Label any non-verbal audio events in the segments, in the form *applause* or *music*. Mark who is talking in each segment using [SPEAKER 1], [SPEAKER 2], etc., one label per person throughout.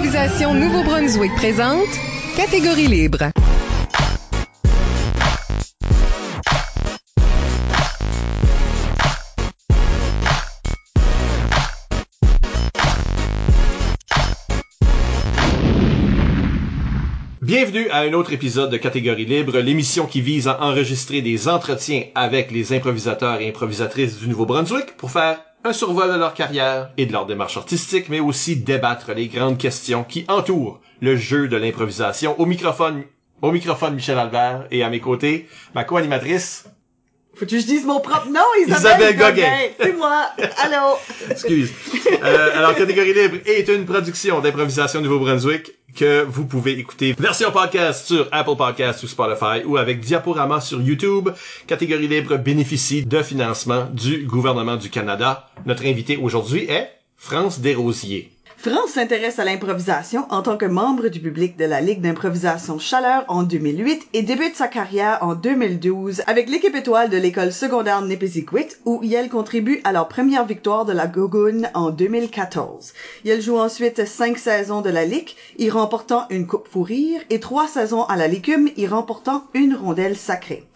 [SPEAKER 1] Improvisation Nouveau-Brunswick présente Catégorie libre.
[SPEAKER 2] Bienvenue à un autre épisode de Catégorie Libre, l'émission qui vise à enregistrer des entretiens avec les improvisateurs et improvisatrices du Nouveau-Brunswick pour faire un survol de leur carrière et de leur démarche artistique, mais aussi débattre les grandes questions qui entourent le jeu de l'improvisation. Au microphone, au microphone Michel Albert et à mes côtés, ma co-animatrice,
[SPEAKER 3] Faut que je dise mon propre nom, *laughs* Isabelle,
[SPEAKER 2] Isabelle Gauguin.
[SPEAKER 3] C'est moi. Allô? *laughs*
[SPEAKER 2] Excuse. Euh, alors, Catégorie Libre est une production d'improvisation Nouveau-Brunswick que vous pouvez écouter version podcast sur Apple Podcasts ou Spotify ou avec Diaporama sur YouTube. Catégorie Libre bénéficie de financement du gouvernement du Canada. Notre invité aujourd'hui est France Desrosiers.
[SPEAKER 3] France s'intéresse à l'improvisation en tant que membre du public de la Ligue d'improvisation Chaleur en 2008 et débute sa carrière en 2012 avec l'équipe étoile de l'école secondaire Nipisiquit où Yel contribue à leur première victoire de la Gogoon en 2014. Yel joue ensuite cinq saisons de la Ligue, y remportant une coupe fou rire et trois saisons à la Licume, y remportant une rondelle sacrée.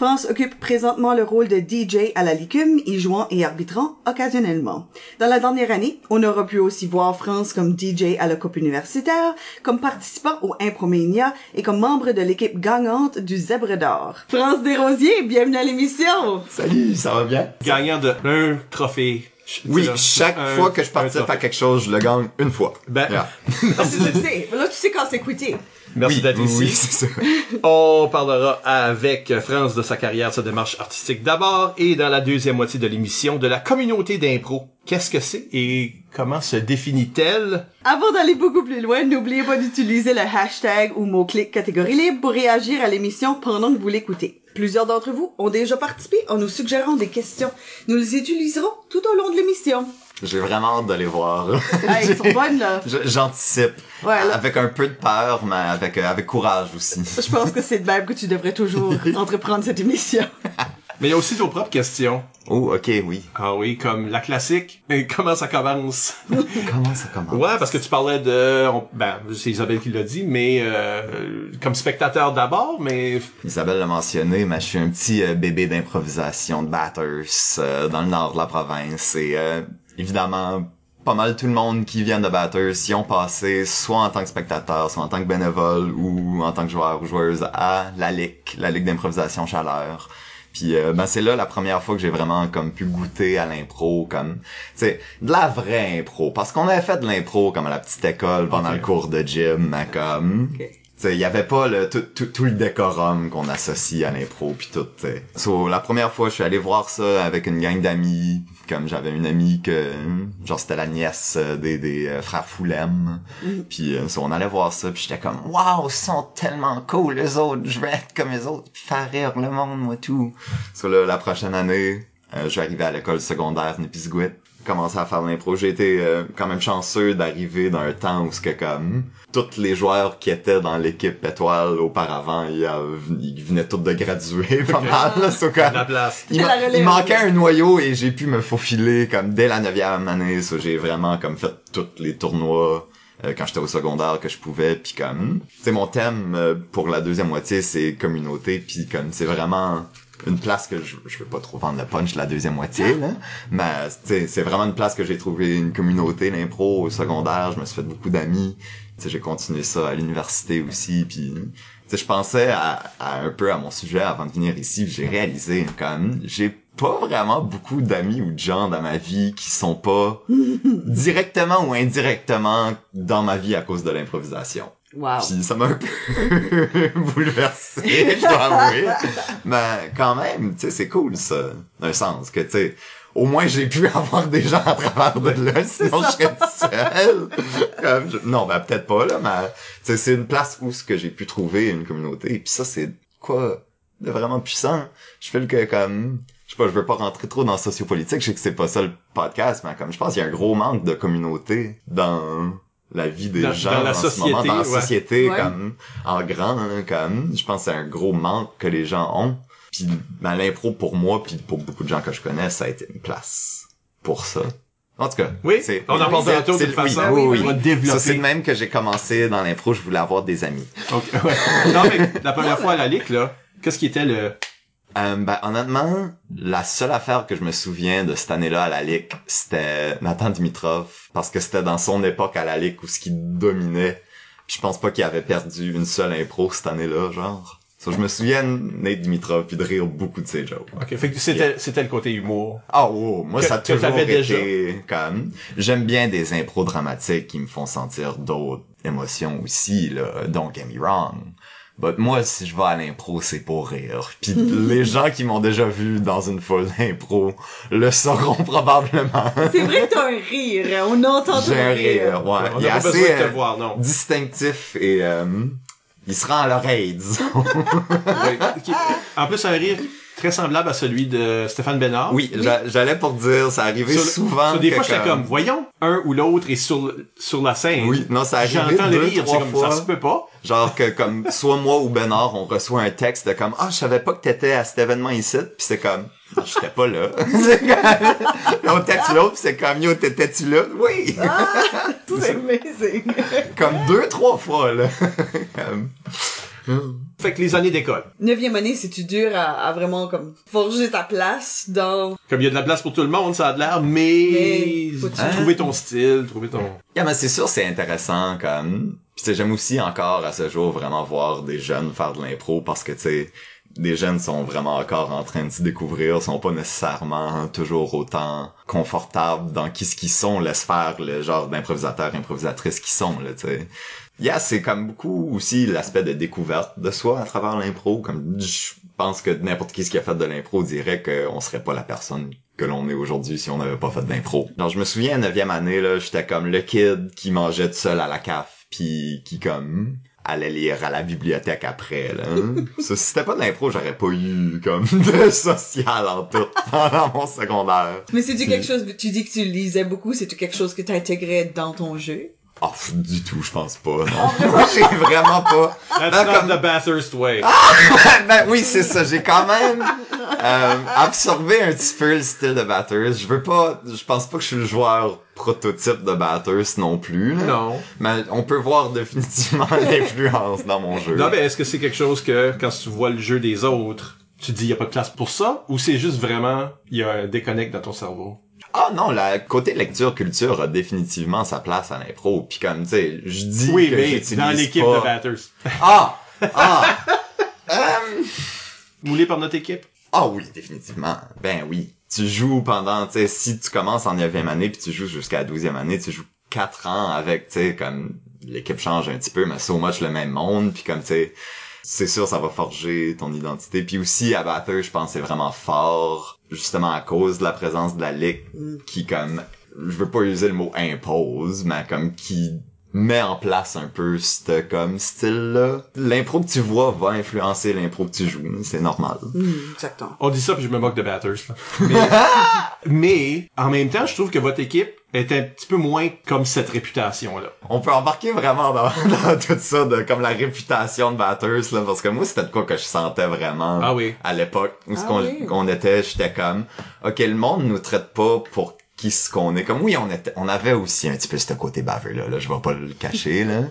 [SPEAKER 3] France occupe présentement le rôle de DJ à la Licume, y jouant et arbitrant occasionnellement. Dans la dernière année, on aura pu aussi voir France comme DJ à la Coupe universitaire, comme participant au Impromania et comme membre de l'équipe gagnante du Zèbre d'Or. France Desrosiers, bienvenue à l'émission!
[SPEAKER 4] Salut, ça va bien?
[SPEAKER 2] Gagnant de un trophée.
[SPEAKER 4] Oui, chaque
[SPEAKER 2] un-
[SPEAKER 4] fois que je participe à quelque chose, je le gagne une fois.
[SPEAKER 2] Ben,
[SPEAKER 4] Yeah.
[SPEAKER 2] merci
[SPEAKER 3] Tu sais, là tu sais quand c'est quitté.
[SPEAKER 2] Merci
[SPEAKER 4] oui,
[SPEAKER 2] d'être
[SPEAKER 4] oui,
[SPEAKER 2] ici.
[SPEAKER 4] oui, c'est ça. *laughs*
[SPEAKER 2] On parlera avec France de sa carrière, sa démarche artistique d'abord, et dans la deuxième moitié de l'émission, de la communauté d'impro. Qu'est-ce que c'est et comment se définit-elle?
[SPEAKER 3] Avant d'aller beaucoup plus loin, n'oubliez pas d'utiliser le hashtag ou mot-clic catégorie libre pour réagir à l'émission pendant que vous l'écoutez. Plusieurs d'entre vous ont déjà participé en nous suggérant des questions. Nous les utiliserons tout au long de l'émission.
[SPEAKER 4] J'ai vraiment hâte de les voir. *laughs*
[SPEAKER 3] Hey, ils sont bonnes, là.
[SPEAKER 4] J'anticipe.
[SPEAKER 3] Ouais, là.
[SPEAKER 4] Avec un peu de peur, mais avec, euh, avec courage aussi.
[SPEAKER 3] Je pense que c'est de même que tu devrais toujours *laughs* entreprendre cette émission.
[SPEAKER 2] Mais il y a aussi vos propres questions.
[SPEAKER 4] Oh, ok, oui.
[SPEAKER 2] Ah oui, comme la classique. Mais comment ça commence? *laughs*
[SPEAKER 4] Comment ça commence?
[SPEAKER 2] Ouais, parce que tu parlais de... on- ben, c'est Isabelle qui l'a dit, mais euh, comme spectateur d'abord, mais...
[SPEAKER 4] Isabelle l'a mentionné, mais je suis un petit euh, bébé d'improvisation de batters euh, dans le nord de la province. Et euh, évidemment, pas mal tout le monde qui vient de batters y ont passé soit en tant que spectateur, soit en tant que bénévole ou en tant que joueur ou joueuse à la LIC, la Ligue d'improvisation Chaleur. Puis euh, ben c'est là la première fois que j'ai vraiment comme pu goûter à l'impro comme sais de la vraie impro parce qu'on avait fait de l'impro comme à la petite école pendant le cours de gym mais comme. Il y avait pas le tout, tout, tout le décorum qu'on associe à l'impro puis tout. t'sais. So, la première fois, je suis allé voir ça avec une gang d'amis. Comme j'avais une amie que genre c'était la nièce euh, des, des euh, frères Foulem.
[SPEAKER 3] Mhm.
[SPEAKER 4] Puis euh, so, on allait voir ça puis j'étais comme waouh, ils sont tellement cool les autres. Je vais être comme les autres, faire rire le monde moi tout. So là, la prochaine année, euh, je vais arriver à l'école secondaire Népisguit commencer à faire de l'impro. J'ai été euh, quand même chanceux d'arriver dans un temps où ce que comme tous les joueurs qui étaient dans l'équipe étoile auparavant, ils, euh, ils venaient tous de graduer *laughs* pas mal. Là, so, comme-
[SPEAKER 2] La place.
[SPEAKER 4] il,
[SPEAKER 3] La
[SPEAKER 4] ma-
[SPEAKER 3] relève.
[SPEAKER 4] il manquait un noyau et j'ai pu me faufiler comme dès la neuvième année. So, j'ai vraiment comme fait tous les tournois euh, quand j'étais au secondaire que je pouvais puis comme c'est mon thème euh, pour la deuxième moitié c'est communauté puis comme c'est vraiment une place que je, je veux pas trop vendre le punch la deuxième moitié là mais c'est vraiment une place que j'ai trouvé une communauté l'impro au secondaire je me suis fait beaucoup d'amis j'ai continué ça à l'université aussi puis je pensais à, à un peu à mon sujet avant de venir ici j'ai réalisé comme j'ai pas vraiment beaucoup d'amis ou de gens dans ma vie qui sont pas *laughs* directement ou indirectement dans ma vie à cause de l'improvisation.
[SPEAKER 3] Wow.
[SPEAKER 4] Puis ça m'a un peu *laughs* bouleversé, je dois avouer. Mais quand même, tu sais, c'est cool ça, d'un sens que tu sais, au moins j'ai pu *laughs* avoir des gens à travers de là, sinon je serais seul. Comme je- Non, ben peut-être pas là, mais tu sais, c'est une place où ce que j'ai pu trouver une communauté. Et puis ça, c'est quoi de vraiment puissant. Je fais que comme je sais pas, je veux pas rentrer trop dans sociopolitique, je sais que c'est pas ça le podcast, mais comme je pense qu'il y a un gros manque de communauté dans la vie des
[SPEAKER 2] Dans-
[SPEAKER 4] gens
[SPEAKER 2] dans la
[SPEAKER 4] en ce moment,
[SPEAKER 2] société,
[SPEAKER 4] dans la société,
[SPEAKER 3] Ouais.
[SPEAKER 4] comme en grand, hein, comme je pense que c'est un gros manque que les gens ont. Puis ben, l'impro pour moi, puis pour beaucoup de gens que je connais, ça a été une place pour ça. En tout cas,
[SPEAKER 2] Oui,
[SPEAKER 4] c'est-
[SPEAKER 2] on en parle tantôt de toute façon.
[SPEAKER 4] oui, oui.
[SPEAKER 2] On va développer.
[SPEAKER 4] Ça, c'est de même que j'ai commencé dans l'impro, je voulais avoir des amis.
[SPEAKER 2] Ok, ouais. non, mais la première fois à la ligue, là, qu'est-ce qui était le...
[SPEAKER 4] Euh, ben, honnêtement, la seule affaire que je me souviens de cette année-là à la Ligue, c'était Nathan Dimitrov, parce que c'était dans son époque à la Ligue où ce qui dominait. Puis je pense pas qu'il avait perdu une seule impro cette année-là, genre. So, je me souviens de Nate Dimitrov puis de rire beaucoup de ses jokes.
[SPEAKER 2] Ok, fait que c'était, c'était le côté humour.
[SPEAKER 4] Ah oh, moi
[SPEAKER 2] Que-
[SPEAKER 4] ça a toujours été
[SPEAKER 2] déjà.
[SPEAKER 4] comme j'aime bien des impros dramatiques qui me font sentir d'autres émotions aussi là, don't get me wrong. But moi si je vais à l'impro c'est pour rire. Puis les *laughs* gens qui m'ont déjà vu dans une foule d'impro le sauront probablement.
[SPEAKER 3] C'est vrai que t'as un rire. On entend
[SPEAKER 4] J'ai un rire, ouais.
[SPEAKER 2] on
[SPEAKER 4] Il est
[SPEAKER 2] pas
[SPEAKER 4] assez
[SPEAKER 2] besoin de te
[SPEAKER 4] euh,
[SPEAKER 2] voir, non.
[SPEAKER 4] distinctif et euh, il se rend à l'oreille, disons. *laughs*
[SPEAKER 2] Ouais, ok. En plus, un rire très semblable à celui de Stéphane Bénard.
[SPEAKER 4] Oui, j'a- j'allais pour dire, ça arrivait
[SPEAKER 2] Sur-
[SPEAKER 4] souvent.
[SPEAKER 2] sur des
[SPEAKER 4] que
[SPEAKER 2] fois, j'étais comme, voyons, un ou l'autre est sur, sur la scène.
[SPEAKER 4] Oui, non, ça arrivait
[SPEAKER 2] J'entends le
[SPEAKER 4] deux,
[SPEAKER 2] rire, c'est
[SPEAKER 4] trois
[SPEAKER 2] comme,
[SPEAKER 4] fois.
[SPEAKER 2] ça se peut pas.
[SPEAKER 4] Genre que comme soit moi ou Bernard on reçoit un texte de comme ah je savais pas que t'étais à cet événement ici puis c'est comme Ah, j'étais pas là on texte l'autre puis c'est comme yo t'étais-tu là oui
[SPEAKER 3] C'est amazing. *laughs*
[SPEAKER 4] comme deux trois fois là *laughs* Comme-
[SPEAKER 2] Fait que les années d'école.
[SPEAKER 3] Neuvième année, c'est-tu dur à, à vraiment comme forger ta place dans...
[SPEAKER 2] Comme il y a de la place pour tout le monde, ça a de l'air, mais,
[SPEAKER 3] Mais faut-tu-
[SPEAKER 2] trouver ton style, trouver ton...
[SPEAKER 4] Yeah, mais c'est sûr c'est intéressant comme puis tu sais, j'aime aussi encore à ce jour vraiment voir des jeunes faire de l'impro parce que tu sais des jeunes sont vraiment encore en train de se découvrir, sont pas nécessairement toujours autant confortables dans qui ce qu'ils sont, laisse faire le genre d'improvisateurs, improvisatrices qui sont, là, tu sais. Yeah, c'est comme beaucoup aussi l'aspect de découverte de soi à travers l'impro, comme je pense que n'importe qui ce qui a fait de l'impro dirait qu'on serait pas la personne que l'on est aujourd'hui si on n'avait pas fait d'impro. Genre, je me souviens, neuvième année, là, j'étais comme le kid qui mangeait tout seul à la caf, puis qui comme allait lire à la bibliothèque après, là. *laughs* Ça, si c'était pas de l'impro, j'aurais pas eu comme *laughs* de social en tout pendant mon secondaire.
[SPEAKER 3] Mais c'est-tu quelque chose, tu dis que tu lisais beaucoup, c'est-tu quelque chose que t'intégrais dans ton jeu?
[SPEAKER 4] Oh, du tout, je pense pas, non. *laughs* J'ai vraiment pas.
[SPEAKER 2] That's not
[SPEAKER 4] comme-
[SPEAKER 2] the Bathurst way. *laughs*
[SPEAKER 4] ben oui, c'est ça. J'ai quand même euh, absorbé un petit peu le style de Batters. Je veux pas, je pense pas que je suis le joueur prototype de Batters non plus. là.
[SPEAKER 2] Non.
[SPEAKER 4] Mais on peut voir définitivement *laughs* l'influence dans mon jeu.
[SPEAKER 2] Non, mais est-ce que c'est quelque chose que, quand tu vois le jeu des autres, tu te dis, il y a pas de place pour ça? Ou c'est juste vraiment, il y a un déconnect dans ton cerveau?
[SPEAKER 4] Ah non, la côté lecture culture a définitivement sa place à l'impro. Puis comme tu sais, je dis
[SPEAKER 2] Oui,
[SPEAKER 4] que
[SPEAKER 2] mais dans l'équipe
[SPEAKER 4] pas-
[SPEAKER 2] de Bathurst. *laughs*
[SPEAKER 4] Ah ah Euh, *laughs*
[SPEAKER 2] Moulé par notre équipe?
[SPEAKER 4] Ah oui, définitivement. Ben oui. Tu joues pendant, tu sais, si tu commences en 9e année puis tu joues jusqu'à la 12e année, tu joues 4 ans avec, tu sais, comme l'équipe change un petit peu, mais so much le même monde, puis comme, tu sais, c'est sûr, ça va forger ton identité. Puis aussi, à Batteur, je pense, c'est vraiment fort, justement à cause de la présence de la Ligue qui, comme, je veux pas user le mot impose, mais comme qui met en place un peu ce comme style-là. L'impro que tu vois va influencer l'impro que tu joues, c'est normal.
[SPEAKER 3] Hmm, exactement.
[SPEAKER 2] On dit ça puis je me moque de Bathurst. là. Mais, *laughs* mais, en même temps, je trouve que votre équipe est un petit peu moins comme cette réputation-là.
[SPEAKER 4] On peut embarquer vraiment dans, *laughs* dans tout ça de comme la réputation de Batters là parce que moi c'était de quoi que je sentais vraiment
[SPEAKER 2] Ah oui.
[SPEAKER 4] à l'époque où ce
[SPEAKER 3] Ah
[SPEAKER 4] qu'on
[SPEAKER 3] oui.
[SPEAKER 4] qu'on était j'étais comme OK le monde nous traite pas pour qui ce qu'on est. Comme oui on était on avait aussi un petit peu ce côté baveux là là je vais pas le cacher là. *laughs*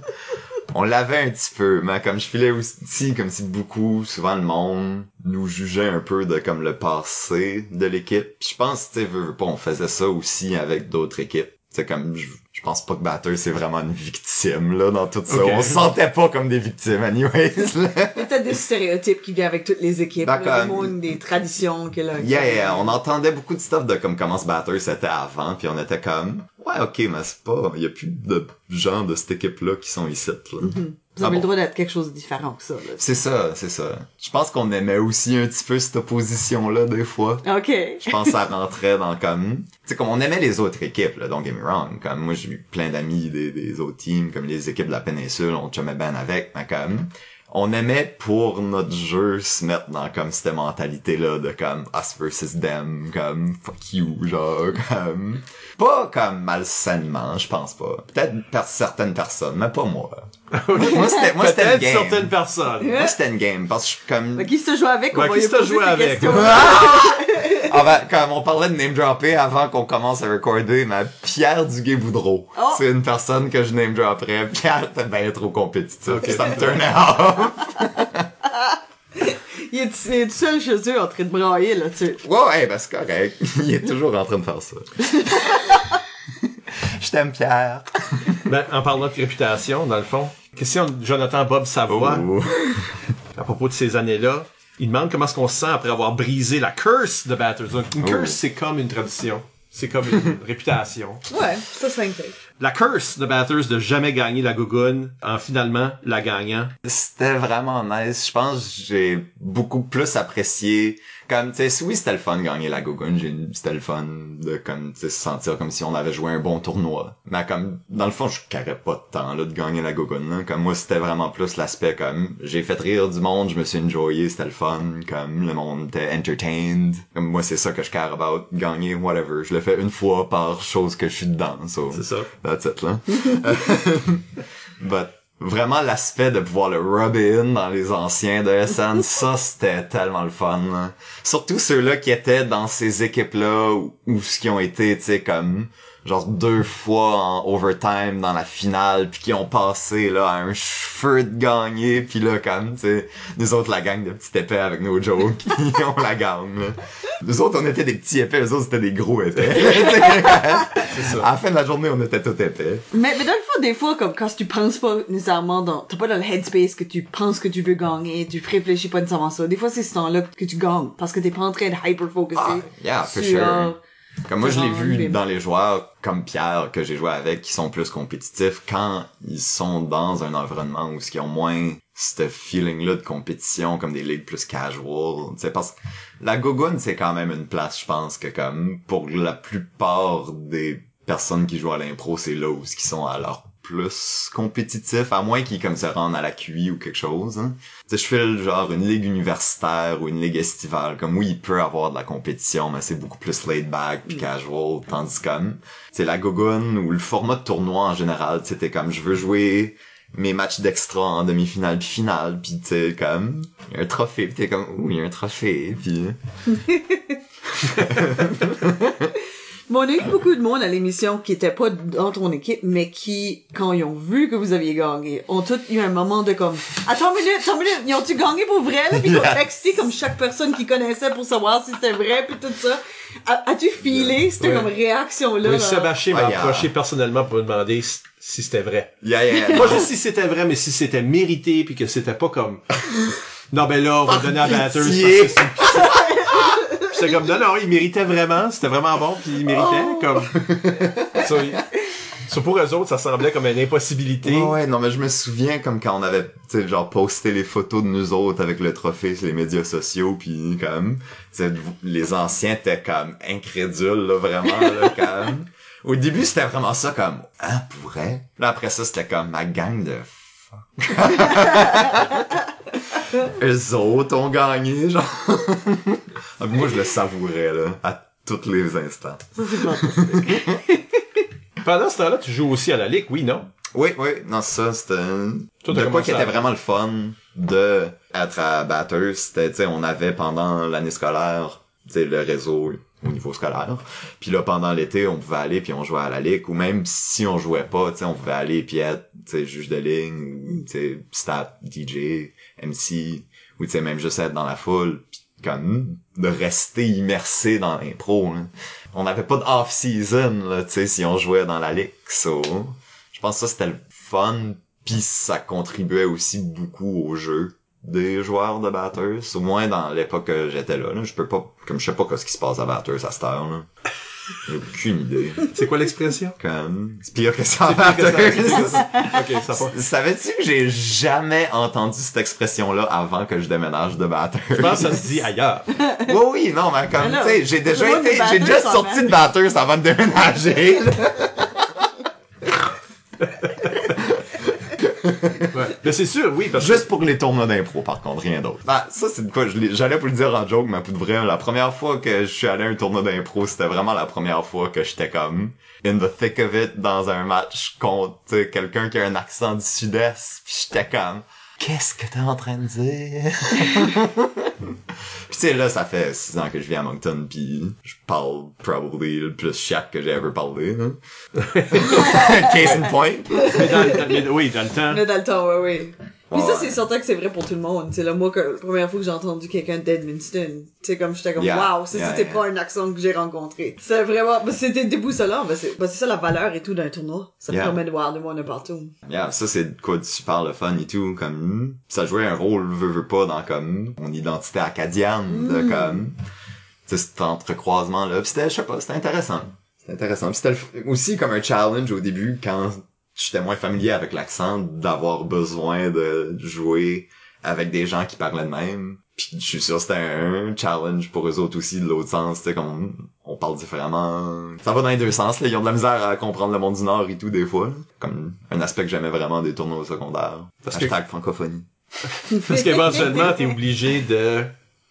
[SPEAKER 4] On l'avait un petit peu mais comme je filais aussi comme si beaucoup souvent le monde nous jugeait un peu de comme le passé de l'équipe. Je pense tu sais pas on faisait ça aussi avec d'autres équipes c'est comme je, je pense pas que Batter c'est vraiment une victime là dans tout ça on se sentait pas comme des victimes anyways là.
[SPEAKER 3] Il y a peut-être des stéréotypes qui viennent avec toutes les équipes. là, monde, des traditions que là.
[SPEAKER 4] Yeah, yeah, on entendait beaucoup de stuff de comme comment ce batteur c'était avant, puis on était comme ouais ok mais c'est pas, il y a plus de gens de cette équipe là qui sont ici. Là.
[SPEAKER 3] Mhm. Vous
[SPEAKER 4] Ah
[SPEAKER 3] avez
[SPEAKER 4] bon?
[SPEAKER 3] le droit d'être quelque chose de différent que ça.
[SPEAKER 4] C'est ça, c'est ça. Je pense qu'on aimait aussi un petit peu cette opposition là des fois.
[SPEAKER 3] Ok.
[SPEAKER 4] Je pense que ça rentrait dans comme tu sais comme on aimait les autres équipes là, don't get me wrong, comme moi j'ai eu plein d'amis des, des autres teams comme les équipes de la péninsule, on chumait ben avec, mais comme on aimait pour notre jeu se mettre dans comme cette mentalité là de comme us versus them comme fuck you genre comme pas comme malsainement je pense pas peut-être par certaines personnes mais pas moi *laughs* moi c'était moi c'était une
[SPEAKER 2] Peut-être
[SPEAKER 4] game
[SPEAKER 2] certaines personnes.
[SPEAKER 4] moi c'était une game parce que je suis comme
[SPEAKER 3] Fait qui se joue avec, on
[SPEAKER 2] Ouais,
[SPEAKER 3] va
[SPEAKER 2] qui se joue avec?
[SPEAKER 4] Ah *laughs* ben, comme on parlait de name dropper avant qu'on commence à recorder, ma Pierre Duguay-Boudreau.
[SPEAKER 3] Oh.
[SPEAKER 4] C'est une personne que je name dropperais. Pierre, t'es bien trop compétitif.
[SPEAKER 2] Ok.
[SPEAKER 4] Ça me turn off. *laughs*
[SPEAKER 3] Il est, il est tout seul chez eux en train de brailler, là, tu sais.
[SPEAKER 4] Ouais, ouais, ben c'est correct. *laughs* Il est toujours en train de faire ça. *laughs* je t'aime, Pierre. *laughs*
[SPEAKER 2] Ben, en parlant de réputation, dans le fond, question de Jonathan Bob Savoie,
[SPEAKER 4] Oh.
[SPEAKER 2] à propos de ces années-là, il demande comment est-ce qu'on se sent après avoir brisé la curse de Batters. Une
[SPEAKER 4] Oh.
[SPEAKER 2] curse, c'est comme une tradition. C'est comme une réputation.
[SPEAKER 3] Ouais, ça, c'est.
[SPEAKER 2] La curse de Batters de jamais gagner la Gougoune en finalement la gagnant.
[SPEAKER 4] C'était vraiment nice. Je pense que j'ai beaucoup plus apprécié. Comme, tu sais, oui, c'était le fun de gagner la Gogun. J'ai, c'était le fun de, comme, tu se sentir comme si on avait joué un bon tournoi. Mais comme, dans le fond, je carrais pas de temps, là, de gagner la Gogun, là. Comme, moi, c'était vraiment plus l'aspect, comme, j'ai fait rire du monde, je me suis enjoyé, c'était le fun. Comme, le monde était entertained. Comme, moi, c'est ça que je care about. Gagner, whatever. Je le fais une fois par chose que je suis dedans, so.
[SPEAKER 2] C'est ça.
[SPEAKER 4] That's it, là. *laughs* *laughs* But vraiment l'aspect de pouvoir le rub in dans les anciens de SN, *laughs* ça c'était tellement le fun. là. Surtout ceux-là qui étaient dans ces équipes-là ou, ou ce qui ont été, tu sais, comme genre deux fois en overtime dans la finale puis qui ont passé là à un cheveu de gagner puis là comme tu sais nous autres la gang de petits épais avec nos jokes *laughs* qui ont la gamme là. nous autres on était des petits épais eux autres c'était des gros épais *laughs*
[SPEAKER 2] ça.
[SPEAKER 4] à la fin de la journée on était tous épais
[SPEAKER 3] Mais, mais dans le fond, des fois, comme quand tu penses pas nécessairement dans, t'es pas dans le headspace que tu penses que tu veux gagner, tu réfléchis pas nécessairement à ça. Des fois, c'est ce temps-là que tu gagnes parce que t'es pas en train de hyper-focuser
[SPEAKER 4] Ah, yeah, for
[SPEAKER 3] sur,
[SPEAKER 4] sure. Comme moi, je l'ai
[SPEAKER 3] Genre,
[SPEAKER 4] vu dans les joueurs comme Pierre que j'ai joué avec qui sont plus compétitifs quand ils sont dans un environnement où ils ont moins ce feeling-là de compétition comme des ligues plus casual. Tu sais, parce que la Gogun, c'est quand même une place, je pense, que comme pour la plupart des personnes qui jouent à l'impro, c'est là où ils sont à leur plus compétitifs, à moins qu'ils comme se rendent à la QI ou quelque chose. Hein. Tu sais, je fais le genre une ligue universitaire ou une ligue estivale, comme oui, il peut avoir de la compétition, mais c'est beaucoup plus laid back puis casual, tandis comme, c'est la gogun ou le format de tournoi en général, t'es comme, je veux jouer mes matchs d'extra en demi-finale puis finale, puis tu sais, comme, il y a un trophée, puis t'es comme, ouh, il y a un trophée, puis... *laughs*
[SPEAKER 3] Mais on a eu beaucoup de monde à l'émission qui était pas dans ton équipe, mais qui, quand ils ont vu que vous aviez gagné, ont tous eu un moment de comme, attends une minute, attends une minute, ils ont-tu gagné pour vrai, là? Pis ils ont texté comme chaque personne qui connaissait pour savoir si c'était vrai, puis tout ça. As-tu filé cette
[SPEAKER 2] Ouais.
[SPEAKER 3] comme réaction-là?
[SPEAKER 2] Oui,
[SPEAKER 3] là?
[SPEAKER 2] Sébastien m'a
[SPEAKER 4] yeah.
[SPEAKER 2] approché personnellement pour me demander si, c'était vrai.
[SPEAKER 4] Yeah, yeah,
[SPEAKER 2] Pas juste si c'était vrai, mais si c'était mérité puis que c'était pas comme... *laughs* Non, ben là, on va donner à Batters parce que c'est *laughs* *laughs* J'étais comme, non, non, il méritait vraiment, c'était vraiment bon, puis il méritait,
[SPEAKER 3] Oh.
[SPEAKER 2] comme... *laughs* Ça, pour eux autres, ça semblait comme une impossibilité.
[SPEAKER 4] Ouais, ouais, non, mais je me souviens comme quand on avait, tu sais, genre posté les photos de nous autres avec le trophée sur les médias sociaux, puis comme, tu sais, les anciens étaient comme incrédules, là, vraiment, là, *laughs* comme. Au début, c'était vraiment ça, comme, hein, pour vrai? Là, après ça, c'était comme ma gang de fuck. *laughs* Eux autres ont gagné, genre. Ah, Moi, je le savourais, là, à tous les instants.
[SPEAKER 3] Ça, c'est fantastique. *laughs*
[SPEAKER 2] Pendant ce temps-là, tu joues aussi à la Ligue, oui, non?
[SPEAKER 4] Oui, oui, non, ça, c'était de quoi qui était
[SPEAKER 2] à-
[SPEAKER 4] vraiment le fun de être à Batters, c'était, tu sais, on avait pendant l'année scolaire, tu sais, le réseau au niveau scolaire. Puis là, pendant l'été, on pouvait aller puis on jouait à la ligue, ou même si on jouait pas, tu sais, on pouvait aller puis être, tu sais, juge de ligne, ou, tu sais, stat, DJ, MC, ou tu sais, même juste être dans la foule, comme de rester immersé dans l'impro. hein. On n'avait pas de off-season, tu sais, si on jouait dans la ligue, so... Je pense que ça, c'était le fun, puis ça contribuait aussi beaucoup au jeu des joueurs de Batters, au moins dans l'époque que j'étais là. Je peux pas, comme je sais pas ce qui se passe à Batters à cette heure, là. J'ai aucune idée.
[SPEAKER 2] C'est quoi l'expression?
[SPEAKER 4] Comme, c'est pire que ça
[SPEAKER 2] pire que *laughs* ça. Ok, ça va.
[SPEAKER 4] Savais-tu que j'ai jamais entendu cette expression-là avant que je déménage de Batters?
[SPEAKER 2] Je pense que ça se dit ailleurs. *laughs*
[SPEAKER 4] Oui, oui, non, mais comme, tu sais, j'ai déjà été,
[SPEAKER 3] de
[SPEAKER 4] j'ai déjà sorti
[SPEAKER 3] même.
[SPEAKER 4] de Batters avant de déménager. *laughs*
[SPEAKER 2] Ouais. C'est sûr, oui, parce que...
[SPEAKER 4] Juste pour les tournois d'impro, par contre, rien d'autre. Ben, ça, c'est de quoi, j'allais vous le dire en joke, mais pour de vrai, la première fois que je suis allé à un tournoi d'impro, c'était vraiment la première fois que j'étais comme in the thick of it dans un match contre tu sais, quelqu'un qui a un accent du sud-est, pis j'étais comme, qu'est-ce que t'es en train de dire? *laughs* Tu sais, là, ça fait six ans que je vis à Moncton, puis je parle probably le plus chiac que j'ai ever parlé, là. *laughs* Case in point.
[SPEAKER 2] Mais dans, le- mais- oui, dans le temps.
[SPEAKER 3] Mais dans le temps, ouais, ouais. Puis ça, c'est certain que c'est vrai pour tout le monde. C'est là, moi, que, la première fois que j'ai entendu quelqu'un d'Edmundston, sais, comme j'étais comme,
[SPEAKER 4] Yeah.
[SPEAKER 3] wow, ça, c'était pas un accent que j'ai rencontré. C'est vraiment, ben, c'était déboussolant, ben, c'est, ben, c'est ça la valeur et tout d'un tournoi. Ça
[SPEAKER 4] Yeah.
[SPEAKER 3] permet de voir du monde de partout.
[SPEAKER 4] Yeah, ça c'est quoi de super le fun et tout, comme, hmm, ça jouait un rôle, veut, veut pas, dans comme, mon identité acadienne, de
[SPEAKER 3] Mm.
[SPEAKER 4] comme, tu sais, cet entrecroisement-là, pis c'était, je sais pas, c'était intéressant. C'était intéressant. C'était le aussi comme un challenge au début, quand j'étais moins familier avec l'accent, d'avoir besoin de jouer avec des gens qui parlaient de même. Puis je suis sûr que c'était un challenge pour eux autres aussi de l'autre sens, tu sais, comme on parle différemment. Ça va dans les deux sens, là. Ils ont de la misère à comprendre le monde du Nord et tout, des fois. là. Comme un aspect que j'aimais vraiment des tournois au secondaire.
[SPEAKER 2] Parce que-
[SPEAKER 4] Hashtag francophonie.
[SPEAKER 2] Parce qu'éventuellement, t'es obligé de...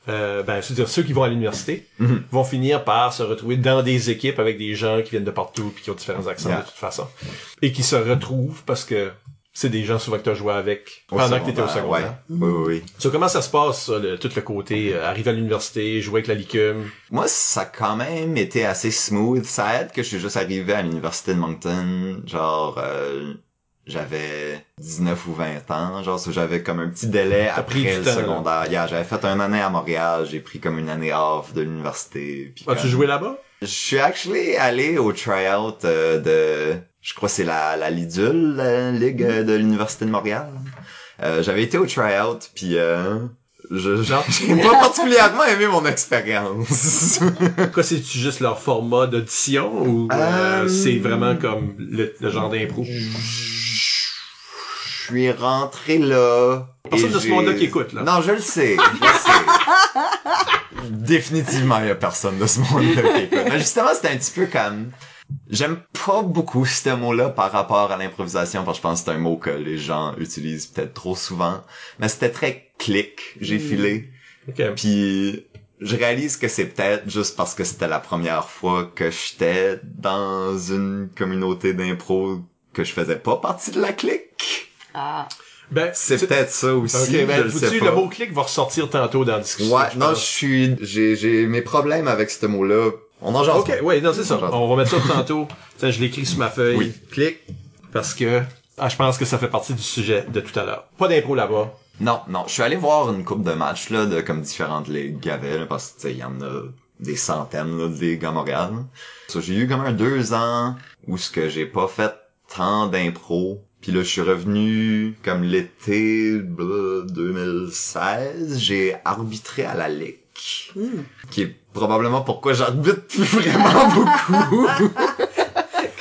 [SPEAKER 2] Euh, ben, c'est-à-dire ceux qui vont à l'université
[SPEAKER 4] Mhm.
[SPEAKER 2] vont finir par se retrouver dans des équipes avec des gens qui viennent de partout puis qui ont différents accents
[SPEAKER 4] Yeah.
[SPEAKER 2] de toute façon et qui se retrouvent parce que c'est des gens souvent que t'as joué avec
[SPEAKER 4] Au
[SPEAKER 2] pendant que t'étais au
[SPEAKER 4] secondaire,
[SPEAKER 2] secondaire.
[SPEAKER 4] Ouais. Oui, oui, oui.
[SPEAKER 2] So, comment ça se passe, ça, le- tout le côté euh, arriver à l'université, jouer avec la licume?
[SPEAKER 4] Moi, ça a quand même été assez smooth. Ça aide que je suis juste arrivé à l'université de Moncton, genre, euh, j'avais 19 ou 20 ans, genre, so j'avais comme un petit délai après le
[SPEAKER 2] temps,
[SPEAKER 4] secondaire. Yeah, j'avais fait un année à Montréal, j'ai pris comme une année off de l'université.
[SPEAKER 2] As-tu
[SPEAKER 4] comme-
[SPEAKER 2] joué là-bas?
[SPEAKER 4] Je suis actually allé au tryout euh, de, je crois que c'est la, la Lidule, la ligue euh, de l'université de Montréal. Euh, j'avais été au tryout, puis euh, je,
[SPEAKER 2] Non.
[SPEAKER 4] j'ai pas particulièrement aimé mon expérience. *laughs*
[SPEAKER 2] Quoi, c'est-tu juste leur format d'audition ou c'est vraiment comme le, le genre d'impro?
[SPEAKER 4] Je suis rentré là.
[SPEAKER 2] Personne de ce monde-là qui écoute, là.
[SPEAKER 4] Non, je le sais. Je le sais. *laughs* Définitivement, il y a personne de ce monde-là qui écoute. Mais justement, c'était un petit peu comme... J'aime pas beaucoup ce mot-là par rapport à l'improvisation, parce que je pense que c'est un mot que les gens utilisent peut-être trop souvent. Mais c'était très clic, j'ai filé.
[SPEAKER 2] Ok.
[SPEAKER 4] Puis je réalise que c'est peut-être juste parce que c'était la première fois que j'étais dans une communauté d'impro que je faisais pas partie de la clique.
[SPEAKER 3] Ah.
[SPEAKER 2] Ben,
[SPEAKER 4] C'est peut-être ça aussi.
[SPEAKER 2] Ok,
[SPEAKER 4] je
[SPEAKER 2] ben,
[SPEAKER 4] le sais pas.
[SPEAKER 2] le mot clic va ressortir tantôt dans la discussion.
[SPEAKER 4] Ouais,
[SPEAKER 2] je
[SPEAKER 4] non, je suis, j'ai, j'ai mes problèmes avec ce mot-là. On en jase.
[SPEAKER 2] Ok, ouais, non, c'est ça.
[SPEAKER 4] On
[SPEAKER 2] va mettre ça tantôt. Tiens, je l'écris sur ma feuille.
[SPEAKER 4] Oui.
[SPEAKER 2] Clic. Parce que, ah, je pense que ça fait partie du sujet de tout à l'heure. Pas d'impro là-bas.
[SPEAKER 4] Non, non, je suis allé voir une coupe de matchs, là, de comme différentes ligues qu'il y avait, là, parce que, tu sais, il y en a des centaines, là, de ligues à Montréal. J'ai eu comme un deux ans où ce que j'ai pas fait tant d'impro. Puis là, je suis revenu comme l'été blah, 2016. J'ai arbitré à la ligue.
[SPEAKER 3] Hmm.
[SPEAKER 4] Qui est probablement pourquoi j'arbitre plus *laughs* vraiment beaucoup. *laughs*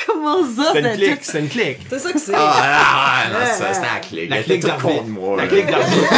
[SPEAKER 3] Comment ça,
[SPEAKER 2] C'est une clique, c'est une clique.
[SPEAKER 3] C'est ça que c'est.
[SPEAKER 4] ah, ah, non, ça, c'était la clique.
[SPEAKER 2] La clique d'arbitre.
[SPEAKER 4] moi,
[SPEAKER 2] La clique d'arbitre.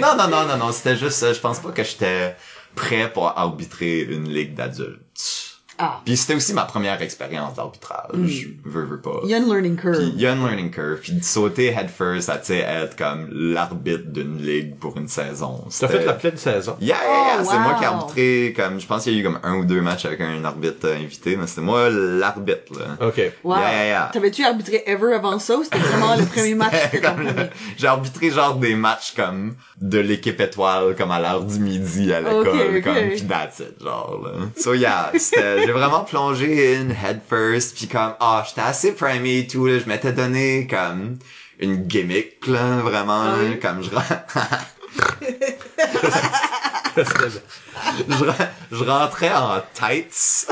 [SPEAKER 4] Non, non, non, non, non, c'était juste ça. Je pense pas que j'étais prêt pour arbitrer une ligue d'adultes.
[SPEAKER 3] Ah.
[SPEAKER 4] Puis c'était aussi ma première expérience d'arbitrage. Veux, veux pas.
[SPEAKER 3] Il y a une learning curve.
[SPEAKER 4] Puis il y a une learning curve. Puis de sauter head first, ça, tu sais, être comme l'arbitre d'une ligue pour une saison.
[SPEAKER 2] T'as fait la pleine saison.
[SPEAKER 4] Yeah, yeah, yeah,
[SPEAKER 3] Oh,
[SPEAKER 4] c'est moi qui ai arbitré, comme, je pense qu'il y a eu comme un ou deux matchs avec un arbitre euh, invité, mais c'était moi l'arbitre, là.
[SPEAKER 2] Ok.
[SPEAKER 3] Wow.
[SPEAKER 4] Yeah, yeah, yeah.
[SPEAKER 3] T'avais-tu arbitré ever avant ça ou c'était vraiment le premier match? *laughs*
[SPEAKER 4] Le-? J'ai arbitré genre des matchs comme de l'équipe étoile comme à l'heure du midi à l'école comme pis that's it genre là. So yeah, c'était j'ai vraiment plongé in head first puis comme ah, j'étais assez primé et tout là, je m'étais donné comme une gimmick là vraiment là,
[SPEAKER 3] oui?
[SPEAKER 4] comme je *laughs* je, je rentrais en tights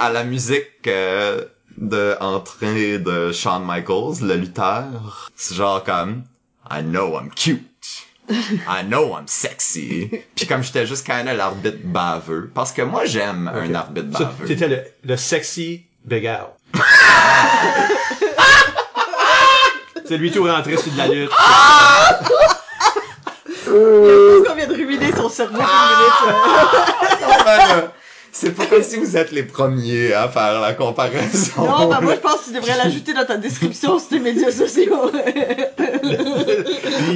[SPEAKER 4] à la musique euh, de entrée de Shawn Michaels, le lutteur. C'est genre comme I know I'm cute. *laughs* I know I'm sexy. Puis comme j'étais juste quand même l'arbitre baveux, parce que moi j'aime un arbitre baveux.
[SPEAKER 2] T'étais le, le sexy Big Al. *laughs* C'est lui tout rentré sur de la lutte.
[SPEAKER 3] Je pense qu'on vient de ruiner son cerveau pour une minute.
[SPEAKER 4] C'est pas comme si vous êtes les premiers à faire la comparaison.
[SPEAKER 3] Non, bah moi je pense que tu devrais *laughs* l'ajouter dans ta description sur tes médias sociaux.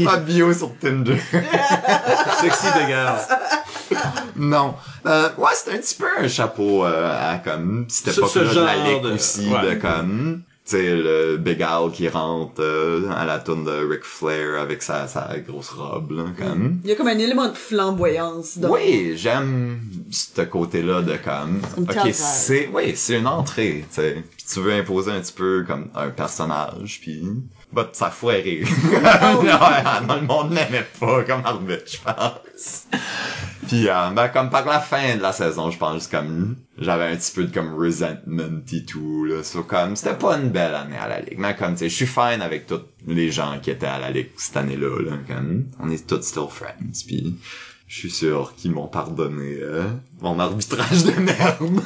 [SPEAKER 4] Pas de bio sur Tinder. *laughs*
[SPEAKER 2] sexy de gars.
[SPEAKER 4] non. Euh, ouais, c'est un petit peu un chapeau euh, à comme cette
[SPEAKER 2] Ce- ce
[SPEAKER 4] époque-là de la
[SPEAKER 2] genre
[SPEAKER 4] ligue
[SPEAKER 2] de-
[SPEAKER 4] aussi,
[SPEAKER 2] ouais.
[SPEAKER 4] de comme... Tu sais, le Big Al qui rentre euh, à la tourne de Ric Flair avec sa, sa grosse robe, là, comme...
[SPEAKER 3] Il y a comme un élément de flamboyance dans
[SPEAKER 4] Oui, j'aime ce côté-là de comme, ok, c'est, oui, c'est une entrée, tu sais. Puis tu veux imposer un petit peu comme un personnage, puis bah, ça foirait. *laughs* ouais, non, le monde n'aimait pas comme arbitre, je pense. Puis euh, ben comme par la fin de la saison, je pense comme j'avais un petit peu de comme resentment et tout là, so, comme c'était pas une belle année à la ligue, mais comme tu sais, je suis fine avec tous les gens qui étaient à la ligue cette année-là là, comme on est tous still friends, puis je suis sûr qu'ils m'ont pardonné euh, mon arbitrage de merde. *laughs*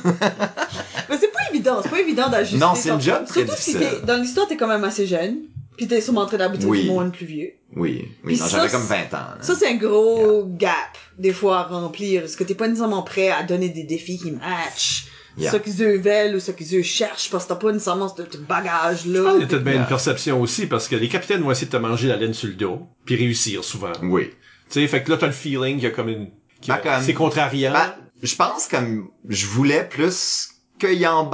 [SPEAKER 3] Mais c'est pas évident, c'est pas évident d'ajuster.
[SPEAKER 4] Non, c'est une job très
[SPEAKER 3] Surtout si
[SPEAKER 4] difficile.
[SPEAKER 3] t'es, dans l'histoire, t'es quand même assez jeune. Pis t'es sûrement en train d'arbitrer
[SPEAKER 4] Oui.
[SPEAKER 3] du monde plus vieux.
[SPEAKER 4] oui, oui,
[SPEAKER 3] Puis
[SPEAKER 4] j'avais comme
[SPEAKER 3] c'est-
[SPEAKER 4] 20 ans. là.
[SPEAKER 3] Ça, c'est un gros gap, des fois, à remplir. Parce que t'es pas nécessairement prêt à donner des défis qui matchent.
[SPEAKER 4] Yeah.
[SPEAKER 3] Ce qu'ils eux veulent ou ce qu'ils eux cherchent parce que t'as pas nécessairement ce ce bagage-là.
[SPEAKER 2] Il y a peut-être bien une perception aussi, parce que les capitaines vont essayer de te manger la laine sur le dos, puis réussir souvent. Tu
[SPEAKER 4] Oui.
[SPEAKER 2] sais, fait que là, t'as le feeling qu'il y a comme une... qu'il
[SPEAKER 4] Ben,
[SPEAKER 2] C'est contrariant.
[SPEAKER 4] Ben, je pense comme je voulais plus qu'il en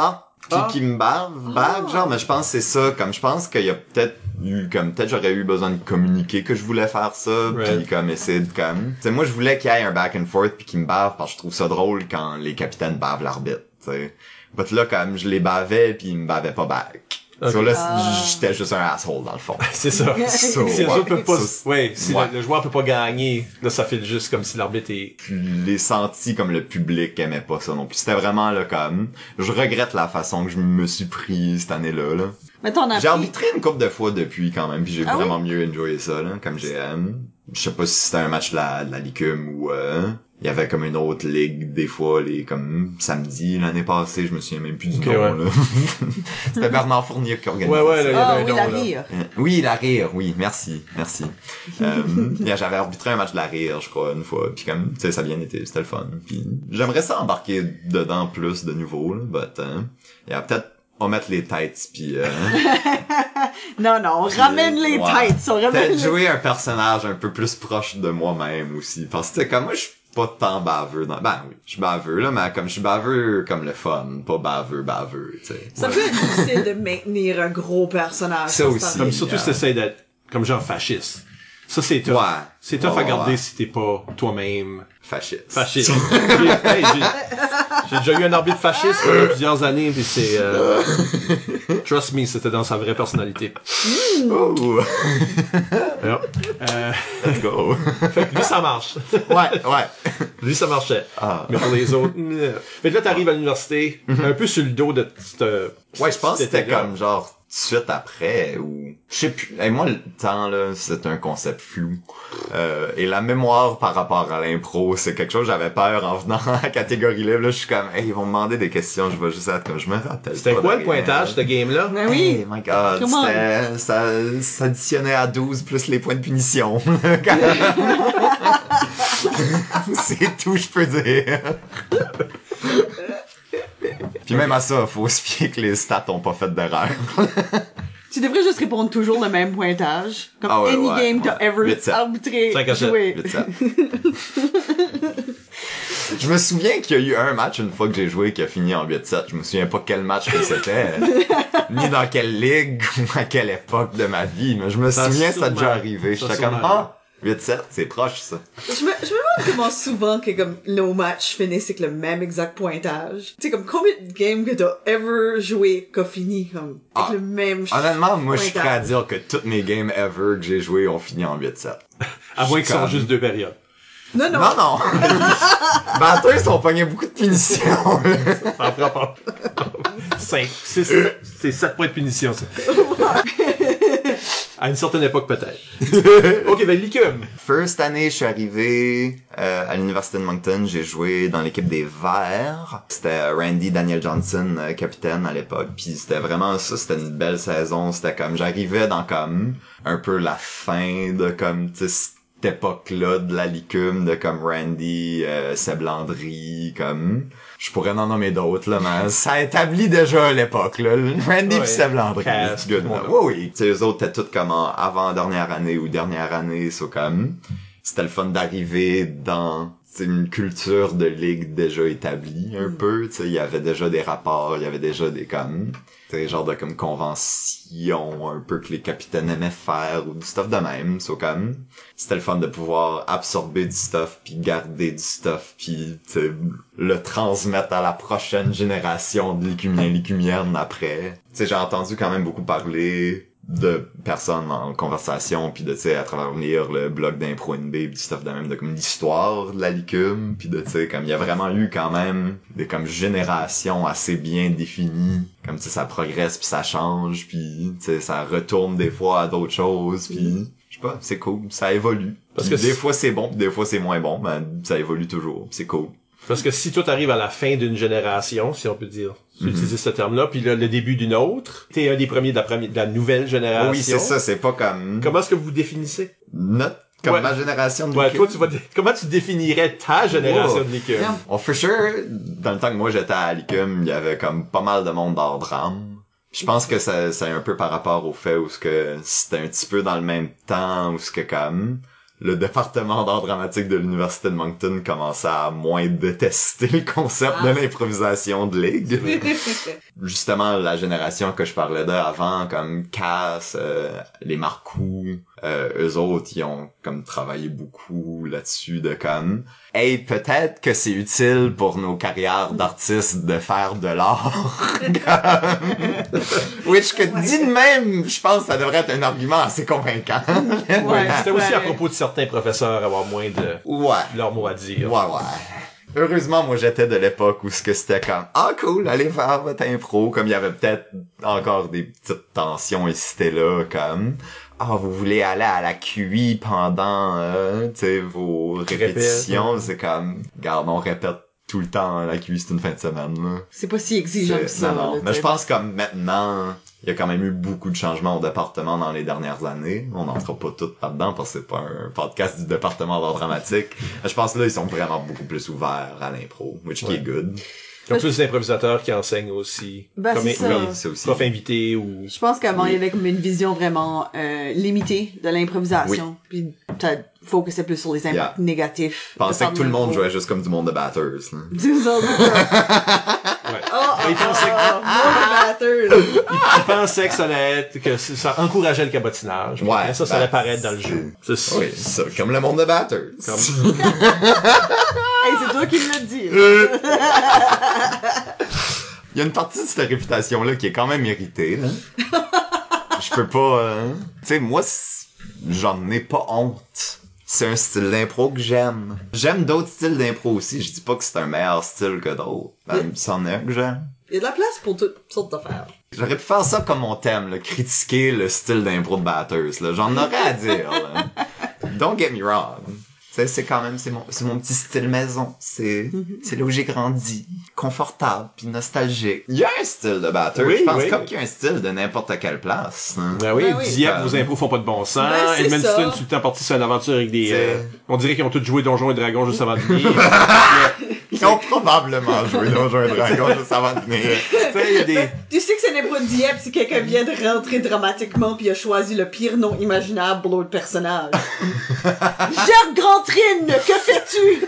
[SPEAKER 4] puis
[SPEAKER 2] Ah.
[SPEAKER 4] qu'il me bave, bave, genre, mais je pense que c'est ça, comme je pense qu'il y a peut-être eu, comme peut-être j'aurais eu besoin de communiquer que je voulais faire ça, puis
[SPEAKER 2] Right.
[SPEAKER 4] comme essayer de comme, tu sais, moi je voulais qu'il y ait un back and forth puis qu'il me bave parce que je trouve ça drôle quand les capitaines bavent l'arbitre, tu sais. But là, comme je les bavais puis ils me bavaient pas back.
[SPEAKER 2] Ok.
[SPEAKER 4] So là,
[SPEAKER 3] Ah.
[SPEAKER 4] j'étais juste un asshole dans le fond. *laughs*
[SPEAKER 2] C'est ça. *laughs*
[SPEAKER 4] So,
[SPEAKER 2] Si les
[SPEAKER 4] ouais.
[SPEAKER 2] peuvent pas,
[SPEAKER 4] So,
[SPEAKER 2] ouais, si
[SPEAKER 4] Ouais.
[SPEAKER 2] le, le joueur peut pas gagner, là, ça fait juste comme si l'arbitre est...
[SPEAKER 4] je l'ai senti comme le public aimait pas ça non plus. C'était vraiment là comme je regrette la façon que je me suis pris cette année-là là.
[SPEAKER 3] As
[SPEAKER 4] J'ai arbitré une couple de fois depuis quand même puis j'ai
[SPEAKER 3] Ah
[SPEAKER 4] vraiment mieux enjoyé ça là comme j'ai euh, je sais pas si c'était un match de la de la Licume ou euh, il y avait comme une autre ligue des fois les comme samedi l'année passée, je me souviens même plus du
[SPEAKER 2] Ok,
[SPEAKER 4] nom
[SPEAKER 2] ouais.
[SPEAKER 4] là. *laughs* c'était Bernard Fournier qui organisait
[SPEAKER 2] Ouais, ouais,
[SPEAKER 4] ça.
[SPEAKER 2] là, il y
[SPEAKER 3] Ah
[SPEAKER 2] avait un
[SPEAKER 3] oui,
[SPEAKER 2] nom,
[SPEAKER 3] la
[SPEAKER 2] là.
[SPEAKER 3] rire.
[SPEAKER 4] Euh, Oui, la rire, oui, merci, merci. Euh, *laughs* j'avais arbitré un match de la rire, je crois, une fois, puis comme, tu sais, ça a bien été, c'était le fun. Puis j'aimerais ça embarquer dedans plus de nouveau, là, but, euh, yeah, peut-être omettre les têtes, puis euh, *laughs*
[SPEAKER 3] Non, non, on ramène les
[SPEAKER 4] ouais.
[SPEAKER 3] têtes, on ramène
[SPEAKER 4] peut-être
[SPEAKER 3] les...
[SPEAKER 4] jouer un personnage un peu plus proche de moi-même aussi, parce que comme moi, je suis pas tant baveux dans... Ben oui, je suis baveux, là, mais comme je suis baveux comme le fun, pas baveux, baveux, tu sais.
[SPEAKER 3] Ça peut être difficile de maintenir un gros personnage.
[SPEAKER 4] Ça aussi.
[SPEAKER 2] Comme surtout
[SPEAKER 4] Yeah.
[SPEAKER 2] si t'essayes d'être comme genre fasciste. Ça, c'est tough.
[SPEAKER 4] Ouais.
[SPEAKER 2] C'est tough
[SPEAKER 4] Ouais,
[SPEAKER 2] à garder
[SPEAKER 4] ouais.
[SPEAKER 2] si t'es pas toi-même
[SPEAKER 4] Fasciste.
[SPEAKER 2] fasciste. J'ai *laughs* hey, j'ai- j'ai déjà eu un arbitre fasciste pendant plusieurs années, puis c'est... euh, *laughs* trust me, c'était dans sa vraie personnalité.
[SPEAKER 4] Oh,
[SPEAKER 2] Alors, *laughs* euh,
[SPEAKER 4] let's go.
[SPEAKER 2] fait que lui, ça marche.
[SPEAKER 4] ouais, ouais.
[SPEAKER 2] Lui, ça marchait.
[SPEAKER 4] Ah.
[SPEAKER 2] Mais pour les autres... Fait que là, t'arrives à l'université, un peu sur le dos de cette...
[SPEAKER 4] Ouais, je pense que c'était comme genre suite après ou je sais plus. Et moi le temps là, c'est un concept flou. Euh, et la mémoire par rapport à l'impro, c'est quelque chose j'avais peur en venant à la catégorie libre. Là, je suis comme hey, ils vont me demander des questions, je vais juste être comme je me rappelle.
[SPEAKER 2] C'était quoi
[SPEAKER 4] de
[SPEAKER 2] le
[SPEAKER 4] rien.
[SPEAKER 2] pointage, ce game-là?
[SPEAKER 3] Mais oui.
[SPEAKER 4] Hey, my god, c'était, ça s'additionnait à 12 plus les points de punition. *laughs* *laughs* c'est tout, je peux dire. *laughs* Puis même à ça, faut se fier que les stats ont pas fait d'erreur.
[SPEAKER 3] Tu devrais juste répondre toujours le même pointage. Comme
[SPEAKER 4] Ah ouais,
[SPEAKER 3] any
[SPEAKER 4] ouais,
[SPEAKER 3] game t'as
[SPEAKER 4] ouais.
[SPEAKER 3] ever
[SPEAKER 4] Vite ça.
[SPEAKER 3] arbitré, joué.
[SPEAKER 4] Je me souviens qu'il y a eu un match une fois que j'ai joué qui a fini en 8-7. Je me souviens pas quel match que c'était, *laughs* ni dans quelle ligue ou à quelle époque de ma vie, mais je me
[SPEAKER 2] Ça
[SPEAKER 4] souviens ça déjà arrivé. J'étais comme ah 8-7, c'est proche ça.
[SPEAKER 3] Je me, je me demande comment souvent que comme nos matchs finissent avec le même exact pointage. Tu sais, comme combien de games que t'as ever joué qu'a fini comme avec
[SPEAKER 4] Ah.
[SPEAKER 3] le même
[SPEAKER 4] Honnêtement, moi je suis prêt à dire que toutes mes games ever que j'ai joué ont fini en 8-7.
[SPEAKER 2] À moins qu'ils sont
[SPEAKER 4] Comme-
[SPEAKER 2] juste deux périodes.
[SPEAKER 3] Non, non.
[SPEAKER 4] Non non. *laughs* ben toi ils ont pogné beaucoup de punitions. là.
[SPEAKER 2] Ça en fera pas. 5, 6, c'est 7 points de punition, ça. À une certaine époque, peut-être. *laughs* ok, ben, Licum.
[SPEAKER 4] First année, je suis arrivé euh, à l'université de Moncton. J'ai joué dans l'équipe des Verts. C'était Randy Daniel Johnson, euh, capitaine à l'époque. Puis c'était vraiment ça. C'était une belle saison. C'était comme j'arrivais dans comme un peu la fin de comme tu sais cette époque-là de la licume de comme Randy, euh, Seb Landry, comme Je pourrais en nommer d'autres, là, mais ça établit déjà l'époque, là. Randy
[SPEAKER 2] Ouais.
[SPEAKER 4] pis Seb Landry. Good. Oui, oui. Tu sais, eux autres, étaient tous comme en avant-dernière année ou dernière année, so comme, c'était le fun d'arriver dans, une culture de ligue déjà établie, un peu, tu sais, il y avait déjà des rapports, il y avait déjà des comme, genre de comme conventions, un peu que les capitaines aimaient faire, ou du stuff de même, so comme, c'était le fun de pouvoir absorber du stuff puis garder du stuff puis le transmettre à la prochaine génération de lécumiens lécumiennes après. Tu sais, j'ai entendu quand même beaucoup parler de personnes en conversation puis de tu sais à travers lire le blog d'impro NB pis du stuff de même de comme l'histoire de la licume puis de tu sais comme il y a vraiment eu quand même des comme générations assez bien définies comme tu sais ça progresse puis ça change puis tu sais ça retourne des fois à d'autres choses puis je sais pas c'est cool ça évolue.
[SPEAKER 2] Parce que
[SPEAKER 4] des fois c'est bon puis des fois c'est moins bon mais ça évolue toujours c'est cool
[SPEAKER 2] Parce que si toi t'arrives à la fin d'une génération, si on peut dire,
[SPEAKER 4] Mhm.
[SPEAKER 2] utiliser ce terme-là, puis là, le début d'une autre, t'es un des premiers de la, première, de la nouvelle génération.
[SPEAKER 4] oui c'est ça c'est pas comme
[SPEAKER 2] Comment est-ce que vous définissez?
[SPEAKER 4] notre comme
[SPEAKER 2] Ouais.
[SPEAKER 4] ma génération de
[SPEAKER 2] Ouais, toi, tu vas, dé- comment tu définirais ta génération de liqueur?
[SPEAKER 4] On for sure, dans le temps que moi j'étais à Alicum, il y avait comme pas mal de monde d'art drame. Je pense que ça, c'est un peu par rapport au fait où ce que c'était un petit peu dans le même temps où ce que comme le département d'art dramatique de l'université de Moncton commençait à moins détester le concept
[SPEAKER 3] Ah.
[SPEAKER 4] de l'improvisation de ligue. *laughs* Justement, la génération que je parlais d'avant, comme Cass, euh, les Marcoux, euh, eux autres, ils ont comme travaillé beaucoup là-dessus de comme Hey, peut-être que c'est utile pour nos carrières d'artistes de faire de l'art. *laughs* Comme- Which que dit de même, je pense que ça devrait être un argument assez convaincant.
[SPEAKER 3] Ouais,
[SPEAKER 2] C'était aussi à propos de certains professeurs avoir moins de
[SPEAKER 4] ouais.
[SPEAKER 2] leur mot à dire.
[SPEAKER 4] Ouais, ouais. Heureusement, moi, j'étais de l'époque où ce que c'était comme, ah, cool, allez faire votre impro, comme il y avait peut-être encore des petites tensions ici et là, comme, ah, vous voulez aller à la QI pendant, euh, tu sais, vos répétitions, c'est comme, regarde, on répète tout le temps à la QI, c'est une fin de semaine, là.
[SPEAKER 3] C'est pas si exigeant que ça.
[SPEAKER 4] non, non. Mais je pense comme maintenant, il y a quand même eu beaucoup de changements au département dans les dernières années. On n'entrera pas tout là-dedans parce que c'est pas un podcast du département d'art dramatique. Je pense que là, ils sont vraiment beaucoup plus ouverts à l'impro, which qui est good.
[SPEAKER 2] Ont plus d'improvisateurs qui enseignent aussi.
[SPEAKER 3] Ben,
[SPEAKER 2] comme
[SPEAKER 3] c'est ça.
[SPEAKER 4] Oui, c'est aussi.
[SPEAKER 2] prof invité ou...
[SPEAKER 3] Je pense qu'avant,
[SPEAKER 4] Oui.
[SPEAKER 3] il y avait comme une vision vraiment euh, limitée de l'improvisation. Puis t'as focusé plus sur les impacts
[SPEAKER 4] Yeah.
[SPEAKER 3] négatifs.
[SPEAKER 4] Je pensais que tout le monde jouait juste comme du monde de batters. là.
[SPEAKER 3] Ça, *laughs* ça. Oh, oh,
[SPEAKER 2] Ils pensaient que-
[SPEAKER 3] oh, oh.
[SPEAKER 2] Ils pensaient que ça allait être, que ça encourageait le cabotinage.
[SPEAKER 4] Ouais,
[SPEAKER 2] ça, ça allait paraître dans le jeu. C'est
[SPEAKER 4] Oui, c'est ça, comme le monde de batters.
[SPEAKER 2] Comme- *laughs*
[SPEAKER 3] Hey, c'est toi qui l'as dit. *laughs*
[SPEAKER 4] Il y a une partie de cette réputation-là qui est quand même méritée. là. *laughs* Je peux pas... euh, Tu sais, moi, j'en ai pas honte. C'est un style d'impro que j'aime. J'aime d'autres styles d'impro aussi. Je dis pas que c'est un meilleur style que d'autres. Ben, c'en est un que j'aime.
[SPEAKER 3] Il y a de la place pour toutes sortes d'affaires.
[SPEAKER 4] J'aurais pu faire ça comme mon thème, là, critiquer le style d'impro de Batters. Là. J'en aurais à dire. Là. *laughs* Don't get me wrong. C'est, c'est quand même c'est mon c'est mon petit style maison. C'est c'est là où j'ai grandi, confortable puis nostalgique. Il y a un style de Batters.
[SPEAKER 2] Oui,
[SPEAKER 4] je pense
[SPEAKER 2] oui.
[SPEAKER 4] comme qu'il y a un style de n'importe quelle place. hein.
[SPEAKER 2] Ben oui,
[SPEAKER 3] Ben oui.
[SPEAKER 2] Dieppe,
[SPEAKER 4] Ben,
[SPEAKER 2] vos impôts font pas de bon sens.
[SPEAKER 3] Ben,
[SPEAKER 2] Edmundston, tout le temps parti sur une aventure avec des... Euh, on dirait qu'ils ont tous joué Donjons et Dragons juste avant de venir. *laughs*
[SPEAKER 4] Ils ont probablement joué Donjons et Dragons juste avant de venir.
[SPEAKER 2] Tu sais, il y a des...
[SPEAKER 3] Tu sais que c'est l'impro de Dieppe si quelqu'un vient de rentrer dramatiquement puis a choisi le pire nom imaginable pour l'autre personnage. *laughs* Gère Grandrine, que fais-tu?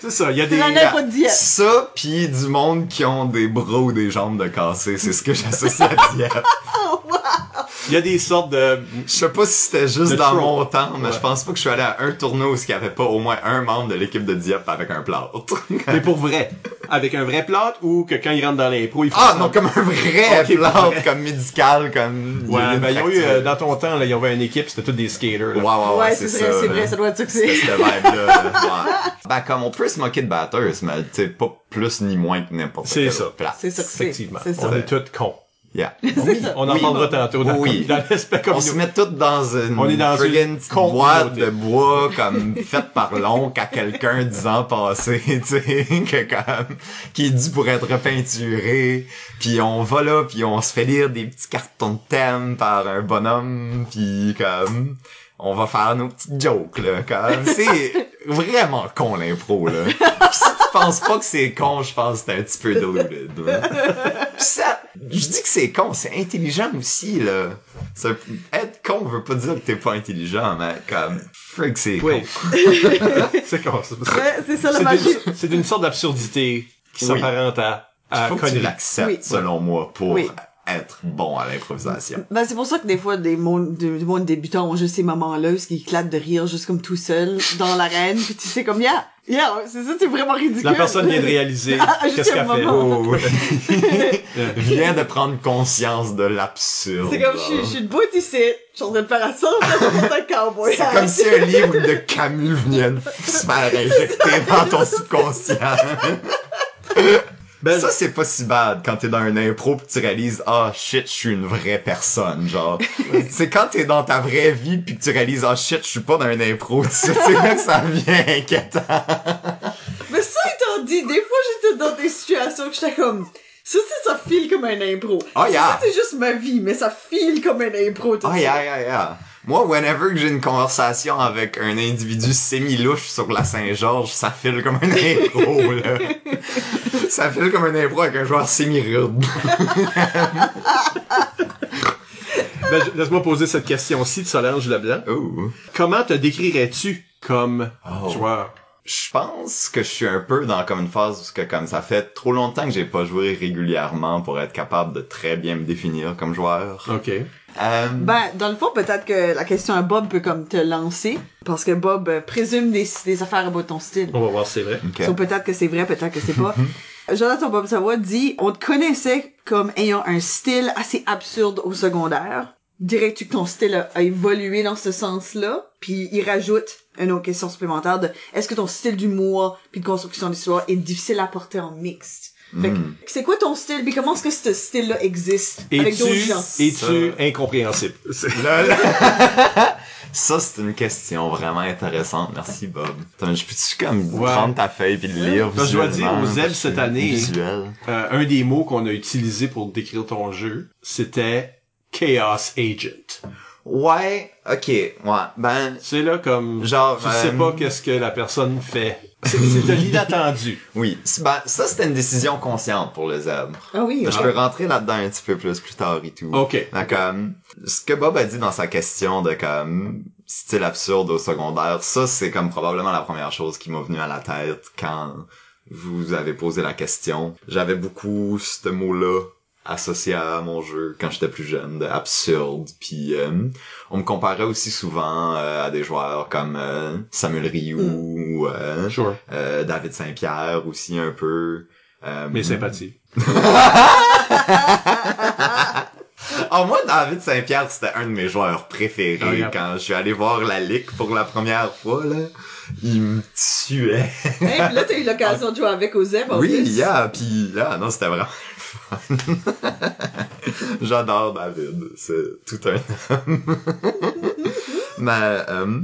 [SPEAKER 3] C'est
[SPEAKER 2] ça, il y a des...
[SPEAKER 3] De Dieppe.
[SPEAKER 4] Ça, pis du monde qui ont des bras ou des jambes de cassé, c'est ce que j'associe à Dieppe. *laughs*
[SPEAKER 2] Il y a des sortes de...
[SPEAKER 4] Je sais pas si c'était juste dans
[SPEAKER 2] trope.
[SPEAKER 4] mon temps, mais
[SPEAKER 2] Ouais.
[SPEAKER 4] je pense pas que je suis allé à un tournoi où il y avait pas au moins un membre de l'équipe de Dieppe avec un plâtre. *laughs*
[SPEAKER 2] Mais pour vrai. Avec un vrai plot ou que quand ils rentrent dans l'impro, ils font
[SPEAKER 4] ah
[SPEAKER 2] ça?
[SPEAKER 4] non, comme un vrai
[SPEAKER 2] Ok,
[SPEAKER 4] plâtre,
[SPEAKER 2] vrai.
[SPEAKER 4] comme médical, comme... il y a
[SPEAKER 2] Ouais, ben ils ont eu, euh, dans ton temps, là, ils avaient une équipe, c'était tous des skaters.
[SPEAKER 4] Ouais,
[SPEAKER 2] là.
[SPEAKER 4] ouais, ouais,
[SPEAKER 3] Ouais,
[SPEAKER 4] c'est
[SPEAKER 3] c'est vrai, c'est vrai, ça doit être ça que
[SPEAKER 4] C'était
[SPEAKER 3] c'est.
[SPEAKER 4] cette *laughs* vibe-là. là. Ouais. Ben, comme on peut se moquer de batters, mais tu sais, pas plus ni moins que n'importe
[SPEAKER 2] C'est
[SPEAKER 4] quelle
[SPEAKER 2] ça.
[SPEAKER 4] place.
[SPEAKER 3] C'est ça que c'est.
[SPEAKER 2] Effectivement.
[SPEAKER 3] C'est ça.
[SPEAKER 2] On est tous cons.
[SPEAKER 4] Yeah. *laughs*
[SPEAKER 2] Oui, on en
[SPEAKER 4] Oui.
[SPEAKER 2] parlera tantôt dans,
[SPEAKER 4] Oui.
[SPEAKER 2] dans l'aspect
[SPEAKER 4] On se met toutes dans une,
[SPEAKER 2] On est dans
[SPEAKER 4] friggin'
[SPEAKER 2] une
[SPEAKER 4] boîte de bois comme faite par l'oncle à quelqu'un dix ans passés, *laughs* tu sais, que comme qui est dû pour être repeinturé, puis on va là, puis on se fait lire des petits cartons de thème par un bonhomme, puis comme on va faire nos petites jokes là, comme *laughs* c'est vraiment con l'impro là. Puis si tu je pense pas que c'est con, je pense que c'est un petit peu diluted. là. Ça, je dis que c'est con, c'est intelligent aussi, là. Ça- être con veut pas dire que t'es pas intelligent, mais comme, frick, c'est
[SPEAKER 2] Oui.
[SPEAKER 4] con. *laughs*
[SPEAKER 2] c'est con. c'est-
[SPEAKER 3] Ouais, c'est ça la magie.
[SPEAKER 2] d'une- c'est d'une sorte d'absurdité qui
[SPEAKER 4] Oui.
[SPEAKER 2] s'apparente à, à
[SPEAKER 4] Faut que tu
[SPEAKER 2] connerie.
[SPEAKER 4] l'acceptes,
[SPEAKER 3] Oui.
[SPEAKER 4] selon moi, pour
[SPEAKER 3] Oui.
[SPEAKER 4] être bon à l'improvisation.
[SPEAKER 3] Ben, c'est pour ça que des fois, des mondes, du monde débutants ont juste ces moments-là, où ils éclatent de rire juste comme tout seul dans l'arène, puis tu sais comme, yeah, yeah, c'est ça, c'est vraiment ridicule.
[SPEAKER 2] La personne vient de réaliser *laughs* qu'est-ce qu'elle fait.
[SPEAKER 4] Oh, *laughs* Vient de prendre conscience de l'absurde.
[SPEAKER 3] C'est comme, je je suis debout ici, je suis en train de faire à 100 dans un cowboy.
[SPEAKER 4] C'est comme si un livre de Camus venait de se faire injecter dans ton *laughs* subconscient.
[SPEAKER 2] Ben,
[SPEAKER 4] Ça, c'est pas si bad quand t'es dans un impro pis tu réalises, ah shit, je suis une vraie personne, genre. *laughs* c'est quand t'es dans ta vraie vie pis que tu réalises, ah shit, je suis pas dans un impro, tu sais, c'est là que ça devient inquiétant.
[SPEAKER 3] Mais ça étant dit, des fois j'étais dans des situations que j'étais comme, ça, c'est- ça file comme un impro.
[SPEAKER 4] Oh, yeah.
[SPEAKER 3] Ça, c'est juste ma vie, mais ça file comme un impro, ça.
[SPEAKER 4] yeah, yeah, yeah. Moi, whenever que j'ai une conversation avec un individu semi-louche sur la Saint-Georges, ça file comme un *laughs* impro, là. *laughs* *laughs* ça file comme un impro avec un joueur semi-rude. *laughs*
[SPEAKER 2] ben, laisse-moi poser cette question-ci de Solange Leblanc.
[SPEAKER 4] Ouh.
[SPEAKER 2] Comment te décrirais-tu comme
[SPEAKER 4] Oh.
[SPEAKER 2] joueur?
[SPEAKER 4] Je pense que je suis un peu dans comme une phase où que comme ça fait trop longtemps que j'ai pas joué régulièrement pour être capable de très bien me définir comme joueur.
[SPEAKER 2] OK.
[SPEAKER 4] Euh,
[SPEAKER 3] Ben, dans le fond, peut-être que la question à Bob peut comme te lancer, parce que Bob euh, présume des, des affaires à ton style.
[SPEAKER 2] On va voir si c'est vrai.
[SPEAKER 3] So, peut-être que c'est vrai, peut-être que c'est pas. Jonathan Bob Savoie dit, on te connaissait comme ayant un style assez absurde au secondaire. Dirais-tu que ton style a, a évolué dans ce sens-là? Puis il rajoute une autre question supplémentaire de, est-ce que ton style d'humour puis de construction d'histoire est difficile à porter en mixte? Fait que,
[SPEAKER 4] Hmm.
[SPEAKER 3] c'est quoi ton style? Puis comment est-ce que ce style-là existe avec d'autres gens?
[SPEAKER 2] es-tu incompréhensible? *laughs* C'est-
[SPEAKER 4] Là, là. *laughs* Ça, c'est une question vraiment intéressante. Merci, Bob. Attends, je peux-tu comme
[SPEAKER 2] Ouais.
[SPEAKER 4] prendre ta feuille puis le lire
[SPEAKER 2] que je dois dire, aux
[SPEAKER 4] que
[SPEAKER 2] cette année-. Euh, un des mots qu'on a utilisé pour décrire ton jeu, c'était Chaos Agent.
[SPEAKER 4] Ouais, ok, ouais, ben,
[SPEAKER 2] C'est là comme...
[SPEAKER 4] genre...
[SPEAKER 2] Tu sais
[SPEAKER 4] euh,
[SPEAKER 2] pas qu'est-ce que la personne fait. C'est de l'inattendu.
[SPEAKER 4] Oui, c'est- ben, ça, c'était une décision consciente pour le zèbre.
[SPEAKER 3] Ah oui,
[SPEAKER 4] Je peux rentrer là-dedans un petit peu plus plus tard et tout.
[SPEAKER 2] OK.
[SPEAKER 4] Donc, comme, ce que Bob a dit dans sa question de comme style absurde au secondaire, ça c'est comme probablement la première chose qui m'a venu à la tête quand vous avez posé la question. J'avais beaucoup ce mot-là associé à mon jeu quand j'étais plus jeune, de absurde. Puis euh, on me comparait aussi souvent euh, à des joueurs comme euh, Samuel Rioux ou euh,
[SPEAKER 2] Sure.
[SPEAKER 4] euh, David Saint-Pierre aussi un peu. Euh,
[SPEAKER 2] Mes sympathies. *laughs*
[SPEAKER 4] Ah, moi, David Saint-Pierre, c'était un de mes joueurs préférés.
[SPEAKER 2] Ah, yeah.
[SPEAKER 4] Quand je suis allé voir la Ligue pour la première fois, là, il me tuait.
[SPEAKER 3] Hey, puis là, t'as eu l'occasion de jouer avec aux Zeb, en
[SPEAKER 4] oui,
[SPEAKER 3] plus.
[SPEAKER 4] yeah, pis là, non, c'était vraiment fun. *laughs* J'adore David, c'est tout un homme. *laughs* Mais, euh,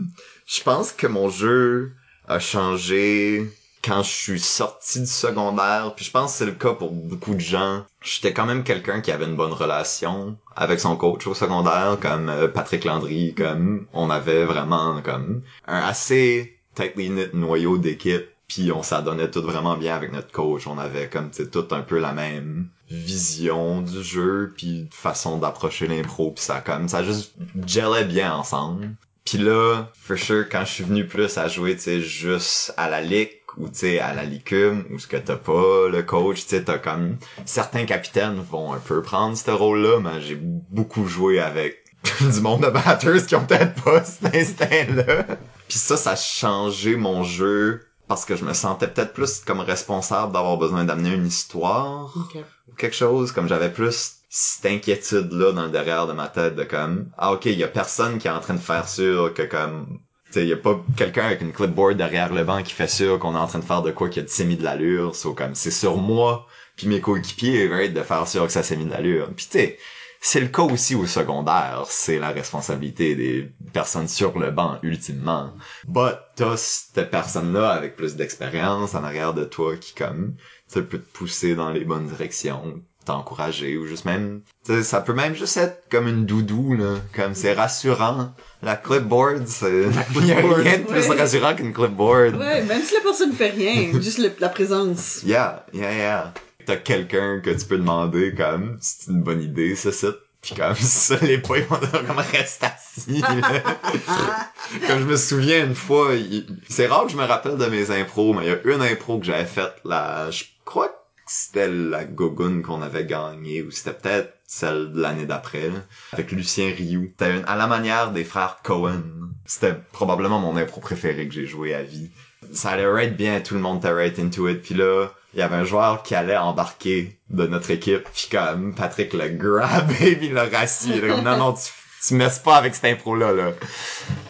[SPEAKER 4] je pense que mon jeu a changé quand je suis sorti du secondaire, puis je pense que c'est le cas pour beaucoup de gens. J'étais quand même quelqu'un qui avait une bonne relation avec son coach au secondaire, comme euh, Patrick Landry, comme on avait vraiment comme un assez tightly knit noyau d'équipe, puis on s'adonnait tout vraiment bien avec notre coach. On avait comme tu tout un peu la même vision du jeu, puis façon d'approcher l'impro, puis ça comme ça juste gelait bien ensemble. Puis là, for sure, quand je suis venu plus à jouer, tu juste à la ligue ou tu à la licume ou ce que t'as pas le coach, tu sais, t'as comme certains capitaines vont un peu prendre ce rôle-là, mais j'ai beaucoup joué avec *laughs* du monde de batters qui ont peut-être pas cet instinct-là. Puis ça, ça a changé mon jeu parce que je me sentais peut-être plus comme responsable d'avoir besoin d'amener une histoire ou quelque chose, comme j'avais plus cette inquiétude-là dans le derrière de ma tête de comme, ah ok, il y a personne qui est en train de faire sûr que comme, tu sais, il y a pas quelqu'un avec une clipboard derrière le banc qui fait sûr qu'on est en train de faire de quoi qui a s'est mis de l'allure, so comme, c'est sur moi puis mes coéquipiers, right, de faire sûr que ça s'est mis de l'allure. Puis tu sais, c'est le cas aussi au secondaire, c'est la responsabilité des personnes sur le banc, ultimement. But t'as cette personne-là avec plus d'expérience en arrière de toi qui comme, ça peut te pousser dans les bonnes directions. t'encourager ou juste même, tu ça peut même juste être comme une doudou, là. Comme c'est rassurant. La clipboard, c'est, il *laughs* y a rien de plus
[SPEAKER 3] Ouais.
[SPEAKER 4] rassurant qu'une clipboard.
[SPEAKER 3] Ouais, même si la personne fait rien, juste le- la présence.
[SPEAKER 4] Yeah, yeah, yeah. T'as quelqu'un que tu peux demander comme, c'est une bonne idée, ça, ça. Pis comme, *laughs* ça les pas, ils vont dire comme, reste assis, *laughs* comme je me souviens une fois, il- c'est rare que je me rappelle de mes impros, mais il y a une impro que j'avais faite, là, je crois que c'était la Gogun qu'on avait gagnée, ou c'était peut-être celle de l'année d'après, avec Lucien Rioux. C'était une, à la manière des frères Cohen. C'était probablement mon impro préféré que j'ai joué à vie. Ça allait right bien, tout le monde était right into it, puis là, il y avait un joueur qui allait embarquer de notre équipe, puis comme Patrick l'a grabé, puis *laughs* il l'a rassis, non, non, tu, tu messes pas avec cette impro-là, là.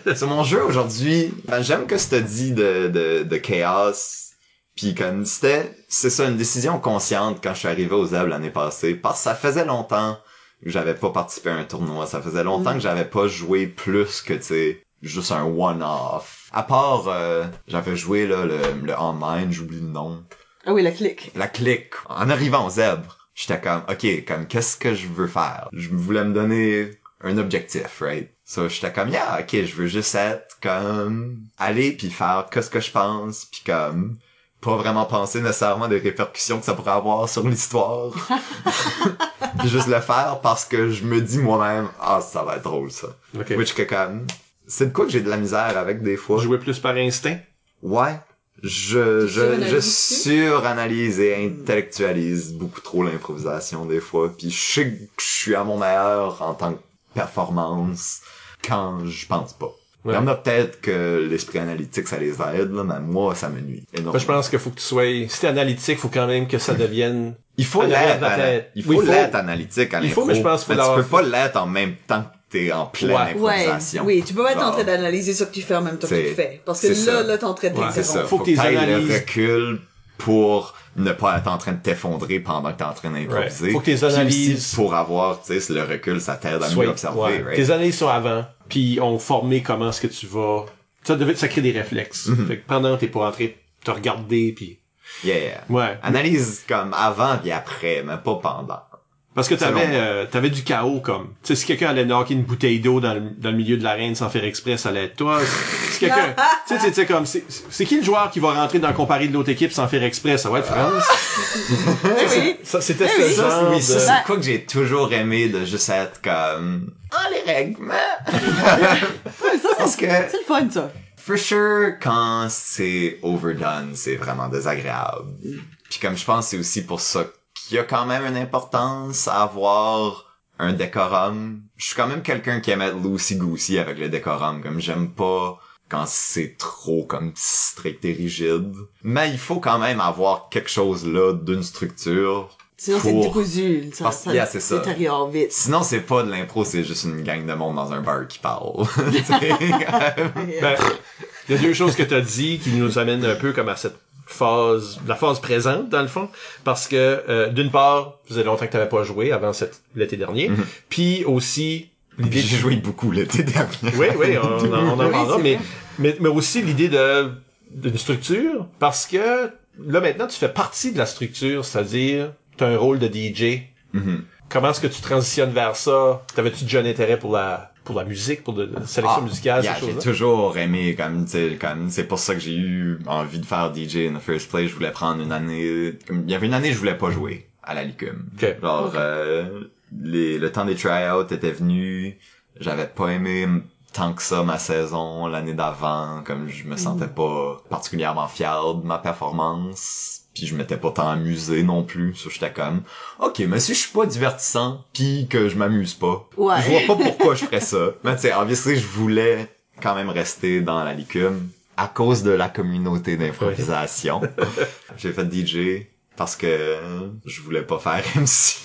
[SPEAKER 4] C'est mon jeu aujourd'hui. Ben, j'aime que tu dit de, de, de chaos, puis comme c'était, c'est ça, une décision consciente quand je suis arrivé aux Zeb l'année passée, parce que ça faisait longtemps que j'avais pas participé à un tournoi, ça faisait longtemps
[SPEAKER 3] Mm.
[SPEAKER 4] que j'avais pas joué plus que, tu sais, juste un one-off. À part, euh, j'avais joué, là, le, le online, j'oublie le nom.
[SPEAKER 3] Ah oui, la clique.
[SPEAKER 4] La clique. En arrivant aux zèbres, j'étais comme, ok, comme, qu'est-ce que je veux faire? Je voulais me donner un objectif, right? So, j'étais comme, yeah, ok, je veux juste être comme, aller puis faire qu'est-ce que je pense, puis comme, pas vraiment penser nécessairement des répercussions que ça pourrait avoir sur l'histoire. *laughs* puis juste le faire parce que je me dis moi-même, ah, ça va être drôle, ça.
[SPEAKER 2] Ok.
[SPEAKER 4] Which que comme, c'est de quoi que j'ai de la misère avec des fois.
[SPEAKER 2] Jouer plus par instinct?
[SPEAKER 4] Ouais. Je, je, je suranalyse et intellectualise beaucoup trop l'improvisation des fois. Puis je sais que je suis à mon meilleur en tant que performance quand je pense pas. Il y en a peut-être que l'esprit analytique ça les aide, là, mais moi ça me nuit. énormément.
[SPEAKER 2] Moi, je pense qu'il faut que tu sois, si t'es analytique, faut quand même que ça devienne,
[SPEAKER 4] il faut l'être, il faut
[SPEAKER 2] Oui, il faut-
[SPEAKER 4] l'être analytique à
[SPEAKER 2] il faut, mais je pense qu'il faut
[SPEAKER 4] tu peux pas l'être en même temps que t'es en pleine
[SPEAKER 2] Ouais.
[SPEAKER 3] Oui, tu peux pas être en train d'analyser ce que tu fais en même temps que tu le fais. Parce que là,
[SPEAKER 4] ça.
[SPEAKER 3] là, t'es en train de
[SPEAKER 2] Ouais,
[SPEAKER 4] C'est ça.
[SPEAKER 3] t'interrompre.
[SPEAKER 2] Faut
[SPEAKER 4] Faut,
[SPEAKER 2] que t'es
[SPEAKER 4] t'ailles le
[SPEAKER 2] analyses.
[SPEAKER 4] recul pour ne pas être en train de t'effondrer pendant que t'es en train d'improviser.
[SPEAKER 2] Ouais. Faut que t'es
[SPEAKER 4] Puis aussi
[SPEAKER 2] analyses-
[SPEAKER 4] pour avoir, tu sais, le recul, ça t'aide à
[SPEAKER 2] soit,
[SPEAKER 4] mieux observer,
[SPEAKER 2] ouais.
[SPEAKER 4] right?
[SPEAKER 2] Tes analyses sont avant, puis ont formé comment est-ce que tu vas, ça devait, ça crée des réflexes.
[SPEAKER 4] Mhm.
[SPEAKER 2] Fait que pendant, t'es pas en train de te regarder, puis,
[SPEAKER 4] Yeah.
[SPEAKER 2] ouais.
[SPEAKER 4] Analyse comme avant puis après, mais pas pendant.
[SPEAKER 2] Parce que t'avais, euh, t'avais du chaos, comme. Tu sais, si quelqu'un allait knocker une bouteille d'eau dans le, dans le milieu de l'arène sans faire exprès, ça allait être toi. Si quelqu'un, *laughs* tu sais, tu sais, comme, c'est, c'est qui le joueur qui va rentrer dans le comparé de l'autre équipe sans faire exprès? Ça va être France. *laughs*
[SPEAKER 3] Eh oui.
[SPEAKER 2] Ça, c'était
[SPEAKER 3] Eh
[SPEAKER 2] ce
[SPEAKER 3] oui.
[SPEAKER 4] Ça,
[SPEAKER 2] genre
[SPEAKER 4] oui,
[SPEAKER 2] de-
[SPEAKER 4] ça, c'est quoi que j'ai toujours aimé de juste être comme, ah, les règlements! *laughs*
[SPEAKER 3] Ouais, ça,
[SPEAKER 4] Parce
[SPEAKER 3] c'est
[SPEAKER 4] que,
[SPEAKER 3] c'est le fun, ça.
[SPEAKER 4] for sure, quand c'est overdone, c'est vraiment désagréable. Puis comme je pense, c'est aussi pour ça qu'il y a quand même une importance à avoir un décorum. Je suis quand même quelqu'un qui aime être loosey-goosey avec le décorum. Comme j'aime pas quand c'est trop comme strict et rigide. Mais il faut quand même avoir quelque chose là d'une structure.
[SPEAKER 3] Sinon, c'est
[SPEAKER 4] pour-
[SPEAKER 3] décousu. Ça,
[SPEAKER 4] Parce-
[SPEAKER 3] ça,
[SPEAKER 4] yeah, c'est ça.
[SPEAKER 3] détériore vite.
[SPEAKER 4] Sinon, c'est pas de l'impro, c'est juste une gang de monde dans un bar qui parle. *laughs* Tu sais, comme- *laughs* *laughs*
[SPEAKER 2] Ben, il y a deux choses que tu as dit qui nous amènent un peu comme à cette phase, la phase présente dans le fond, parce que euh, d'une part, ça faisait longtemps que tu n'avais pas joué avant cet l'été dernier,
[SPEAKER 4] Mhm.
[SPEAKER 2] puis aussi l'idée
[SPEAKER 4] J'ai joué beaucoup l'été dernier.
[SPEAKER 2] Oui, oui, on, *laughs* en- on en parlera, mais, mais mais aussi l'idée de d'une structure, parce que là maintenant tu fais partie de la structure, c'est-à-dire tu as un rôle de DJ.
[SPEAKER 4] Mhm.
[SPEAKER 2] Comment est-ce que tu transitionnes vers ça? T'avais-tu déjà un intérêt pour la pour la musique, pour de, la sélection
[SPEAKER 4] Ah,
[SPEAKER 2] musicale,
[SPEAKER 4] yeah,
[SPEAKER 2] ces
[SPEAKER 4] j'ai toujours aimé comme tu sais comme c'est pour ça que j'ai eu envie de faire DJ in the first place. Je voulais prendre une année comme il y avait une année je voulais pas jouer à la Licume.
[SPEAKER 2] Ok.
[SPEAKER 4] genre euh, les le temps des tryouts était venu. J'avais pas aimé tant que ça ma saison l'année d'avant. Comme je me sentais pas particulièrement fier de ma performance puis je m'étais pas tant amusé non plus so j'étais comme ok mais si je suis pas divertissant puis que je m'amuse pas
[SPEAKER 3] Ouais.
[SPEAKER 4] je vois pas pourquoi je ferais ça. *laughs* Mais tu sais, obviously, je voulais quand même rester dans la licume à cause de la communauté d'improvisation. *laughs* J'ai fait DJ parce que je voulais pas faire MC.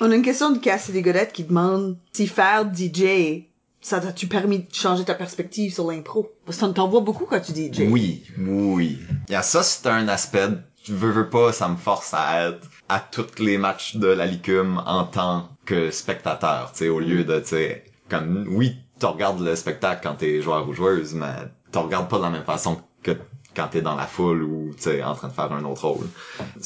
[SPEAKER 3] On a une question de Cassidy Godette qui demande si faire DJ, ça t'a-tu permis de changer ta perspective sur l'impro? Parce qu'on t'en voit beaucoup quand tu DJ.
[SPEAKER 4] Oui, oui. Y a ça, c'est un aspect, je veux, veux pas, ça me force à être à tous les matchs de la licume en tant que spectateur, tu sais, au lieu de, tu sais, comme, oui, tu regardes le spectacle quand t'es joueur ou joueuse, mais tu regardes pas de la même façon que quand t'es dans la foule ou tu sais en train de faire un autre rôle.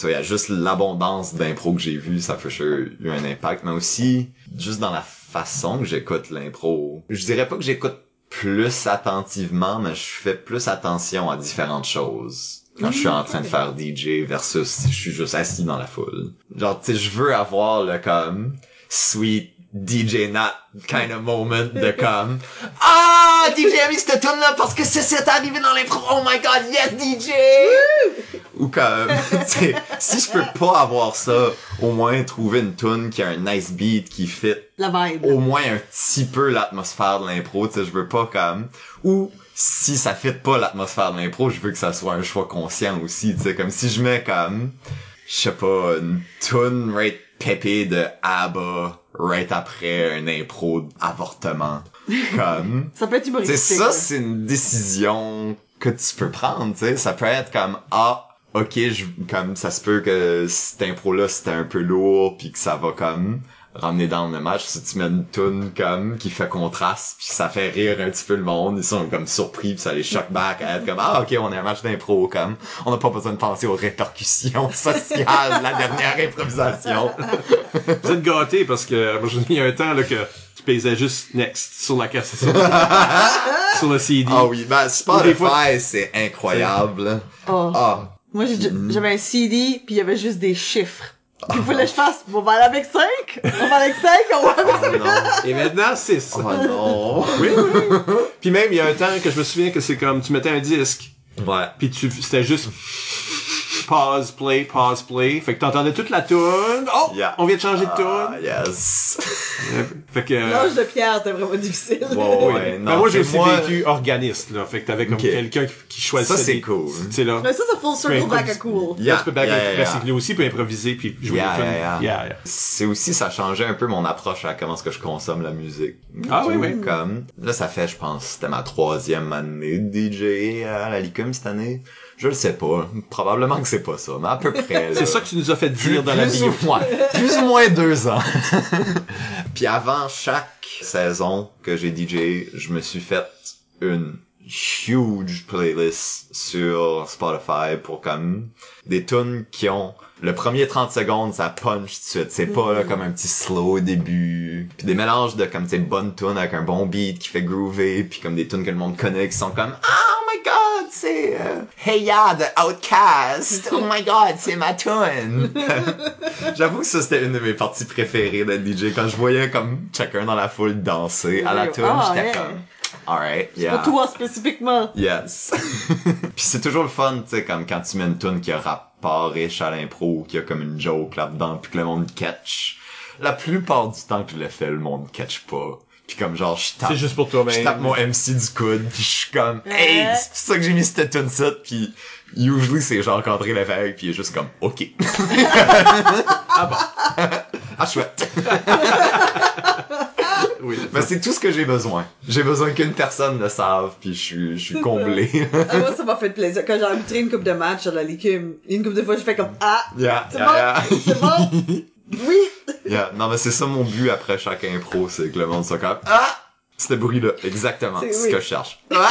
[SPEAKER 4] Y a juste l'abondance d'impro que j'ai vu, ça fait sure eu un impact, mais aussi juste dans la façon que j'écoute l'impro. Je dirais pas que j'écoute plus attentivement, mais je fais plus attention à différentes choses quand je suis en train de faire DJ versus si je suis juste assis dans la foule. Genre, tu sais, je veux avoir le comme sweet DJ Nat kind of moment de *laughs* comme Ah, DJ a mis cette tune là parce que c'est c'est arrivé dans l'impro. Oh my god, yes DJ! Ou comme, *laughs* si je peux pas avoir ça, au moins trouver une tune qui a un nice beat qui fit
[SPEAKER 3] La vibe.
[SPEAKER 4] au moins un petit peu l'atmosphère de l'impro, tu sais, je veux pas comme ou si ça fit pas l'atmosphère de l'impro, je veux que ça soit un choix conscient aussi, tu sais, comme si je mets comme je sais pas une tune right pépé de ABBA right après un impro d'avortement. Comme *laughs*
[SPEAKER 3] Ça peut être humoristique.
[SPEAKER 4] ça, c'est une décision que tu peux prendre, tu sais. Ça peut être comme, ah, ok, je, comme, ça se peut que cette impro-là, c'était un peu lourd, puis que ça va comme ramener dans le match. Si tu mets une tune comme, qui fait contraste, puis ça fait rire un petit peu le monde, ils sont comme surpris, puis ça les choque back à être comme, ah, ok, on est un match d'impro, comme, on n'a pas besoin de penser aux répercussions *laughs* sociales de la dernière improvisation. *laughs*
[SPEAKER 2] Vous êtes gâtés parce que moi, il y a un temps là que tu paysais juste next sur la cassette. sur le *laughs* CD.
[SPEAKER 4] Ah oui, ben,
[SPEAKER 2] fois-
[SPEAKER 4] Spotify, c'est incroyable.
[SPEAKER 3] Oh.
[SPEAKER 4] Ah,
[SPEAKER 3] Moi, j'ai-
[SPEAKER 4] Mm.
[SPEAKER 3] j'avais un CD, puis il y avait juste des chiffres. Puis il fallait que je fasse, on va aller avec 5, on va avec 5, on va avec
[SPEAKER 4] oh non.
[SPEAKER 2] Et maintenant, 6.
[SPEAKER 4] Oh non.
[SPEAKER 2] Oui, oui, oui. Puis même, il y a un temps que je me souviens que c'est comme, tu mettais un disque,
[SPEAKER 4] Ouais.
[SPEAKER 2] puis tu, c'était juste pause, play, pause, play. Fait que t'entendais toute la tune. Oh!
[SPEAKER 4] Yeah.
[SPEAKER 2] On vient de changer de
[SPEAKER 4] Ah,
[SPEAKER 2] tune.
[SPEAKER 4] yes. *laughs*
[SPEAKER 2] Fait que... euh,
[SPEAKER 3] L'âge de pierre, c'était vraiment difficile.
[SPEAKER 4] Bon, ouais,
[SPEAKER 2] Mais
[SPEAKER 4] non,
[SPEAKER 2] moi, j'ai
[SPEAKER 4] c'est
[SPEAKER 2] aussi
[SPEAKER 4] moi-
[SPEAKER 2] vécu organiste, là. Fait que t'avais comme quelqu'un qui, qui choisissait
[SPEAKER 4] Ça, c'est
[SPEAKER 2] des-
[SPEAKER 4] cool.
[SPEAKER 2] Tu sais, là.
[SPEAKER 3] Mais ça, c'est full circle
[SPEAKER 2] peux
[SPEAKER 3] back à cool.
[SPEAKER 4] Yeah,
[SPEAKER 2] Là, tu peux back
[SPEAKER 4] yeah, yeah,
[SPEAKER 2] lui aussi peut improviser puis jouer
[SPEAKER 4] Yeah,
[SPEAKER 2] des tunes.
[SPEAKER 4] yeah, yeah.
[SPEAKER 2] Yeah, yeah.
[SPEAKER 4] C'est aussi, ça changeait un peu mon approche à comment est-ce que je consomme la musique.
[SPEAKER 2] Ah oui, oui.
[SPEAKER 4] Comme, là, ça fait, je pense, c'était ma troisième année de DJ à la Licum cette année. Je le sais pas. Probablement que c'est pas ça, mais à peu près. *laughs*
[SPEAKER 2] C'est ça que tu nous as fait
[SPEAKER 4] plus,
[SPEAKER 2] dire dans la
[SPEAKER 4] plus
[SPEAKER 2] bio.
[SPEAKER 4] ou moins, plus ou moins deux ans. *laughs* Puis avant chaque saison que j'ai DJ, je me suis fait une huge playlist sur Spotify pour comme des tunes qui ont le premier 30 secondes ça punch tout de suite. C'est pas là, comme un petit slow au début. Puis des mélanges de comme ces bonnes tunes avec un bon beat qui fait groover puis comme des tunes que le monde connaît qui sont comme oh my god c'est euh, Hey Ya de Outcast oh my god c'est ma tune. *laughs* J'avoue que ça c'était une de mes parties préférées d'être DJ quand je voyais comme chacun dans la foule danser à la tune,
[SPEAKER 3] Ah,
[SPEAKER 4] j'étais
[SPEAKER 3] ouais.
[SPEAKER 4] comme alright, yeah.
[SPEAKER 3] toi spécifiquement.
[SPEAKER 4] Yes. *laughs* Puis c'est toujours le fun, tu sais, comme quand tu mets une tune qui a rapport riche à l'impro, qui a comme une joke là-dedans, puis que le monde catch. La plupart du temps que je le fais, le monde catch pas. Puis comme genre, je tape
[SPEAKER 2] C'est juste pour toi-même.
[SPEAKER 4] je tape mon MC du coude, puis je suis comme, hey, c'est pour ça que j'ai mis cette tune là puis usually c'est genre André Lévesque, puis il est juste comme, ok. *laughs*
[SPEAKER 2] Ah bon. *laughs*
[SPEAKER 4] Ah, chouette.
[SPEAKER 2] Oui.
[SPEAKER 4] Mais *laughs* c'est tout ce que j'ai besoin. J'ai besoin qu'une personne le save, puis je suis, je suis comblé.
[SPEAKER 3] Ah, moi, ça m'a fait plaisir. Quand j'ai arbitré une coupe de match à la licume, une coupe de fois, je fais comme, ah,
[SPEAKER 4] yeah,
[SPEAKER 3] c'est
[SPEAKER 4] yeah,
[SPEAKER 3] bon,
[SPEAKER 4] yeah.
[SPEAKER 3] c'est bon. *laughs* Oui.
[SPEAKER 4] Yeah. Non, mais c'est ça mon but après chaque impro, c'est que le monde soit comme, ah! Ce bruit-là, exactement,
[SPEAKER 3] C'est-
[SPEAKER 4] c'est ce
[SPEAKER 3] oui.
[SPEAKER 4] que je cherche. Ah!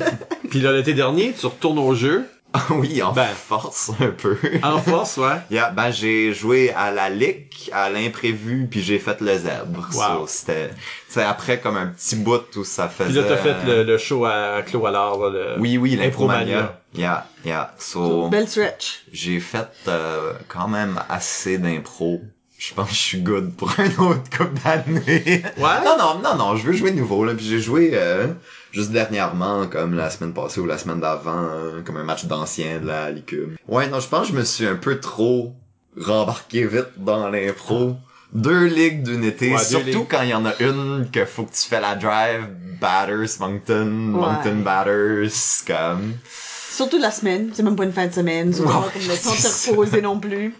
[SPEAKER 4] *laughs*
[SPEAKER 2] Puis là, l'été dernier, tu retournes au jeu. *laughs*
[SPEAKER 4] Ah oui, en
[SPEAKER 2] ben,
[SPEAKER 4] force un peu. *laughs*
[SPEAKER 2] en force, ouais.
[SPEAKER 4] Yeah, ben j'ai joué à la lick, à l'imprévu, puis j'ai fait le zèbre.
[SPEAKER 2] Wow.
[SPEAKER 4] So, c'était c'est après comme un petit bout où ça faisait.
[SPEAKER 2] Puis là t'as fait le, show à Clos alors le
[SPEAKER 4] Oui oui, l'impromania. Yeah, yeah. So,
[SPEAKER 3] belle stretch.
[SPEAKER 4] J'ai fait euh, quand même assez d'impro je pense que je suis good pour *laughs* un autre couple d'années.
[SPEAKER 2] Ouais?
[SPEAKER 4] Non, non, non, non, je veux jouer nouveau, là, puis j'ai joué, euh, juste dernièrement, comme la semaine passée ou la semaine d'avant, euh, comme un match d'anciens de la Licume. Ouais, non, je pense que je me suis un peu trop rembarqué vite dans l'impro. Deux ligues d'une été,
[SPEAKER 2] Ouais,
[SPEAKER 4] surtout quand il y en a une que faut que tu fais la drive, Batters, Moncton, Moncton Batters, comme...
[SPEAKER 3] Surtout la semaine. C'est même pas une fin de semaine. *laughs* Pas
[SPEAKER 4] Ouais,
[SPEAKER 3] comme le temps de reposer non plus.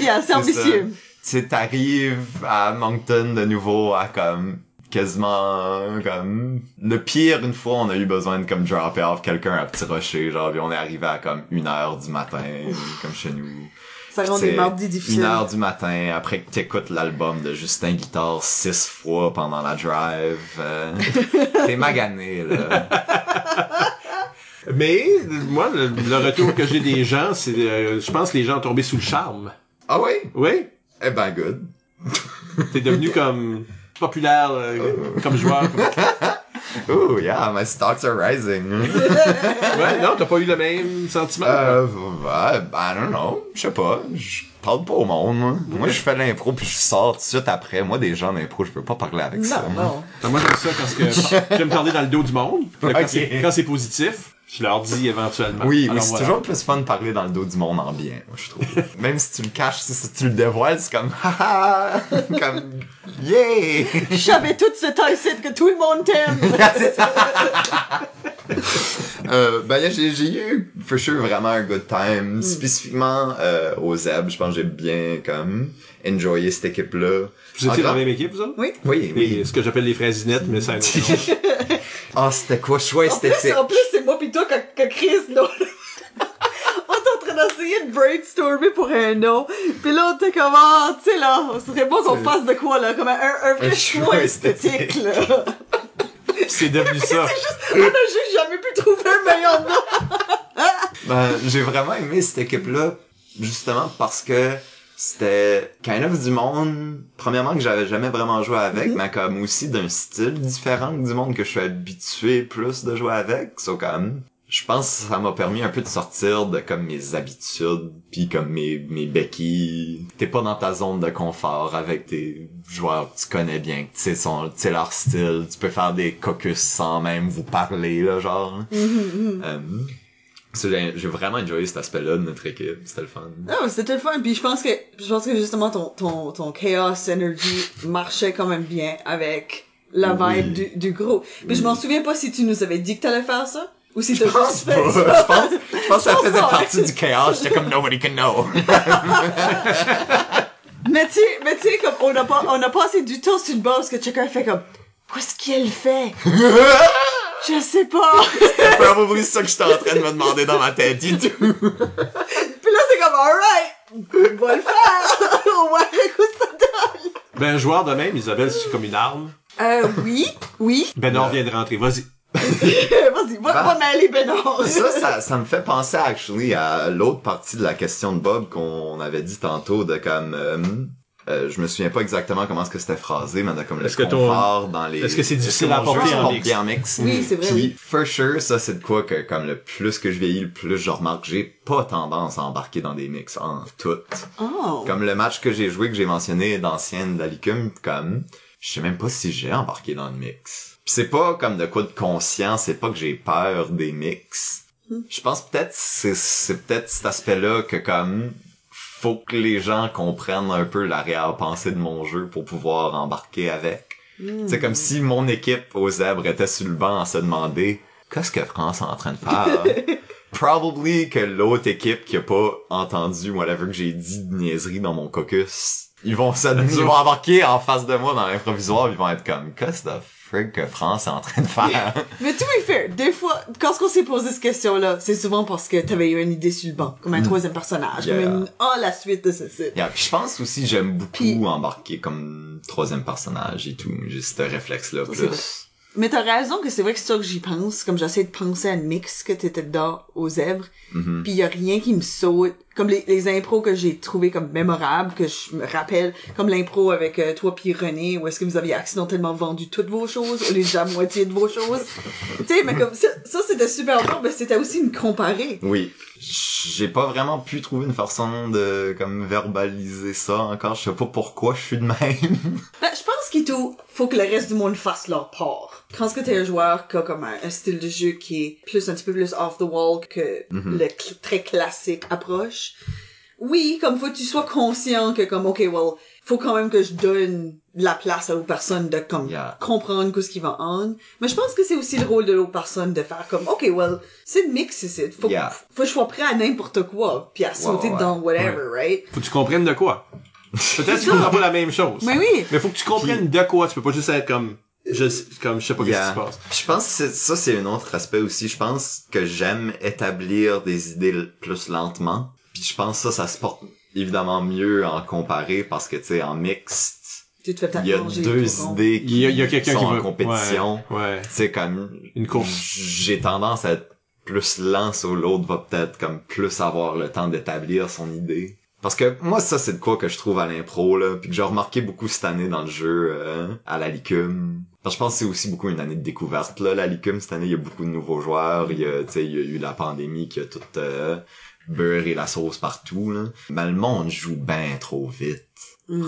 [SPEAKER 3] Yeah, c'est ambitieux.
[SPEAKER 4] Tu sais, t'arrives à Moncton de nouveau à comme quasiment comme le pire une fois on a eu besoin de comme dropper off quelqu'un à petit rocher genre puis on est arrivé à comme une heure du matin comme chez nous
[SPEAKER 3] Ça rend des mardis difficiles.
[SPEAKER 4] une heure du matin après que t'écoutes l'album de Justin Guitare six fois pendant la drive euh, *laughs* t'es magané là *laughs*
[SPEAKER 2] Mais, moi, le, le retour que j'ai des gens, c'est, euh, je pense que les gens ont tombé sous le charme.
[SPEAKER 4] Ah oui?
[SPEAKER 2] Oui.
[SPEAKER 4] Eh ben, good.
[SPEAKER 2] T'es devenu comme populaire euh, comme joueur. *laughs*
[SPEAKER 4] Oh, yeah, my stocks are rising. *laughs*
[SPEAKER 2] Ouais, non, t'as pas eu le même sentiment?
[SPEAKER 4] euh, ouais, ben, I don't know. Je sais pas. Je parle pas au monde, moi. Moi, je fais l'impro puis je sors tout de suite après. Moi, des gens d'impro, je peux pas parler avec ça.
[SPEAKER 3] Non, non.
[SPEAKER 2] Moi, j'aime ça parce que *laughs* j'aime parler dans le dos du monde. Quand c'est positif, je leur dis éventuellement.
[SPEAKER 4] Oui, oui,
[SPEAKER 2] Alors,
[SPEAKER 4] c'est
[SPEAKER 2] voilà.
[SPEAKER 4] toujours plus fun de parler dans le dos du monde en bien, moi, je trouve. *laughs* Même si tu le caches, si, tu le dévoiles, c'est comme, *laughs* haha, comme, yeah!
[SPEAKER 3] J'avais tout ce temps ici que tout le monde t'aime. *laughs*
[SPEAKER 4] C'est euh, ben, j'ai, j'ai eu, for sure, vraiment un good time. Spécifiquement, euh, au Zeb, je pense que j'ai bien, comme, enjoyé cette équipe-là.
[SPEAKER 2] Vous étiez dans la même équipe, vous autres?
[SPEAKER 3] Oui.
[SPEAKER 4] Oui, oui.
[SPEAKER 2] Et ce que j'appelle les fraisinettes, mais ça. *laughs*
[SPEAKER 4] Ah, c'était quoi,
[SPEAKER 3] plus,
[SPEAKER 4] esthétique?
[SPEAKER 3] en plus, c'est moi pis toi que, que Chris, non. *laughs* on était en train d'essayer de brainstormer pour un nom. Pis là, on était comme, ah, tu sais, là, ce serait bon qu'on fasse de quoi, là, comme un, un vrai
[SPEAKER 4] Un
[SPEAKER 3] choix
[SPEAKER 4] choix
[SPEAKER 3] esthétique,
[SPEAKER 4] esthétique.
[SPEAKER 3] là. *laughs*
[SPEAKER 2] C'est devenu ça.
[SPEAKER 3] on a juste jamais pu trouver un meilleur nom.
[SPEAKER 4] Ben, j'ai vraiment aimé cette équipe-là, justement parce que c'était kind of du monde, premièrement que j'avais jamais vraiment joué avec, mais comme aussi d'un style différent du monde que je suis habitué plus de jouer avec. So, comme, je pense que ça m'a permis un peu de sortir de comme mes habitudes, puis comme mes, mes béquilles. T'es pas dans ta zone de confort avec tes joueurs que tu connais bien, tu sais son, tu sais leur style, tu peux faire des caucus sans même vous parler, là, genre. Euh, so, j'ai j'ai vraiment enjoyé cet aspect-là de notre équipe. C'était le fun.
[SPEAKER 3] Non, mais c'était le fun. Puis je pense que, je pense que justement ton, ton, ton chaos energy marchait quand même bien avec la
[SPEAKER 4] Oui.
[SPEAKER 3] vibe du, du groupe. Puis je m'en souviens pas si tu nous avais dit que t'allais faire ça. Ou si t'as
[SPEAKER 4] Je
[SPEAKER 3] juste
[SPEAKER 4] pas.
[SPEAKER 3] fait
[SPEAKER 4] Je
[SPEAKER 3] ça.
[SPEAKER 4] pense, je pense que ça faisait partie du chaos. J'étais comme nobody can know. *laughs*
[SPEAKER 3] Mais tu sais, mais tu sais, comme on a pas, on a passé du temps sur bord parce que chacun fait comme, où est-ce qu'elle fait? *laughs* Je sais pas. *laughs*
[SPEAKER 4] C'est probablement ça que j'étais en train de me demander dans ma tête et tout.
[SPEAKER 3] Puis là, c'est comme, alright, on va le faire. *laughs* on va voir écoute ça donne.
[SPEAKER 2] Ben, un joueur de même, Isabelle, c'est comme une arme?
[SPEAKER 3] Euh, oui, oui.
[SPEAKER 2] Benor vient de rentrer. Vas-y. *laughs*
[SPEAKER 3] Vas-y, va,
[SPEAKER 4] Bah.
[SPEAKER 3] va mêler Bénard.
[SPEAKER 4] Ça, ça, ça me fait penser actually à l'autre partie de la question de Bob qu'on avait dit tantôt de comme euh, euh, je me souviens pas exactement comment est-ce que c'était phrasé, mais de comme le confort dans les.
[SPEAKER 2] est-ce que c'est difficile à
[SPEAKER 4] se
[SPEAKER 2] en mix?
[SPEAKER 4] bien en mix?
[SPEAKER 3] Oui, c'est vrai,
[SPEAKER 4] Puis,
[SPEAKER 3] oui.
[SPEAKER 4] for sure, ça c'est de quoi que comme le plus que je vieillis, le plus je remarque, j'ai pas tendance à embarquer dans des mix en tout.
[SPEAKER 3] Oh.
[SPEAKER 4] Comme le match que j'ai joué, que j'ai mentionné d'ancienne d'Alicum, comme, je sais même pas si j'ai embarqué dans le mix. Pis c'est pas comme de quoi de conscient, c'est pas que j'ai peur des mix. Je pense peut-être, c'est, c'est peut-être cet aspect-là que comme, faut que les gens comprennent un peu l'arrière-pensée de mon jeu pour pouvoir embarquer avec. C'est comme si mon équipe aux zèbres était sur le banc à se demander, qu'est-ce que France est en train de faire? *laughs* Probably que l'autre équipe qui a pas entendu whatever que j'ai dit de niaiserie dans mon caucus, ils vont se, *laughs* ils vont embarquer en face de moi dans l'improvisoire, ils vont être comme, qu'est-ce que que France est en train de faire? *laughs*
[SPEAKER 3] Mais to be fair, des fois, quand on s'est posé cette question-là, c'est souvent parce que t'avais eu une idée sur le banc, comme un troisième personnage,
[SPEAKER 4] Mm. Yeah.
[SPEAKER 3] comme une, ah, la suite de ceci.
[SPEAKER 4] Yeah, puis je pense aussi j'aime beaucoup
[SPEAKER 3] Puis-
[SPEAKER 4] embarquer comme troisième personnage et tout. J'ai ce réflexe-là plus.
[SPEAKER 3] Mais t'as raison que c'est vrai que c'est ça que j'y pense, comme j'essaie de penser à un mix que t'étais dedans aux zèbres,
[SPEAKER 4] Mhm.
[SPEAKER 3] puis y a rien qui me saute, comme les, les impros que j'ai trouvé comme mémorables, que je me rappelle, comme l'impro avec euh, toi puis René, où est-ce que vous aviez accidentellement vendu toutes vos choses, de la moitié de vos choses. tu sais, mais comme ça, ça c'était super bon, mais c'était aussi une comparée.
[SPEAKER 4] Oui. J'ai pas vraiment pu trouver une façon de comme verbaliser ça encore. Je sais pas pourquoi je suis de même. *laughs*
[SPEAKER 3] Ben, je pense qu'il faut que le reste du monde fasse leur part. Quand ce que t'es un joueur qui a comme un, un style de jeu qui est plus, un petit peu plus off the wall que
[SPEAKER 4] Mhm.
[SPEAKER 3] le cl- très classique approche, oui, comme faut que tu sois conscient que comme, ok, well, faut quand même que je donne la place aux personnes de comme
[SPEAKER 4] Yeah.
[SPEAKER 3] comprendre ce qui va en. Mais je pense que c'est aussi le rôle de l'autre personne de faire comme, ok, well, c'est mix ici. Faut,
[SPEAKER 4] Yeah.
[SPEAKER 3] faut que je sois prêt à n'importe quoi, puis à sauter
[SPEAKER 4] ouais, ouais.
[SPEAKER 3] dans whatever, right?
[SPEAKER 2] Faut que tu comprennes de quoi. Peut-être que tu comprends pas la même chose.
[SPEAKER 3] Mais oui!
[SPEAKER 2] Mais faut que tu comprennes de quoi. Tu peux pas juste être comme, je, sais- comme, je sais pas
[SPEAKER 4] Yeah.
[SPEAKER 2] qu'est-ce qui se passe.
[SPEAKER 4] Je pense que ça c'est un autre aspect aussi. Je pense que j'aime établir des idées plus lentement. Puis je pense que ça, ça se porte évidemment mieux en comparé parce que tu sais en mixte,
[SPEAKER 3] Tu te fais peut-être
[SPEAKER 4] il y a deux idées qui
[SPEAKER 2] Il y a, il y a quelqu'un
[SPEAKER 4] sont
[SPEAKER 2] qui
[SPEAKER 4] en compétition.
[SPEAKER 2] Ouais. ouais.
[SPEAKER 4] Tu sais comme
[SPEAKER 2] Une course.
[SPEAKER 4] j'ai tendance à être plus lent sur l'autre va peut-être comme plus avoir le temps d'établir son idée. Parce que moi, ça, c'est de quoi que je trouve à l'impro, là, puis que j'ai remarqué beaucoup cette année dans le jeu, euh, à la Licume. Parce que je pense que c'est aussi beaucoup une année de découverte, là, la Licume, cette année, il y a beaucoup de nouveaux joueurs, il y a, tu sais, il y a eu la pandémie qui a tout euh, beurré la sauce partout, là. Mais le monde joue ben trop vite.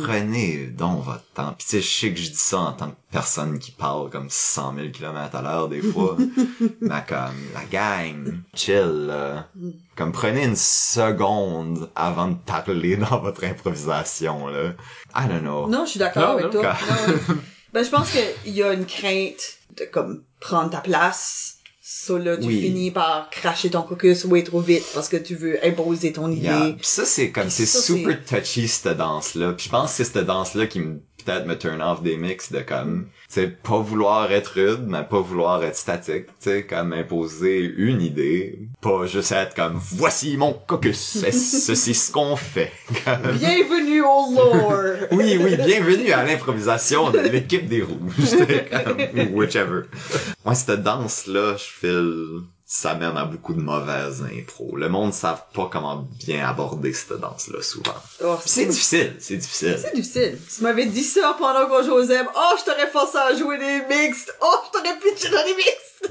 [SPEAKER 4] Prenez donc votre temps. Puis tu sais, je sais que je dis ça en tant que personne qui parle comme 100 000 km à l'heure des fois. *laughs* mais comme, la gang, chill, là. Comme prenez une seconde avant de parler dans votre improvisation, là. I don't know.
[SPEAKER 3] Non, je suis d'accord avec
[SPEAKER 2] non,
[SPEAKER 3] toi.
[SPEAKER 4] quand- *laughs*
[SPEAKER 3] Non, ben, je pense qu'il y a une crainte de, comme, prendre ta place. Ça, là, tu
[SPEAKER 4] Oui.
[SPEAKER 3] finis par cracher ton caucus way trop vite parce que tu veux imposer ton idée.
[SPEAKER 4] Yeah. Pis ça, c'est comme, c'est super touchy, cette danse-là. Puis je pense que c'est cette danse-là qui me, peut-être me turn off des mix de comme, tu sais, pas vouloir être rude, mais pas vouloir être statique, tu sais, comme imposer une idée. Pas juste être comme, voici mon caucus, et ceci ce qu'on fait. Comme-
[SPEAKER 3] Bienvenue au lore! *laughs*
[SPEAKER 4] oui, oui, bienvenue à l'improvisation de l'équipe des rouges. Comme, whichever. Moi, cette danse-là, je file, ça mène à beaucoup de mauvaises impros. Le monde ne savent pas comment bien aborder cette danse-là, souvent.
[SPEAKER 3] Oh,
[SPEAKER 4] C'est difficile, c'est difficile.
[SPEAKER 3] C'est difficile. Tu m'avais dit ça pendant qu'on jouait oh, je t'aurais forcé à jouer des mixtes. Oh, je t'aurais pitché dans les mixtes. *laughs*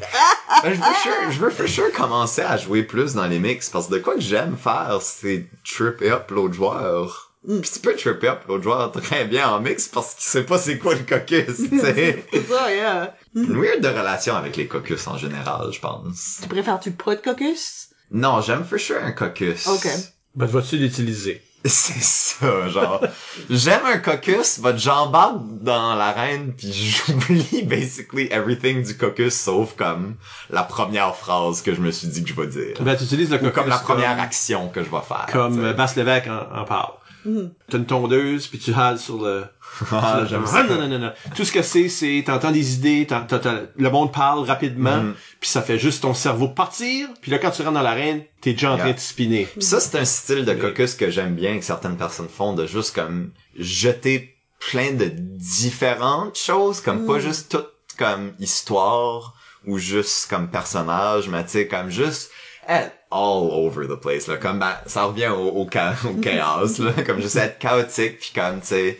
[SPEAKER 4] Ben, je veux sure, je veux for sure commencer à jouer plus dans les mix, parce que de quoi que j'aime faire, c'est tripper up l'autre joueur.
[SPEAKER 3] Mm.
[SPEAKER 4] Puis tu peux tripper up l'autre joueur très bien en mix parce qu'il sait pas c'est quoi le caucus, tu sais. *laughs*
[SPEAKER 3] C'est ça, yeah.
[SPEAKER 4] Une weird de relation avec les caucus en général, je pense.
[SPEAKER 3] Tu préfères-tu pas de caucus?
[SPEAKER 4] Non, j'aime for sure un caucus.
[SPEAKER 3] Ok.
[SPEAKER 2] Ben, vas-tu l'utiliser? *laughs*
[SPEAKER 4] C'est ça, genre. J'aime un caucus, but j'embarque dans l'arène pis j'oublie basically everything du caucus sauf comme la première phrase que je me suis dit que je vais dire.
[SPEAKER 2] Ben, tu utilises le
[SPEAKER 4] Ou
[SPEAKER 2] caucus
[SPEAKER 4] comme la première action que je vais faire.
[SPEAKER 2] Comme. Basse Lévesque en, en parle.
[SPEAKER 3] Mhm.
[SPEAKER 2] T'as une tondeuse, puis tu hales sur le... *laughs*
[SPEAKER 4] Ah,
[SPEAKER 2] sur le-
[SPEAKER 4] j'aime ça.
[SPEAKER 2] non, non, non, non. Tout ce que c'est, c'est t'entends des idées, t'as- t'as- le monde parle rapidement,
[SPEAKER 4] Mhm.
[SPEAKER 2] puis ça fait juste ton cerveau partir, puis là, quand tu rentres dans l'arène, t'es déjà en train de spinner.
[SPEAKER 4] Pis ça, c'est un style de caucus que j'aime bien que certaines personnes font, de juste comme jeter plein de différentes choses, comme pas juste tout comme histoire ou juste comme personnage, mais tu sais, comme juste all over the place, là. Comme, ben, ça revient au, au, cha- au *laughs* chaos, là. Comme juste être chaotique puis comme, tu sais,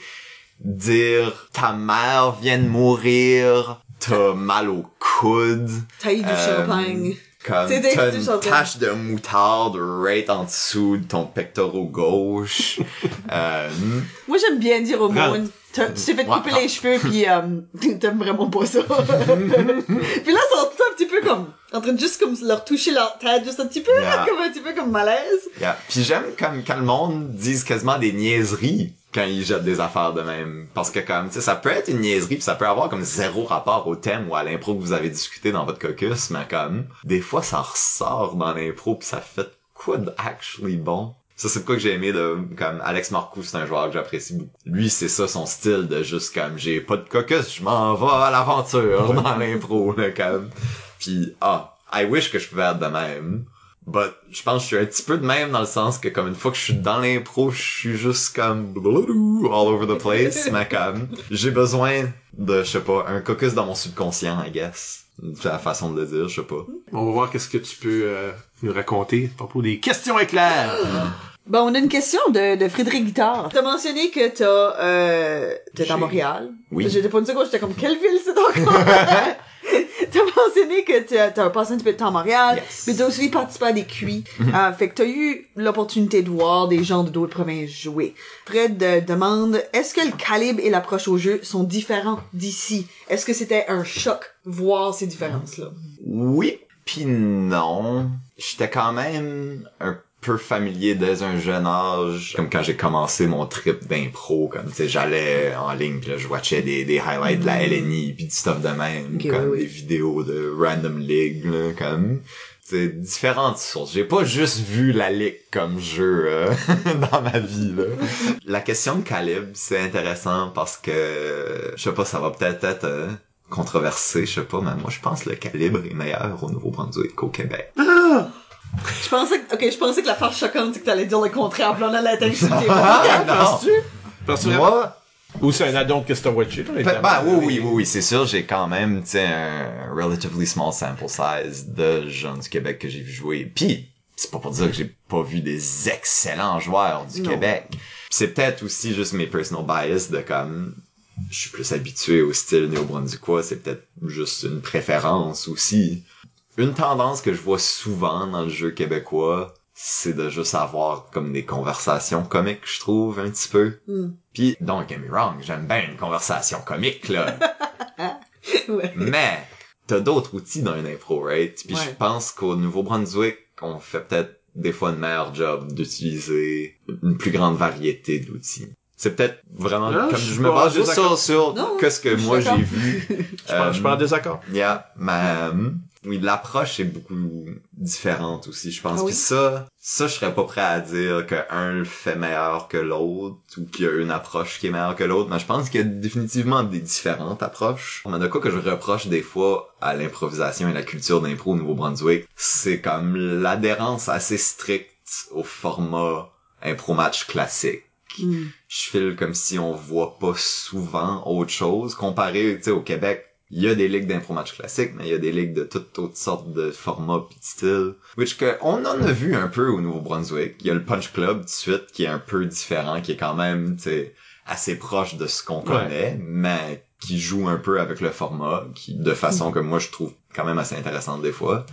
[SPEAKER 4] dire ta mère vient de mourir, t'as mal au coude,
[SPEAKER 3] Taille du
[SPEAKER 4] Euh,
[SPEAKER 3] champagne.
[SPEAKER 4] comme t'as une tache de moutarde right en dessous de ton pectoral gauche. *laughs* euh,
[SPEAKER 3] Moi, j'aime bien dire au monde, t'as- tu t'es fait
[SPEAKER 4] Ouais,
[SPEAKER 3] couper les cheveux pis euh, *laughs* t'aimes vraiment pas ça. *laughs* puis là, ils sont tout un petit peu comme, en train de juste comme leur toucher leur tête, juste un petit peu,
[SPEAKER 4] Yeah.
[SPEAKER 3] comme un petit peu comme malaise.
[SPEAKER 4] yeah. Puis j'aime comme quand le monde dise quasiment des niaiseries quand ils jettent des affaires de même. Parce que comme, tu sais, ça peut être une niaiserie puis ça peut avoir comme zéro rapport au thème ou à l'impro que vous avez discuté dans votre caucus, mais comme, des fois ça ressort dans l'impro puis ça fait quoi actually bon? Ça, c'est quoi que j'ai aimé de, comme, Alex Marcoux, c'est un joueur que j'apprécie beaucoup. Lui, c'est ça son style de juste comme, j'ai pas de caucus, je m'en vais à l'aventure dans l'impro, là, comme. Puis, ah, I wish que je pouvais être de même. But, je pense que je suis un petit peu de même dans le sens que comme une fois que je suis dans l'impro, je suis juste comme all over the place, *laughs* mais comme j'ai besoin de, je sais pas, un caucus dans mon subconscient, I guess. C'est la façon de le dire, je sais pas.
[SPEAKER 2] On va voir qu'est-ce que tu peux euh, nous raconter à propos des questions éclairs. *gasps*
[SPEAKER 3] Ben, on a une question de, de Frédéric Guitard. T'as mentionné que t'as, euh, t'es à
[SPEAKER 4] J'ai-
[SPEAKER 3] Montréal.
[SPEAKER 4] Oui.
[SPEAKER 3] J'étais pas une seconde, j'étais comme, quelle ville c'est encore? *laughs* t'as mentionné que t'as, t'as passé un petit peu de temps à Montréal.
[SPEAKER 4] Yes.
[SPEAKER 3] Mais t'as aussi participé à des cuits. Euh, fait que t'as eu l'opportunité de voir des gens de d'autres provinces jouer. Fred euh, demande, est-ce que le calibre et l'approche au jeu sont différents d'ici? Est-ce que c'était un choc voir ces différences-là?
[SPEAKER 4] Oui, puis non. J'étais quand même un peu familier dès un jeune âge, comme quand j'ai commencé mon trip d'impro, comme tu sais, j'allais en ligne, pis là, je watchais des, des highlights de la LNI, puis du stuff de même, comme
[SPEAKER 3] oui, oui.
[SPEAKER 4] des vidéos de Random League, là, comme c'est différentes sources. J'ai pas juste vu la ligue comme jeu euh, *laughs* dans ma vie là. La question de calibre, c'est intéressant parce que je sais pas, ça va peut-être être, euh, controversé, je sais pas, mais moi je pense que le calibre est meilleur au Nouveau-Brunswick qu'au Québec.
[SPEAKER 3] Je pensais que, ok, je pensais que la part choquante, c'est que t'allais dire le contraire, puis là, on allait être insulté.
[SPEAKER 4] Ah, non.
[SPEAKER 2] Penses-tu? Penses-tu vraiment?
[SPEAKER 4] Moi,
[SPEAKER 2] Ou c'est un addon que c'est un watch it, là,
[SPEAKER 4] Ben, ben, oui, oui, oui, oui, c'est sûr, j'ai quand même, tu sais, un relatively small sample size de gens du Québec que j'ai vu jouer. Puis, c'est pas pour dire que j'ai pas vu des excellents joueurs du
[SPEAKER 3] Non.
[SPEAKER 4] Québec. C'est peut-être aussi juste mes personal bias de comme, je suis plus habitué au style néo-brunswickois, c'est peut-être juste une préférence aussi. Une tendance que je vois souvent dans le jeu québécois, c'est de juste avoir comme des conversations comiques, je trouve, un petit peu.
[SPEAKER 3] Hmm.
[SPEAKER 4] Puis, don't get me wrong, j'aime bien une conversation comique, là. *laughs*
[SPEAKER 3] Ouais.
[SPEAKER 4] Mais, t'as d'autres outils dans une impro, right? Puis
[SPEAKER 3] Ouais.
[SPEAKER 4] je pense qu'au Nouveau-Brunswick, on fait peut-être des fois une meilleure job d'utiliser une plus grande variété d'outils. C'est peut-être vraiment,
[SPEAKER 2] Non,
[SPEAKER 4] comme
[SPEAKER 2] je
[SPEAKER 4] je,
[SPEAKER 2] suis
[SPEAKER 4] me base juste sur, sur
[SPEAKER 3] Non,
[SPEAKER 4] que moi j'ai vu.
[SPEAKER 2] Je *laughs* pense- je suis pas en désaccord.
[SPEAKER 4] Yeah, mais euh, oui, l'approche est beaucoup différente aussi, je pense.
[SPEAKER 3] Ah oui?
[SPEAKER 4] Puis ça, ça, je serais pas prêt à dire que un le fait meilleur que l'autre ou qu'il y a une approche qui est meilleure que l'autre, mais je pense qu'il y a définitivement des différentes approches. Mais de quoi que je reproche des fois à l'improvisation et la culture d'impro au Nouveau-Brunswick, c'est comme l'adhérence assez stricte au format impro match classique
[SPEAKER 3] Hmm.
[SPEAKER 4] je file comme si on voit pas souvent autre chose comparé tu sais au Québec il y a des ligues d'impro match classique mais il y a des ligues de toutes autres sortes de formats pis de styles. Which que on en a vu un peu au Nouveau-Brunswick. Il y a le Punch Club tout de suite qui est un peu différent qui est quand même tu assez proche de ce qu'on connaît mais qui joue un peu avec le format qui de façon que moi je trouve quand même assez intéressante des fois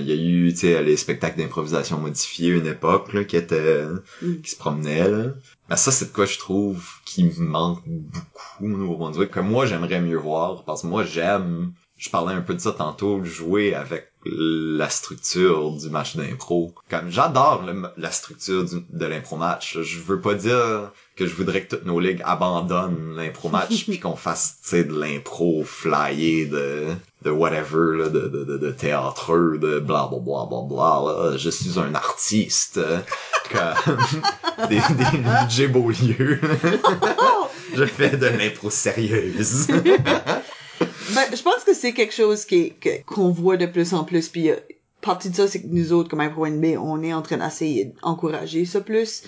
[SPEAKER 4] il y a eu tu sais les spectacles d'improvisation modifiés une époque là, qui était
[SPEAKER 3] Mm.
[SPEAKER 4] qui se promenait là mais ça, c'est de quoi je trouve qui me manque beaucoup au Nouveau-Brunswick, que moi, j'aimerais mieux voir, parce que moi, j'aime, je parlais un peu de ça tantôt, jouer avec la structure du match d'impro. Comme, j'adore la structure du- de l'impro-match. Je veux pas dire que je voudrais que toutes nos ligues abandonnent l'impro-match *laughs* puis qu'on fasse, tu sais, de l'impro flyé de, de whatever, là, de, de, de, de théâtreux, de bla bla bla bla bla, là. Je suis un artiste. euh, Comme, *laughs* des, des Beaulieu. *laughs* je fais de l'impro sérieuse.
[SPEAKER 3] Ben, je pense que c'est quelque chose qui qu'on voit de plus en plus. Puis euh, partie de ça, c'est que nous autres, comme Impro NB, on est en train d'essayer d'encourager ça plus.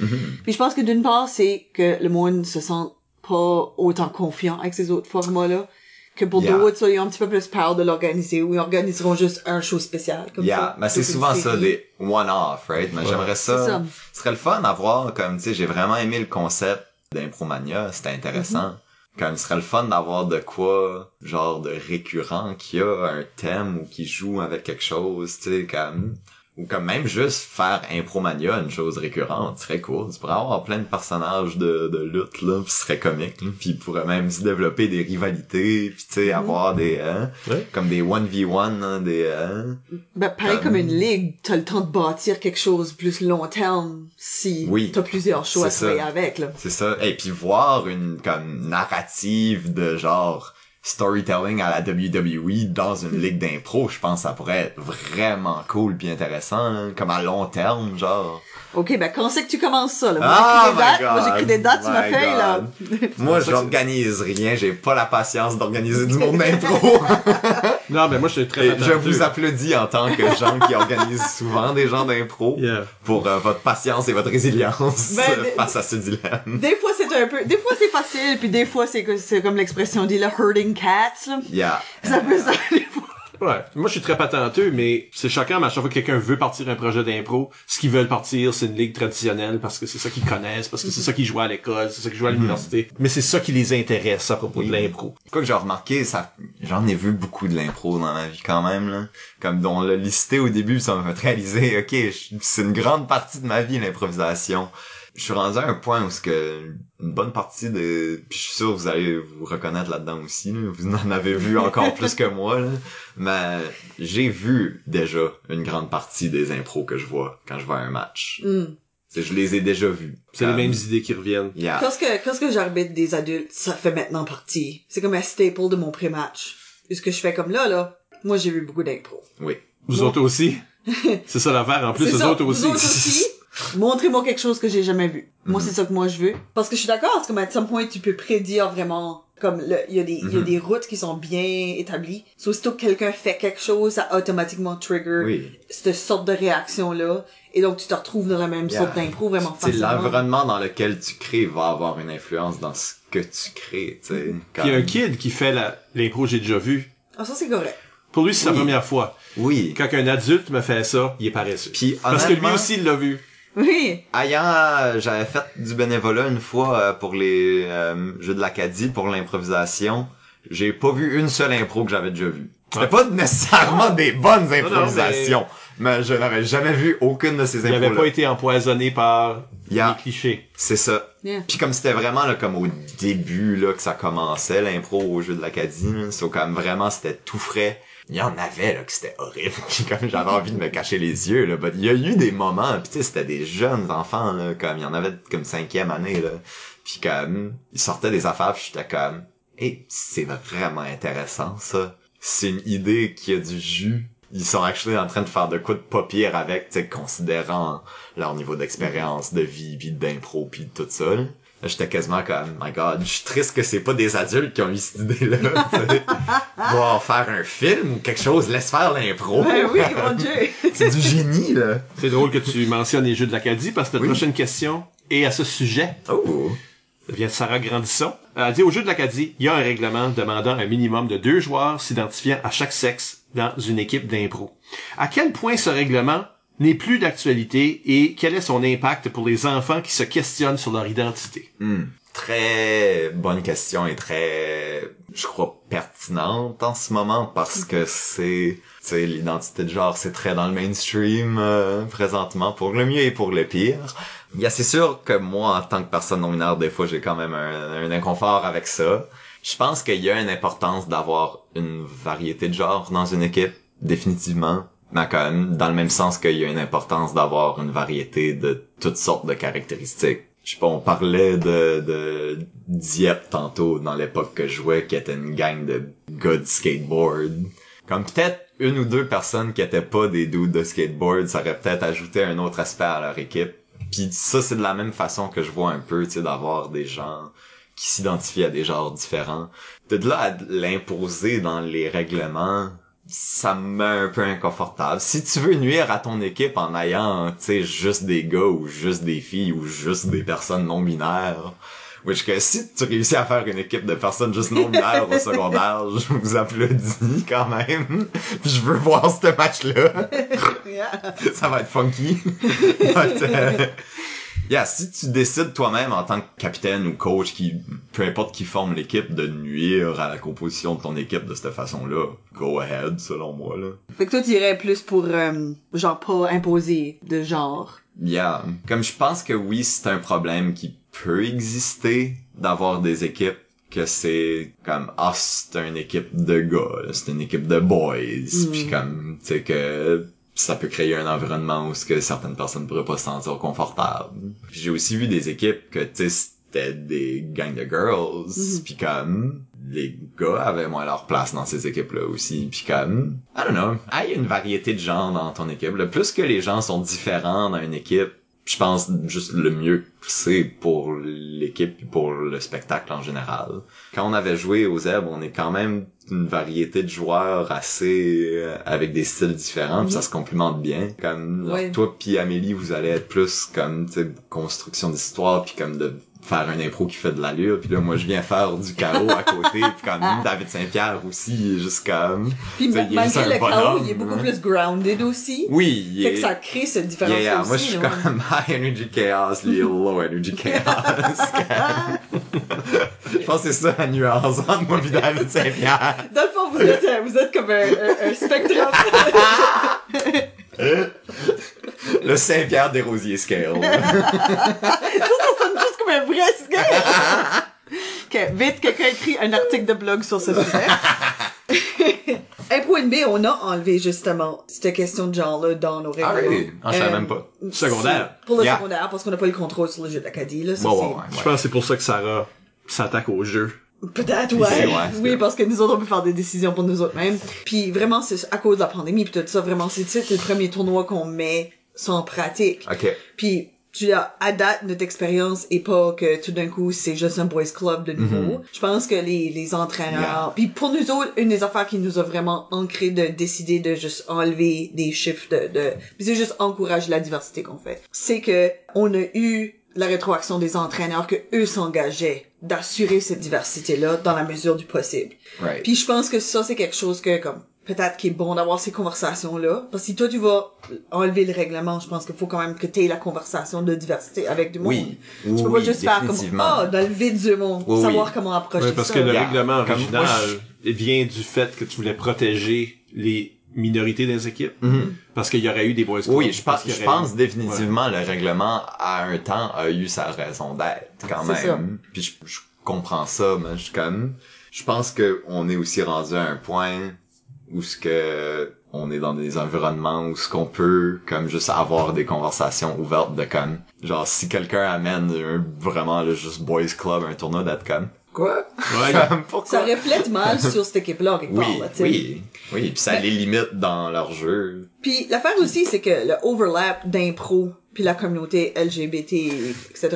[SPEAKER 3] Puis je pense que d'une part, c'est que le monde se sent pas autant confiant avec ces autres formats-là. Que pour
[SPEAKER 4] Yeah.
[SPEAKER 3] d'autres, ça, ils ont un petit peu plus peur de l'organiser ou ils organiseront juste un show spécial comme
[SPEAKER 4] yeah,
[SPEAKER 3] ça.
[SPEAKER 4] mais c'est souvent ça, des one-off, right? Mais
[SPEAKER 2] Ouais.
[SPEAKER 4] j'aimerais
[SPEAKER 3] C'est ça.
[SPEAKER 4] ça. Ce serait le fun à voir, comme, tu sais, j'ai vraiment aimé le concept d'Impromania, c'était intéressant.
[SPEAKER 3] Mm-hmm.
[SPEAKER 4] Comme, ce serait le fun d'avoir de quoi, genre, de récurrent, qui a un thème ou qui joue avec quelque chose, tu sais, comme, ou comme même juste faire Impromania une chose récurrente, serait cool. Tu pourrais avoir plein de personnages de, de lutte, là, pis ce serait comique, là. Puis il pourrait même se développer des rivalités, puis tu sais, avoir des, hein,
[SPEAKER 2] Ouais.
[SPEAKER 4] comme des 1v1, hein, des, hein,
[SPEAKER 3] Ben, pareil
[SPEAKER 4] Comme-
[SPEAKER 3] comme une ligue, t'as le temps de bâtir quelque chose plus long terme si
[SPEAKER 4] Oui.
[SPEAKER 3] t'as plusieurs shows à
[SPEAKER 4] ça.
[SPEAKER 3] travailler avec, là.
[SPEAKER 4] C'est ça. Et puis voir une comme narrative de genre storytelling à la WWE dans une ligue d'impro, je pense que ça pourrait être vraiment cool puis intéressant, hein, comme à long terme, genre.
[SPEAKER 3] Ok, ben quand c'est que tu commences ça, là? Moi,
[SPEAKER 4] Ah,
[SPEAKER 3] j'écris des
[SPEAKER 4] my
[SPEAKER 3] dates, moi j'écris des dates sur ma
[SPEAKER 4] My
[SPEAKER 3] feuille, là. *laughs*
[SPEAKER 4] Moi,
[SPEAKER 2] ça
[SPEAKER 4] j'organise rien, j'ai pas la patience d'organiser du monde d'impro. *laughs*
[SPEAKER 2] Non, mais moi, je suis très
[SPEAKER 4] je vous applaudis en tant que gens qui organisent souvent des gens d'impro
[SPEAKER 2] Yeah.
[SPEAKER 4] pour euh, votre patience et votre résilience
[SPEAKER 3] Ben, *laughs*
[SPEAKER 4] face à ce dilemme.
[SPEAKER 3] Des fois c'est un peu, des fois c'est facile, puis des fois c'est que- c'est comme l'expression dit le herding cats, là.
[SPEAKER 4] Yeah.
[SPEAKER 3] C'est un peu ça, des fois.
[SPEAKER 2] Ouais. Moi, je suis très patenteux, mais c'est choquant, mais à chaque fois que quelqu'un veut partir un projet d'impro, ce qu'ils veulent partir, c'est une ligue traditionnelle parce que c'est ça qu'ils connaissent, parce que c'est ça qu'ils jouent à l'école, c'est ça qu'ils jouent à l'université. Mais c'est ça qui les intéresse à propos de l'impro.
[SPEAKER 4] Quoi que j'ai remarqué, ça, j'en ai vu beaucoup de l'impro dans ma vie quand même, là. Comme dont l'a listé au début, ça m'a fait réaliser, ok, c'est une grande partie de ma vie, l'improvisation. Je suis rendu à un point où ce que une bonne partie de, puis je suis sûr que vous allez vous reconnaître là-dedans aussi, là. vous en avez vu encore *laughs* plus que moi, là. mais j'ai vu déjà une grande partie des impros que je vois quand je vois un match. C'est- Je les ai déjà vus.
[SPEAKER 2] C'est les mêmes idées qui reviennent.
[SPEAKER 4] Yeah.
[SPEAKER 3] Quand ce que, quand ce que j'arbitre des adultes, ça fait maintenant partie. C'est comme un staple de mon pré-match. Et ce que je fais comme là, là, moi j'ai vu beaucoup d'impro.
[SPEAKER 4] Oui.
[SPEAKER 2] Vous
[SPEAKER 3] Moi-
[SPEAKER 2] autres aussi? *laughs* c'est ça l'affaire. En plus,
[SPEAKER 3] C'est
[SPEAKER 2] les
[SPEAKER 3] ça.
[SPEAKER 2] autres aussi.
[SPEAKER 3] Vous autres aussi? Montrez-moi quelque chose que j'ai jamais vu. Moi,
[SPEAKER 4] Mhm.
[SPEAKER 3] c'est ça que moi je veux. Parce que je suis d'accord, c'est comme à some point, tu peux prédire vraiment Comme il y a des il y a
[SPEAKER 4] Mhm.
[SPEAKER 3] des routes qui sont bien établies. So, aussitôt que quelqu'un fait quelque chose, ça automatiquement trigger
[SPEAKER 4] Oui.
[SPEAKER 3] cette sorte de réaction là. Et donc tu te retrouves dans la même
[SPEAKER 4] Yeah.
[SPEAKER 3] sorte d'impro vraiment
[SPEAKER 4] C'est l'environnement dans lequel tu crées va avoir une influence dans ce que tu crées, tu sais.
[SPEAKER 2] Puis il y a un kid qui fait la- l'impro j'ai déjà vu.
[SPEAKER 3] Ah ça c'est correct.
[SPEAKER 2] Pour lui, c'est sa
[SPEAKER 4] Oui.
[SPEAKER 2] première fois.
[SPEAKER 4] Oui.
[SPEAKER 2] Quand un adulte me fait ça, il est paresseux.
[SPEAKER 4] Puis
[SPEAKER 2] Parce que lui aussi, il l'a vu.
[SPEAKER 3] Oui.
[SPEAKER 4] Ayant, euh, j'avais fait du bénévolat une fois euh, pour les euh, Jeux de l'Acadie, pour l'improvisation. J'ai pas vu une seule impro que j'avais déjà vue. C'était
[SPEAKER 2] Ouais.
[SPEAKER 4] pas nécessairement des bonnes
[SPEAKER 2] non,
[SPEAKER 4] improvisations, mais... je n'avais jamais vu aucune de ces
[SPEAKER 2] Il avait
[SPEAKER 4] impros
[SPEAKER 2] pas été empoisonné par
[SPEAKER 4] Yeah.
[SPEAKER 2] les clichés.
[SPEAKER 4] C'est ça.
[SPEAKER 3] Yeah.
[SPEAKER 4] Puis comme c'était vraiment là, comme au début là que ça commençait l'impro au jeu de l'Acadie, c'est comme vraiment c'était tout frais. Il y en avait là que c'était horrible. *laughs* Comme j'avais envie de me cacher les yeux là, il y a eu des moments. Puis tu sais c'était des jeunes enfants là, comme il y en avait comme cinquième année là. Puis comme ils sortaient des affaires, puis j'étais comme, hey c'est vraiment intéressant ça. C'est une idée qui a du jus. Ils sont actually en train de faire de quoi de pas pire avec, tu sais, considérant leur niveau d'expérience, de vie, puis d'impro, puis tout ça. Là, j'étais quasiment comme, my god, je suis triste que c'est pas des adultes qui ont eu cette idée-là. tu sais. *laughs* Va faire un film ou quelque chose, laisse faire l'impro.
[SPEAKER 3] Ben oui, mon *laughs* dieu.
[SPEAKER 4] c'est du génie, là.
[SPEAKER 2] C'est drôle que tu mentionnes les jeux de l'Acadie parce que notre
[SPEAKER 4] Oui.
[SPEAKER 2] prochaine question est à ce sujet.
[SPEAKER 4] Oh.
[SPEAKER 2] Ça vient de Sarah Grandisson. Elle dit au jeu de l'Acadie, il y a un règlement demandant un minimum de deux joueurs s'identifiant à chaque sexe dans une équipe d'impro. À quel point ce règlement n'est plus d'actualité et quel est son impact pour les enfants qui se questionnent sur leur identité?
[SPEAKER 4] Hmm. Très bonne question et très, je crois, pertinente en ce moment parce que c'est, tu sais, l'identité de genre, c'est très dans le mainstream euh, présentement pour le mieux et pour le pire. Il c'est sûr que moi, en tant que personne non binaire, des fois, j'ai quand même un, un inconfort avec ça. Je pense qu'il y a une importance d'avoir une variété de genre dans une équipe, définitivement. Mais quand même, dans le même sens qu'il y a une importance d'avoir une variété de toutes sortes de caractéristiques. Je sais pas, on parlait de, de Dieppe tantôt dans l'époque que je jouais, qui était une gang de gars de skateboard. Comme peut-être une ou deux personnes qui étaient pas des dudes de skateboard, ça aurait peut-être ajouté un autre aspect à leur équipe. Puis ça, c'est de la même façon que je vois un peu, tu sais, d'avoir des gens qui s'identifient à des genres différents. De là à l'imposer dans les règlements, ça me met un peu inconfortable. Si tu veux nuire à ton équipe en ayant, tu sais, juste des gars ou juste des filles ou juste des personnes non binaires, which que si tu réussis à faire une équipe de personnes juste non binaires au secondaire, *laughs* je vous applaudis quand même. Je veux voir ce match-là. *laughs* Ça va être funky. *laughs* But, euh, yeah, si tu décides toi-même en tant que capitaine ou coach qui, peu importe qui forme l'équipe, de nuire à la composition de ton équipe de cette façon-là, go ahead, selon moi, là.
[SPEAKER 3] Fait que toi, tu irais plus pour, euh, genre, pas imposer de genre.
[SPEAKER 4] Yeah. Comme je pense que oui, c'est un problème qui peut exister d'avoir des équipes que c'est comme ah c'est une équipe de gars, c'est une équipe de boys,
[SPEAKER 3] Mm.
[SPEAKER 4] puis comme tu sais que ça peut créer un environnement où ce que certaines personnes pourraient pas se sentir confortables. J'ai aussi vu des équipes que tu c'était des gangs de girls,
[SPEAKER 3] Mhm.
[SPEAKER 4] puis comme les gars avaient moins leur place dans ces équipes-là aussi, puis comme I don't know, il y a une variété de gens dans ton équipe. Le plus que les gens sont différents dans une équipe, je pense juste le mieux que c'est pour l'équipe et pour le spectacle en général. Quand on avait joué aux Zeb, on est quand même une variété de joueurs assez euh, avec des styles différents, ça se complimente bien. Comme
[SPEAKER 3] Ouais.
[SPEAKER 4] toi puis Amélie, vous allez être plus comme tu sais construction d'histoire puis comme de faire un impro qui fait de l'allure puis là moi je viens faire du chaos à côté puis comme David Saint-Pierre aussi il est juste comme
[SPEAKER 3] Puis malgré le chaos,
[SPEAKER 4] bonhomme,
[SPEAKER 3] il est beaucoup
[SPEAKER 4] hein.
[SPEAKER 3] plus grounded aussi.
[SPEAKER 4] oui il
[SPEAKER 3] Fait
[SPEAKER 4] est-
[SPEAKER 3] que ça crée cette différence
[SPEAKER 4] Yeah, yeah.
[SPEAKER 3] aussi.
[SPEAKER 4] Moi, je suis comme *laughs* high energy chaos, lui low energy *laughs* chaos. *laughs* je pense que c'est ça la nuance entre moi et David Saint-Pierre.
[SPEAKER 3] Dans le fond, vous êtes, vous êtes comme un, un, un spectrum.
[SPEAKER 4] Le Saint-Pierre des Rosiers Scale.
[SPEAKER 3] Un vrai ok, *laughs* vite, quelqu'un écrit un article de blog sur ce sujet. *laughs* Impro NB, on a enlevé justement cette question de genre-là dans nos
[SPEAKER 4] Ah
[SPEAKER 3] règlements.
[SPEAKER 4] oui, ah, je savais
[SPEAKER 3] Euh,
[SPEAKER 4] même pas.
[SPEAKER 2] Secondaire.
[SPEAKER 3] Pour le
[SPEAKER 4] Yeah.
[SPEAKER 3] secondaire, parce qu'on n'a pas le contrôle sur le jeu d'Acadie, là. Ça,
[SPEAKER 4] Ouais,
[SPEAKER 3] c'est-
[SPEAKER 4] ouais, ouais,
[SPEAKER 2] Je pense que c'est pour ça que Sarah s'attaque au jeu.
[SPEAKER 3] Peut-être, ouais. oui, parce que nous autres, on peut faire des décisions pour nous autres mêmes. Puis vraiment, c'est à cause de la pandémie, puis tout ça, vraiment, c'est le premier tournoi qu'on met sans pratique.
[SPEAKER 4] Ok.
[SPEAKER 3] Puis tu as à date notre expérience est pas que tout d'un coup c'est juste un boys club de nouveau. Je pense que les les entraîneurs
[SPEAKER 4] Yeah.
[SPEAKER 3] puis pour nous autres une des affaires qui nous a vraiment ancré de décider de juste enlever des chiffres de de puis c'est juste encourager la diversité qu'on fait. C'est que on a eu la rétroaction des entraîneurs que eux s'engageaient d'assurer cette diversité là dans la mesure du possible.
[SPEAKER 4] Right.
[SPEAKER 3] Puis je pense que ça, c'est quelque chose que, comme, peut-être qu'il est bon d'avoir ces conversations-là. Parce que si toi, tu vas enlever le règlement, je pense qu'il faut quand même que tu aies la conversation de diversité avec du monde.
[SPEAKER 4] Oui.
[SPEAKER 3] Tu peux
[SPEAKER 4] Oui,
[SPEAKER 3] pas juste faire comme,
[SPEAKER 4] définitivement.
[SPEAKER 3] ah, dans le vide du monde,
[SPEAKER 4] Oui,
[SPEAKER 3] savoir
[SPEAKER 4] oui.
[SPEAKER 3] comment approcher
[SPEAKER 2] parce
[SPEAKER 3] ça.
[SPEAKER 2] que le
[SPEAKER 4] Yeah.
[SPEAKER 2] règlement
[SPEAKER 4] Comme
[SPEAKER 2] original
[SPEAKER 4] moi,
[SPEAKER 2] vient du fait que tu voulais protéger les minorités des équipes.
[SPEAKER 4] Mhm.
[SPEAKER 2] Parce qu'il y aurait eu des boys.
[SPEAKER 4] Oui, je
[SPEAKER 2] Parce
[SPEAKER 4] pense, je pense
[SPEAKER 2] eu-
[SPEAKER 4] définitivement le règlement à un temps a eu sa raison d'être quand même. Puis je, je comprends ça, mais je suis comme, je pense que on est aussi rendu à un point où ce que on est dans des environnements où ce qu'on peut comme juste avoir des conversations ouvertes de comme genre si quelqu'un amène un, vraiment le juste boys club un tournoi d'être comme quoi?
[SPEAKER 2] Ouais.
[SPEAKER 4] Comme, *laughs* pourquoi?
[SPEAKER 3] Ça reflète mal sur cette équipe-là, quelque
[SPEAKER 4] oui
[SPEAKER 3] part, là, tu sais.
[SPEAKER 4] oui oui puis ça
[SPEAKER 3] Mais-
[SPEAKER 4] les limite dans leur jeu
[SPEAKER 3] Puis l'affaire aussi, c'est que le overlap d'impro puis la communauté LGBT, etc.,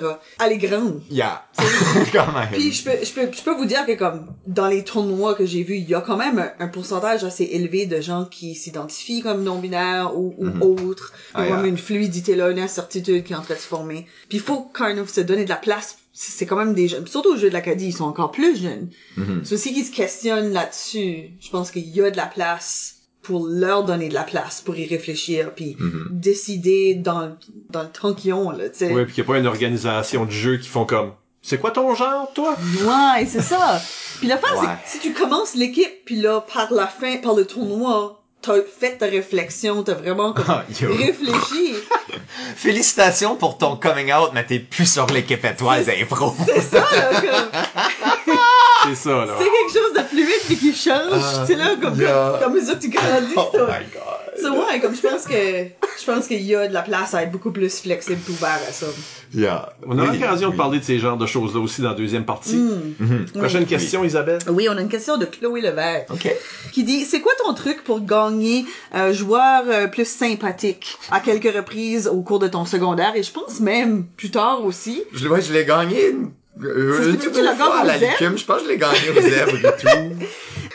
[SPEAKER 3] elle est grande.
[SPEAKER 4] yeah *laughs* quand même
[SPEAKER 3] Puis je peux, je peux, je peux vous dire que comme dans les tournois que j'ai vus, il y a quand même un, un pourcentage assez élevé de gens qui s'identifient comme non-binaires ou, ou
[SPEAKER 4] Mhm.
[SPEAKER 3] autres. Il y a
[SPEAKER 4] Ah, yeah.
[SPEAKER 3] une fluidité là, une incertitude qui est en train de se former. Puis il faut quand même se donner de la place. C'est quand même des jeunes, surtout au jeu de l'Acadie, ils sont encore plus jeunes.
[SPEAKER 4] Mhm.
[SPEAKER 3] C'est aussi qu'ils se questionnent là-dessus. Je pense qu'il y a de la place pour leur donner de la place, pour y réfléchir, puis
[SPEAKER 4] Mhm.
[SPEAKER 3] décider dans, dans le temps qu'ils ont, là, tu sais.
[SPEAKER 2] Ouais, puis qu'il n'y a pas une organisation de jeu qui font comme, c'est quoi ton genre, toi?
[SPEAKER 3] Ouais, c'est ça. Puis
[SPEAKER 4] Ouais.
[SPEAKER 3] c'est que si tu commences l'équipe, puis là, par la fin, par le tournoi, t'as fait ta réflexion, t'as vraiment comme
[SPEAKER 4] Ah,
[SPEAKER 3] réfléchi. *laughs*
[SPEAKER 4] Félicitations pour ton coming out, mais t'es plus sur l'équipe étoile d'impro. *laughs*
[SPEAKER 3] C'est ça, là, comme, *laughs*
[SPEAKER 2] C'est ça, là.
[SPEAKER 3] c'est quelque chose de fluide puis qui change,
[SPEAKER 4] Ah,
[SPEAKER 3] tu sais, là, comme,
[SPEAKER 4] yeah.
[SPEAKER 3] comme que tu grandis,
[SPEAKER 4] Oh
[SPEAKER 3] ça.
[SPEAKER 4] my god.
[SPEAKER 3] Ça, ouais, comme je pense que, je pense qu'il y a de la place à être beaucoup plus flexible et ouvert à ça.
[SPEAKER 4] Yeah.
[SPEAKER 2] On aura
[SPEAKER 4] Oui,
[SPEAKER 2] l'occasion de parler de ces genres de choses-là aussi dans la deuxième partie.
[SPEAKER 3] Hmm.
[SPEAKER 2] Prochaine
[SPEAKER 3] Oui.
[SPEAKER 2] question, Isabelle.
[SPEAKER 3] Oui, on a une question de Chloé Levert.
[SPEAKER 4] Ok.
[SPEAKER 3] qui dit c'est quoi ton truc pour gagner euh, joueur euh, plus sympathique à quelques reprises au cours de ton secondaire et je pense même plus tard aussi?
[SPEAKER 4] Je, ouais, je l'ai gagné une, euh,
[SPEAKER 3] tu
[SPEAKER 4] à la Licume. Je pense que je l'ai gagné aux zèbres et tout.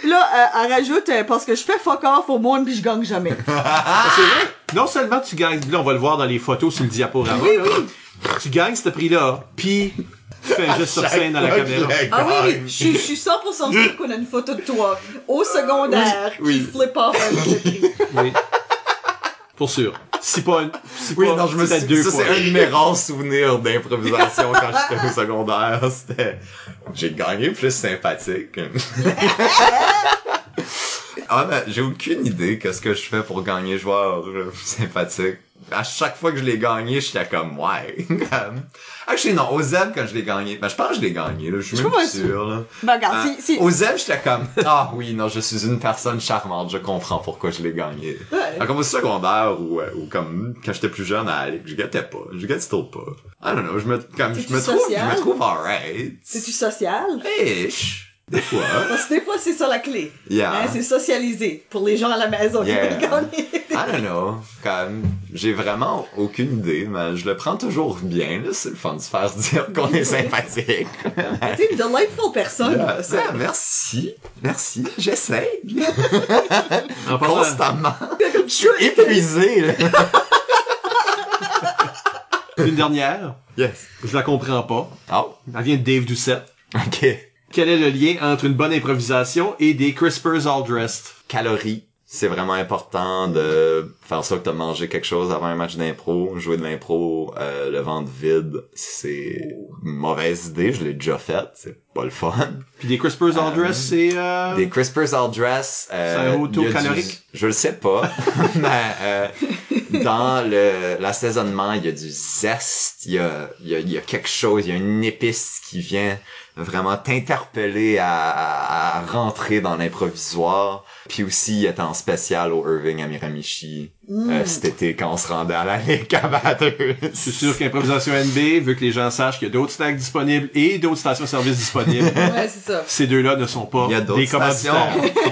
[SPEAKER 4] *laughs*
[SPEAKER 3] Là euh, elle rajoute euh, parce que je fais fuck off au monde puis je gagne jamais *laughs*
[SPEAKER 2] Ah, c'est vrai. Non seulement tu gagnes, là, on va le voir dans les photos sur le diaporama.
[SPEAKER 3] Oui,
[SPEAKER 2] là. Tu gagnes ce prix-là, puis tu fais un geste sur scène dans la caméra.
[SPEAKER 3] ah oui je, suis- je suis 100% sûre qu'on a une photo de toi au secondaire
[SPEAKER 4] Oui,
[SPEAKER 3] qui
[SPEAKER 4] oui.
[SPEAKER 3] flip off avec le prix
[SPEAKER 2] Oui. Pour sûr. Si pas, une- si
[SPEAKER 4] Oui,
[SPEAKER 2] pas,
[SPEAKER 4] non, je me suis,
[SPEAKER 2] deux
[SPEAKER 4] ça
[SPEAKER 2] fois.
[SPEAKER 4] c'est un de mes rares souvenirs d'improvisation quand j'étais au secondaire. C'était, j'ai gagné plus sympathique. *laughs* ah, ben, j'ai aucune idée qu'est-ce que je fais pour gagner joueur euh, *laughs* sympathique. À chaque fois que je l'ai gagné, j'étais comme, ouais. comme- *laughs* Actually, non, au ZEB, quand je l'ai gagné, ben, je pense que je l'ai gagné, là. Je suis
[SPEAKER 3] Je
[SPEAKER 4] même
[SPEAKER 3] pas
[SPEAKER 4] sûr, là.
[SPEAKER 3] ben regarde
[SPEAKER 4] Ah,
[SPEAKER 3] si, si...
[SPEAKER 4] J'étais comme, *laughs* ah oui, non, je suis une personne charmante, je comprends pourquoi je l'ai gagné.
[SPEAKER 3] Ouais.
[SPEAKER 4] Ah, Comme au secondaire ou, euh, ou comme quand j'étais plus jeune à je gâtais pas, je gâtais still pas. I don't know, je me, comme, je me trouve, je
[SPEAKER 3] social?
[SPEAKER 4] me trouve alright.
[SPEAKER 3] c'est-tu social
[SPEAKER 4] Ish. Des *laughs* fois.
[SPEAKER 3] parce que des fois c'est ça la clé
[SPEAKER 4] Yeah.
[SPEAKER 3] Hein, c'est socialiser pour les gens à la maison
[SPEAKER 4] Yeah. I don't know. Comme, j'ai vraiment aucune idée, mais je le prends toujours bien, là. C'est le fun de se faire dire qu'on est *laughs* sympathique.
[SPEAKER 3] c'est une delightful personne
[SPEAKER 4] Yeah. Ah, merci. Merci. J'essaie. Constamment. Je suis épuisé, là.
[SPEAKER 2] une dernière.
[SPEAKER 4] Yes.
[SPEAKER 2] Je la comprends pas.
[SPEAKER 4] Oh.
[SPEAKER 2] Elle vient de Dave Doucette.
[SPEAKER 4] Ok.
[SPEAKER 2] Quel est le lien entre une bonne improvisation et des crispers all dressed?
[SPEAKER 4] calories. C'est vraiment important de faire ça que t'as mangé quelque chose avant un match d'impro. Jouer de l'impro euh, le ventre vide, c'est une mauvaise idée. Je l'ai déjà fait. C'est pas le fun.
[SPEAKER 2] Puis des crispers all
[SPEAKER 4] Euh,
[SPEAKER 2] dressed, c'est euh...
[SPEAKER 4] Des crispers all dress. Euh,
[SPEAKER 2] C'est un
[SPEAKER 4] du-
[SPEAKER 2] calorique?
[SPEAKER 4] Je le sais pas. *laughs* mais euh, dans le l'assaisonnement, il y a du zeste. Il y a, il y, a, il y a quelque chose. Il y a une épice qui vient vraiment t'interpeller à, à, à rentrer dans l'improvisoire. Puis aussi, il était en spécial au Irving à Miramichi
[SPEAKER 3] Mm.
[SPEAKER 4] euh, cet été quand on se rendait à la Ligue
[SPEAKER 2] suis sûr qu'Improvisation NB veut que les gens sachent qu'il y a d'autres snacks disponibles et d'autres stations-service disponibles. *laughs*
[SPEAKER 3] ouais c'est ça
[SPEAKER 2] Ces deux-là ne sont pas
[SPEAKER 4] Il y a
[SPEAKER 2] des
[SPEAKER 4] d'autres stations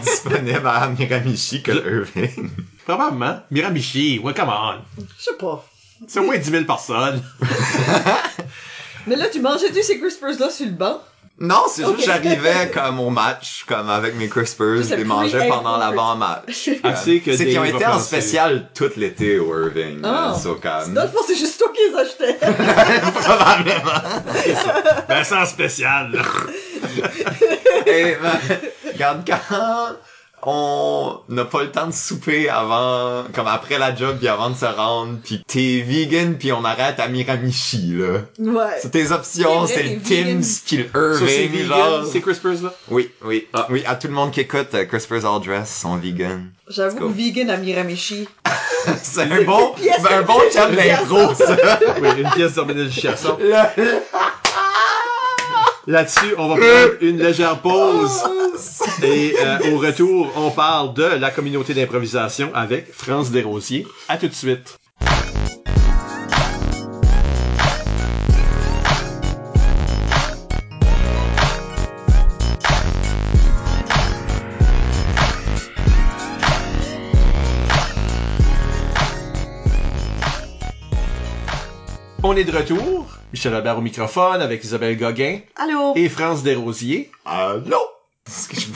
[SPEAKER 4] disponibles à Miramichi que le Irving.
[SPEAKER 2] Probablement. Miramichi, ouais, come on.
[SPEAKER 3] je sais pas
[SPEAKER 2] C'est au moins 10 000 personnes. *laughs*
[SPEAKER 3] Mais là, tu mangeais-tu ces crispers-là sur le banc?
[SPEAKER 4] Non, c'est juste
[SPEAKER 3] Ok.
[SPEAKER 4] j'arrivais comme au match, comme avec mes crispers,
[SPEAKER 3] Juste
[SPEAKER 4] je les
[SPEAKER 3] le
[SPEAKER 4] mangeais pendant l'avant-match. *laughs* C'est qu'ils ont été en spécial tout l'été au Irving. Euh, so comme...
[SPEAKER 3] Dans le fond, c'est juste toi qui les achetais. *laughs*
[SPEAKER 4] Probablement.
[SPEAKER 2] Ben, sans spécial, là. *laughs*
[SPEAKER 4] Et ben, regarde, quand on n'a pas le temps de souper avant, comme après la job, puis avant de se rendre, puis t'es vegan, puis on arrête à Miramichi, là.
[SPEAKER 3] ouais.
[SPEAKER 4] C'est tes options,
[SPEAKER 3] C'est
[SPEAKER 4] c'est le. Tim's, puis le
[SPEAKER 2] c'est
[SPEAKER 4] Irving,
[SPEAKER 2] vegan,
[SPEAKER 4] genre.
[SPEAKER 2] ces crispers, là?
[SPEAKER 4] Oui, oui.
[SPEAKER 2] Ah.
[SPEAKER 4] Oui, à tout le monde qui écoute, euh, Crispers All Dress sont vegan.
[SPEAKER 3] J'avoue, vegan à Miramichi. *laughs*
[SPEAKER 4] C'est un bon, c'est un
[SPEAKER 3] de
[SPEAKER 4] bon thème d'impro, ça.
[SPEAKER 2] Oui, une pièce d'organisation.
[SPEAKER 4] Là- *laughs*
[SPEAKER 2] Là-dessus, on va prendre une légère pause. Et euh, *laughs* au retour, on parle de la communauté d'improvisation avec France Desrosiers. À tout de suite. On est de retour. Michel Albert au microphone avec Isabelle Gauguin
[SPEAKER 3] Allô?
[SPEAKER 2] et France Desrosiers.
[SPEAKER 4] Allô?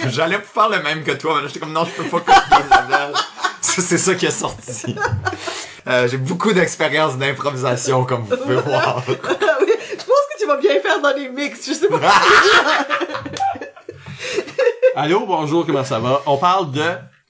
[SPEAKER 4] J'allais faire le même que toi, mais là, j'étais comme, non, je peux pas *laughs* copier Isabelle. C'est ça qui est sorti. *laughs* Euh, J'ai beaucoup d'expérience d'improvisation, comme vous pouvez *laughs* voir.
[SPEAKER 3] Oui, je pense que tu vas bien faire dans les mix, je sais pas.
[SPEAKER 2] Allô, bonjour, comment ça va? On parle de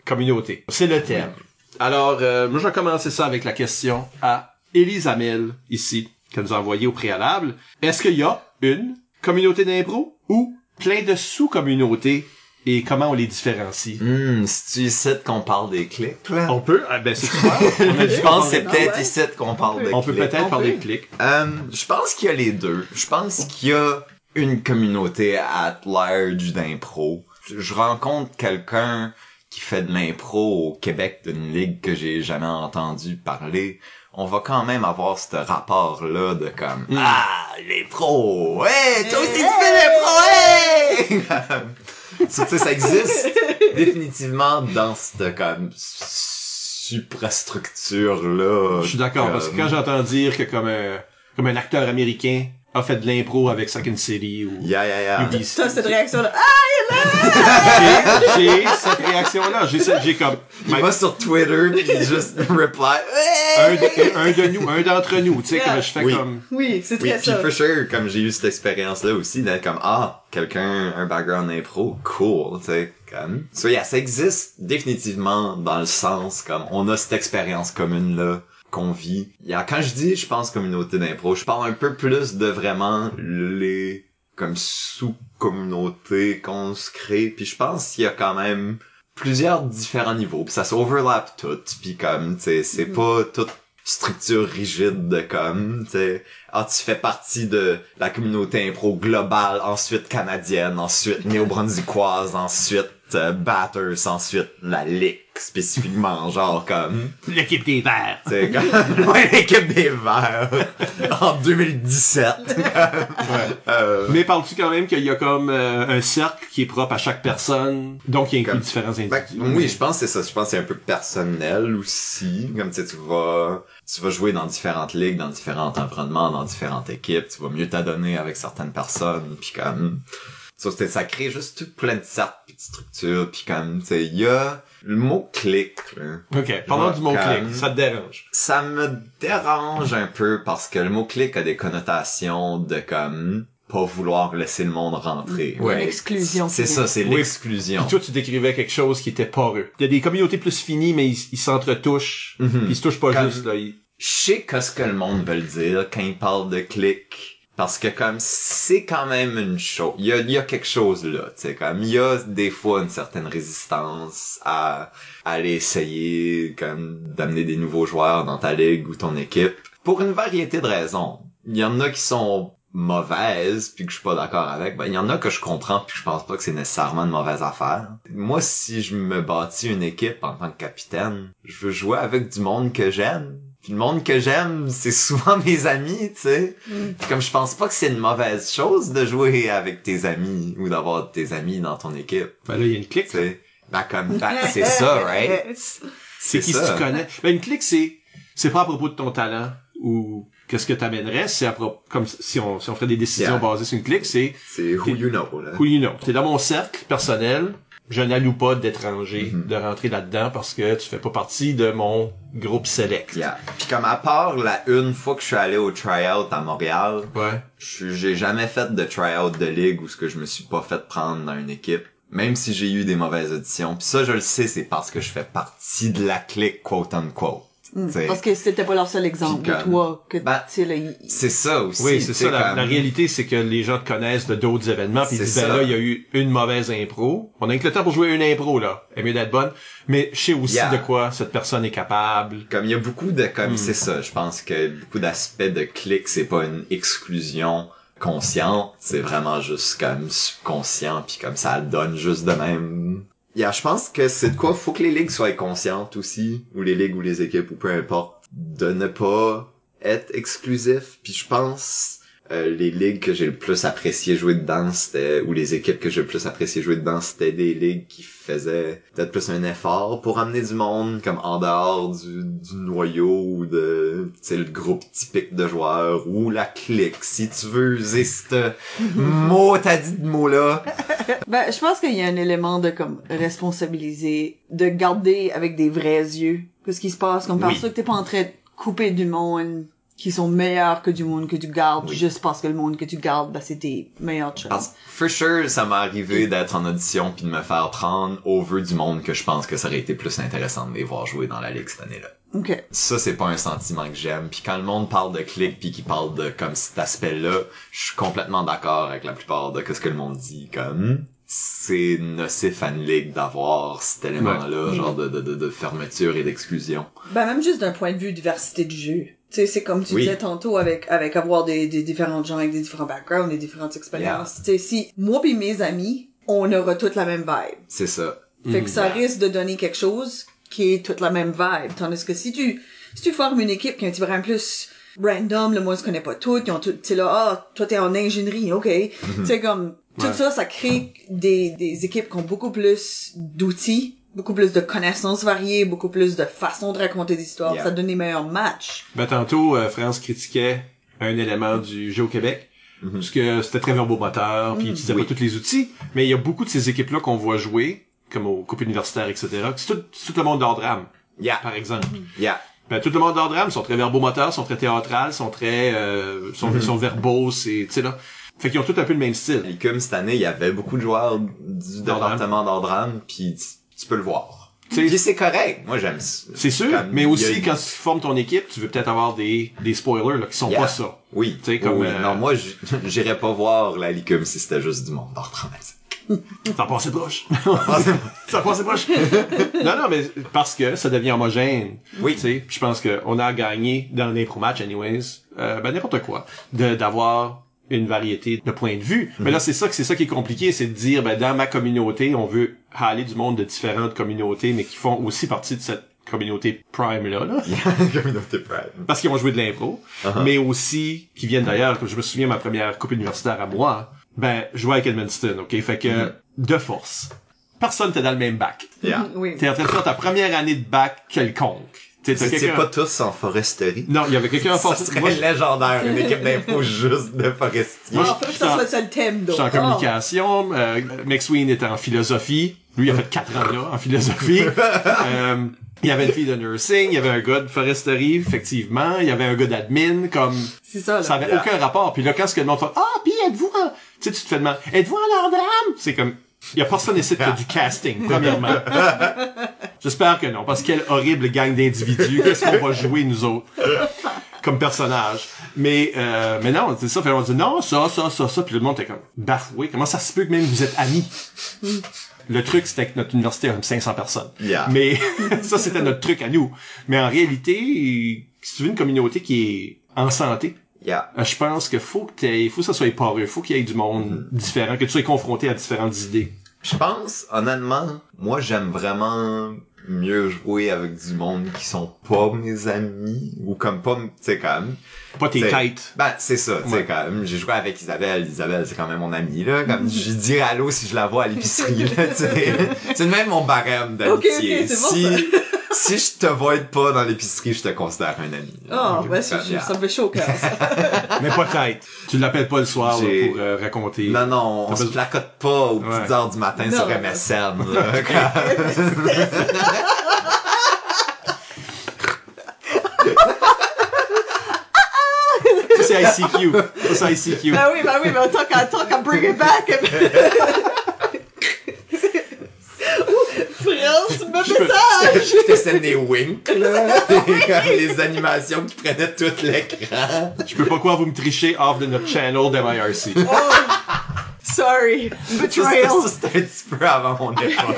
[SPEAKER 2] communauté. C'est le thème. Alors, euh, moi, je vais commencer ça avec la question à Élise Amel, ici, qu'elle nous a envoyé au préalable. Est-ce qu'il y a une communauté d'impro ou plein de sous-communautés et comment on les différencie?
[SPEAKER 4] Hmm, c'est-tu ici qu'on parle des clics, là?
[SPEAKER 2] On peut? Ah, ben, c'est super. *laughs*
[SPEAKER 4] Je pense que c'est peut-être
[SPEAKER 3] ouais.
[SPEAKER 4] ici qu'on parle de
[SPEAKER 2] On peut
[SPEAKER 4] clics.
[SPEAKER 2] peut-être parler
[SPEAKER 3] peut.
[SPEAKER 2] de clics.
[SPEAKER 4] Euh, je pense qu'il y a les deux. Je pense qu'il y a une communauté at large d'impro. Je, je rencontre quelqu'un qui fait de l'impro au Québec d'une ligue que j'ai jamais entendu parler. On va quand même avoir ce rapport-là de comme
[SPEAKER 2] Mm.
[SPEAKER 4] Ah, l'impro! Ouais, toi aussi tu fais! Ça, *laughs* tu sais, ça existe définitivement dans cette comme suprastructure-là.
[SPEAKER 2] Je suis d'accord, parce que quand j'entends dire que comme un, comme un acteur américain a fait de l'impro avec Second City ou
[SPEAKER 4] Yeah, yeah, yeah.
[SPEAKER 2] UBC,
[SPEAKER 3] Ça, cette réaction-là. *laughs* Ah!
[SPEAKER 2] j'ai, j'ai cette réaction-là. J'ai, cette- j'ai comme,
[SPEAKER 4] Il va sur Twitter pis il juste *laughs* reply.
[SPEAKER 2] un de, un de nous, un d'entre nous, tu sais, comme je fais
[SPEAKER 4] Oui.
[SPEAKER 2] comme,
[SPEAKER 3] Oui, c'est
[SPEAKER 4] Oui,
[SPEAKER 3] très
[SPEAKER 4] puis
[SPEAKER 3] ça.
[SPEAKER 4] for sure, comme j'ai eu cette expérience-là aussi, d'être comme, ah, quelqu'un, un background impro, cool, tu sais, comme. So yeah, ça existe définitivement dans le sens, comme, on a cette expérience commune-là qu'on vit. Quand je dis, je pense communauté d'impro, je parle un peu plus de vraiment les, comme sous-communautés qu'on se crée, puis je pense qu'il y a quand même plusieurs différents niveaux, puis ça s'overlap tout, puis comme, tu sais, c'est pas toute structure rigide de comme, tu sais, ah, tu fais partie de la communauté impro globale, ensuite canadienne, ensuite néo-brunswickoise, ensuite euh, Batters, ensuite la Ligue, spécifiquement, *laughs* genre comme,
[SPEAKER 2] l'équipe des Verts.
[SPEAKER 4] tu sais, comme, *laughs* ouais, l'équipe des Verts, *laughs* en 2017. Euh,
[SPEAKER 2] Mais parles-tu quand même qu'il y a comme euh, un cercle qui est propre à chaque personne, donc qui inclut
[SPEAKER 4] Comme-
[SPEAKER 2] différents
[SPEAKER 4] Ben,
[SPEAKER 2] individus?
[SPEAKER 4] oui, je pense que c'est ça. Je pense que c'est un peu personnel aussi. Comme tu sais, tu vas, tu vas jouer dans différentes ligues, dans différents environnements, dans différentes équipes. Tu vas mieux t'adonner avec certaines personnes. Puis comme, ça, c'est- ça crée juste tout plein de cercles, puis de structures. Puis comme, tu sais, il y a le mot clic. là.
[SPEAKER 2] Ok, parlons du mot
[SPEAKER 4] Comme-
[SPEAKER 2] clic, ça te dérange.
[SPEAKER 4] Ça me dérange un peu parce que le mot clic a des connotations de comme pas vouloir laisser le monde rentrer.
[SPEAKER 2] Ouais.
[SPEAKER 3] L'exclusion,
[SPEAKER 4] C'est
[SPEAKER 3] c'est
[SPEAKER 4] ça, c'est
[SPEAKER 2] Oui.
[SPEAKER 4] l'exclusion.
[SPEAKER 2] Puis toi, tu décrivais quelque chose qui était poreux. Il y a des communautés plus finies, mais ils ils s'entretouchent. Puis ils se touchent pas
[SPEAKER 4] Comme-
[SPEAKER 2] juste, là. Ils-
[SPEAKER 4] je sais qu'est-ce que le monde veut dire quand il parle de clic. Parce que comme c'est quand même une chose, il y a, quelque chose là, tu sais, comme il y a des fois une certaine résistance à, à aller essayer comme d'amener des nouveaux joueurs dans ta ligue ou ton équipe pour une variété de raisons. Il y en a qui sont mauvaises puis que je suis pas d'accord avec, ben il y en a que je comprends puis que je pense pas que c'est nécessairement une mauvaise affaire. Moi si je me bâtis une équipe en tant que capitaine, je veux jouer avec du monde que j'aime. Puis le monde que j'aime, c'est souvent *laughs* mes amis, tu sais.
[SPEAKER 3] Mm.
[SPEAKER 4] Puis comme je pense pas que c'est une mauvaise chose de jouer avec tes amis ou d'avoir tes amis dans ton équipe,
[SPEAKER 2] Ben là, il y a une clique.
[SPEAKER 4] tu sais. Ben comme ben, *laughs* c'est ça, right?
[SPEAKER 2] C'est qui
[SPEAKER 4] ça.
[SPEAKER 2] tu connais. Ben, une clique, c'est, c'est pas à propos de ton talent. ou qu'est-ce que t'amènerais, c'est à pro- comme si on, si on ferait des décisions
[SPEAKER 4] Yeah.
[SPEAKER 2] basées sur une clique, c'est
[SPEAKER 4] C'est who you know, là.
[SPEAKER 2] who you know. T'es dans mon cercle personnel, je n'alloue pas d'étrangers
[SPEAKER 4] Mhm.
[SPEAKER 2] de rentrer là-dedans parce que tu fais pas partie de mon groupe select.
[SPEAKER 4] Yeah. Puis comme à part la une fois que je suis allé au tryout à Montréal,
[SPEAKER 2] Ouais.
[SPEAKER 4] j'ai jamais fait de tryout de ligue où ce que je me suis pas fait prendre dans une équipe. Même si j'ai eu des mauvaises auditions. Puis ça, je le sais, c'est parce que je fais partie de la clique, quote unquote.
[SPEAKER 3] Mm.
[SPEAKER 4] T'sais.
[SPEAKER 3] Parce que c'était pas leur seul exemple
[SPEAKER 4] comme-
[SPEAKER 3] toi que
[SPEAKER 4] Ben,
[SPEAKER 3] tu sais là, il-
[SPEAKER 4] C'est ça aussi.
[SPEAKER 2] Oui, c'est ça. La,
[SPEAKER 4] comme-
[SPEAKER 2] la réalité, c'est que les gens te connaissent de d'autres événements, puis ils disent, ben là, il y a eu une mauvaise impro. On a que le temps pour jouer une impro, là. Elle est mieux d'être bonne. Mais je sais aussi
[SPEAKER 4] Yeah.
[SPEAKER 2] de quoi cette personne est capable.
[SPEAKER 4] Comme il y a beaucoup de comme
[SPEAKER 2] Hmm.
[SPEAKER 4] c'est ça, je pense que beaucoup d'aspects de clic, c'est pas une exclusion consciente, c'est vraiment juste comme subconscient puis comme ça donne juste de même. Yeah, je pense que c'est de quoi faut que les ligues soient conscientes aussi ou les ligues ou les équipes ou peu importe de ne pas être exclusif. Puis je pense euh, les ligues que j'ai le plus apprécié jouer dedans, c'était ou les équipes que j'ai le plus apprécié jouer dedans, c'était des ligues qui faisaient peut-être plus un effort pour amener du monde comme en dehors du, du noyau ou de tu sais le groupe typique de joueurs ou la clique si tu veux user ce *laughs* mot t'as dit de mot là *laughs*
[SPEAKER 3] Ben, je pense qu'il y a un élément de comme responsabiliser, de garder avec des vrais yeux ce qui se passe, comme
[SPEAKER 4] Oui.
[SPEAKER 3] parce que t'es pas en train de couper du monde qui sont meilleurs que du monde que tu gardes
[SPEAKER 4] Oui.
[SPEAKER 3] juste parce que le monde que tu gardes, ben, c'est tes.
[SPEAKER 4] Parce que, for sure, ça m'est arrivé d'être en audition puis de me faire prendre au vœu du monde que je pense que ça aurait été plus intéressant de les voir jouer dans la ligue cette année-là.
[SPEAKER 3] Ok.
[SPEAKER 4] Ça, c'est pas un sentiment que j'aime. Puis quand le monde parle de clic puis qu'il parle de comme cet aspect-là, je suis complètement d'accord avec la plupart de ce que le monde dit. Comme c'est nocif à une ligue d'avoir cet élément-là,
[SPEAKER 3] Ouais.
[SPEAKER 4] genre de, de, de, de fermeture et d'exclusion.
[SPEAKER 3] Ben, même juste d'un point de vue diversité du jeu. Tu sais, c'est comme tu
[SPEAKER 4] Oui.
[SPEAKER 3] disais tantôt avec, avec avoir des, des différents gens avec des différents backgrounds, des différentes expériences. Tu sais, si moi pis mes amis, on aura toute la même vibe.
[SPEAKER 4] C'est ça.
[SPEAKER 3] Fait que ça
[SPEAKER 4] Yeah.
[SPEAKER 3] risque de donner quelque chose qui est toute la même vibe. Tandis que si tu, si tu formes une équipe qui est un petit peu plus random, le monde se connaît pas toutes, ils ont tout, tu sais là, ah, toi t'es en ingénierie, ok. Tu sais comme, tout
[SPEAKER 2] Ouais.
[SPEAKER 3] ça, ça crée des, des équipes qui ont beaucoup plus d'outils, beaucoup plus de connaissances variées, beaucoup plus de façons de raconter des histoires.
[SPEAKER 4] Yeah.
[SPEAKER 3] Ça donne les meilleurs matchs.
[SPEAKER 2] Ben, tantôt, euh, France critiquait un élément du jeu au Québec.
[SPEAKER 4] Mhm.
[SPEAKER 2] Parce que c'était très verbomoteur, puis ils utilisaient
[SPEAKER 4] Oui.
[SPEAKER 2] pas tous les outils. Mais il y a beaucoup de ces équipes-là qu'on voit jouer, comme aux coupes universitaires, etc. C'est tout, c'est tout le monde d'art drame,
[SPEAKER 4] Yeah.
[SPEAKER 2] par exemple.
[SPEAKER 4] Yeah.
[SPEAKER 2] Ben, tout le monde d'art drame sont très verbomoteurs, sont très théâtrales, sont très, euh, sont,
[SPEAKER 4] Mhm.
[SPEAKER 2] sont verbaux, c'est, tu sais là. Fait qu'ils ont tout un peu le même style.
[SPEAKER 4] L'ICUM, cette année, il y avait beaucoup de joueurs du département d'Ordram, puis tu, peux le voir. Puis c'est correct. Moi, j'aime ça.
[SPEAKER 2] C'est sûr,
[SPEAKER 4] Comme,
[SPEAKER 2] mais aussi
[SPEAKER 4] a-
[SPEAKER 2] quand tu formes ton équipe, tu veux peut-être avoir des, des spoilers là, qui sont
[SPEAKER 4] Yeah.
[SPEAKER 2] pas ça.
[SPEAKER 4] Oui.
[SPEAKER 2] Tu sais, comme,
[SPEAKER 4] Oui.
[SPEAKER 2] euh,
[SPEAKER 4] Non, moi, *laughs* j'irais pas voir la Licum si c'était juste du monde d'Ordram.
[SPEAKER 2] Ça *laughs* passait proche. *laughs* ça passait proche. non, non, mais parce que ça devient homogène.
[SPEAKER 4] Oui.
[SPEAKER 2] Tu sais, je pense qu'on a gagné dans l'impro match, anyways, euh, ben n'importe quoi, de d'avoir une variété de points de vue. Mais là, c'est ça que c'est ça qui est compliqué, c'est de dire, ben dans ma communauté, on veut aller du monde de différentes communautés, mais qui font aussi partie de cette communauté *laughs* prime là. là.
[SPEAKER 4] Communauté Pride.
[SPEAKER 2] parce qu'ils ont joué de l'impro,
[SPEAKER 4] Uh-huh.
[SPEAKER 2] mais aussi qui viennent d'ailleurs, comme je me souviens ma première coupe universitaire à moi, ben jouais avec Edmundston, ok, fait que
[SPEAKER 4] Mm-hmm.
[SPEAKER 2] de force, personne n'était dans le même bac.
[SPEAKER 4] Yeah.
[SPEAKER 3] Oui.
[SPEAKER 2] T'es en train de faire ta première année de bac quelconque.
[SPEAKER 4] C'est pas tous en foresterie.
[SPEAKER 2] Non, il y avait quelqu'un en
[SPEAKER 4] Ça serait
[SPEAKER 2] Moi, je
[SPEAKER 4] légendaire, une équipe d'info juste de forestiers.
[SPEAKER 2] Moi, je-
[SPEAKER 3] ça soit ça le thème,
[SPEAKER 2] je suis en communication. Euh, McSween était en philosophie. Lui, il a fait quatre ans là, en philosophie. *laughs* Euh, il y avait une fille de nursing, il y avait un gars de foresterie, effectivement. Il y avait un gars d'admin, comme...
[SPEAKER 3] C'est ça, là.
[SPEAKER 2] Ça avait
[SPEAKER 4] Yeah.
[SPEAKER 2] aucun rapport. Puis là, quand ce que le monde fait, ah, puis êtes-vous en... Tu sais, tu te fais demander, êtes-vous en leur drame? C'est comme, il y a personne ici qui a du casting, *laughs* premièrement. *laughs* J'espère que non, parce quelle horrible gang d'individus, qu'est-ce qu'on va jouer, nous autres, comme personnage. Mais, euh, mais non, c'est ça, fait, on dit, non, ça, ça, ça, ça, puis le monde était comme, bafoué, comment ça se peut que même vous êtes amis? Le truc, c'était que notre université a 500 personnes.
[SPEAKER 4] Yeah.
[SPEAKER 2] Mais *laughs* ça, c'était notre truc à nous. Mais en réalité, si tu veux une communauté qui est en santé,
[SPEAKER 4] Yeah.
[SPEAKER 2] euh, je pense que faut que t'aies, faut que ça soit poreux, faut qu'il y ait du monde différent, que tu sois confronté à différentes idées.
[SPEAKER 4] Je pense, honnêtement, moi j'aime vraiment mieux jouer avec du monde qui sont pas mes amis ou comme pas, tu sais quand même.
[SPEAKER 2] Pas tes têtes.
[SPEAKER 4] Ben c'est ça, tu sais
[SPEAKER 2] Ouais.
[SPEAKER 4] quand même. J'ai joué avec Isabelle, Isabelle c'est quand même mon amie là. Comme *laughs* je dirais allô si je la vois à l'épicerie là. tu sais. C'est même mon barème d'amitié.
[SPEAKER 3] ok, c'est bon,
[SPEAKER 4] si
[SPEAKER 3] ça. *laughs*
[SPEAKER 4] si je te vois pas dans l'épicerie, je te considère un ami.
[SPEAKER 3] Oh, ben,
[SPEAKER 4] yeah.
[SPEAKER 3] ça me fait chaud au cœur, ça. *laughs*
[SPEAKER 2] Mais peut-être. Tu l'appelles pas le soir là, pour euh, raconter.
[SPEAKER 4] Non, non, on
[SPEAKER 2] T'as
[SPEAKER 4] se placote pas aux
[SPEAKER 2] Ouais.
[SPEAKER 4] petites heures du matin
[SPEAKER 3] Non.
[SPEAKER 4] sur MSN. là, quand-
[SPEAKER 2] Ça, c'est ICQ. Ça, c'est ICQ.
[SPEAKER 3] Ben oui, ben oui, mais tant qu'à, tant qu'à bring it back. *laughs* France, message!
[SPEAKER 4] je te sens des winks, là. *laughs* *laughs* Comme les animations qui prenaient tout l'écran.
[SPEAKER 2] Je peux pas croire vous me trichez off de notre channel d'MIRC.
[SPEAKER 3] Oh, sorry. *laughs* Betrayal.
[SPEAKER 4] ça, c'était un petit peu avant mon époque.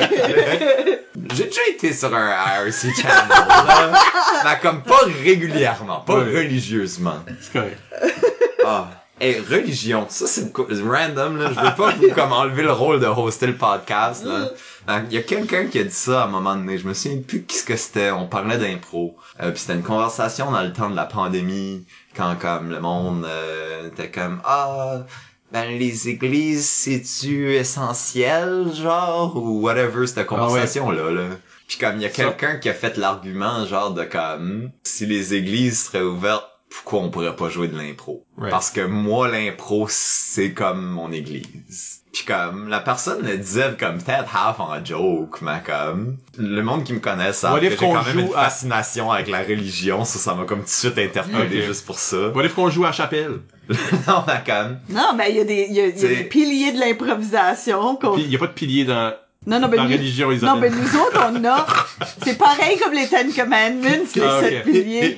[SPEAKER 4] J'ai déjà été sur un IRC channel, là. Mais comme pas régulièrement, pas
[SPEAKER 2] Ouais.
[SPEAKER 4] religieusement.
[SPEAKER 2] C'est correct.
[SPEAKER 4] Ah. Et religion, ça c'est random là, je veux pas vous comme enlever le rôle de hoster le podcast là. Il y a quelqu'un qui a dit ça à un moment donné, je me souviens plus qu'est-ce que c'était, on parlait d'impro. Euh, puis c'était une conversation dans le temps de la pandémie quand comme le monde euh, était comme ah ben les églises c'est-tu essentiel genre ou whatever cette conversation là là? Puis comme il y a quelqu'un qui a fait l'argument genre de comme si les églises seraient ouvertes pourquoi on pourrait pas jouer de l'impro?
[SPEAKER 2] Right.
[SPEAKER 4] Parce que moi, l'impro, c'est comme mon église. Puis comme, la personne le disait comme peut-être half en joke, mais comme, le monde qui me connaît savent que j'ai
[SPEAKER 2] qu'on
[SPEAKER 4] quand même une
[SPEAKER 2] à-
[SPEAKER 4] fascination avec la religion, ça, ça m'a comme tout de suite interpellé juste pour ça.
[SPEAKER 2] What if qu'on joue à chapelle? *laughs*
[SPEAKER 4] non, mais comme,
[SPEAKER 3] Non, mais il y a des, il y a, y a des piliers de l'improvisation
[SPEAKER 2] il y a pas de pilier dans
[SPEAKER 3] Non, non, ben,
[SPEAKER 2] la
[SPEAKER 3] nous-
[SPEAKER 2] religion
[SPEAKER 3] non, ben, nous autres, on a, *laughs* c'est pareil comme les Ten Commandments, les
[SPEAKER 2] Ah, ok.
[SPEAKER 3] sept piliers.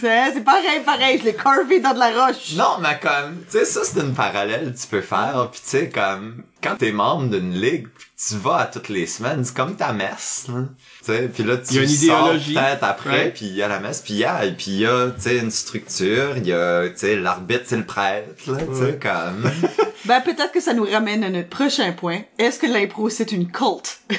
[SPEAKER 3] C'est, c'est pareil, pareil, je l'ai carvé dans de la roche.
[SPEAKER 4] non, mais comme, tu sais, ça c'est une parallèle que tu peux faire, puis tu sais, comme, quand t'es membre d'une ligue, puis tu vas à toutes les semaines, c'est comme ta messe, là. Tu sais, puis là, tu
[SPEAKER 2] y a une
[SPEAKER 4] sors
[SPEAKER 2] idéologie.
[SPEAKER 4] peut-être après,
[SPEAKER 2] Ouais.
[SPEAKER 4] puis il y a la messe, puis il y a, et puis il y a, tu sais, une structure, il y a, tu sais, l'arbitre, c'est le prêtre, là, tu sais,
[SPEAKER 2] Ouais.
[SPEAKER 4] comme... *laughs*
[SPEAKER 3] Ben, peut-être que ça nous ramène à notre prochain point. Est-ce que l'impro, c'est une culte? *laughs*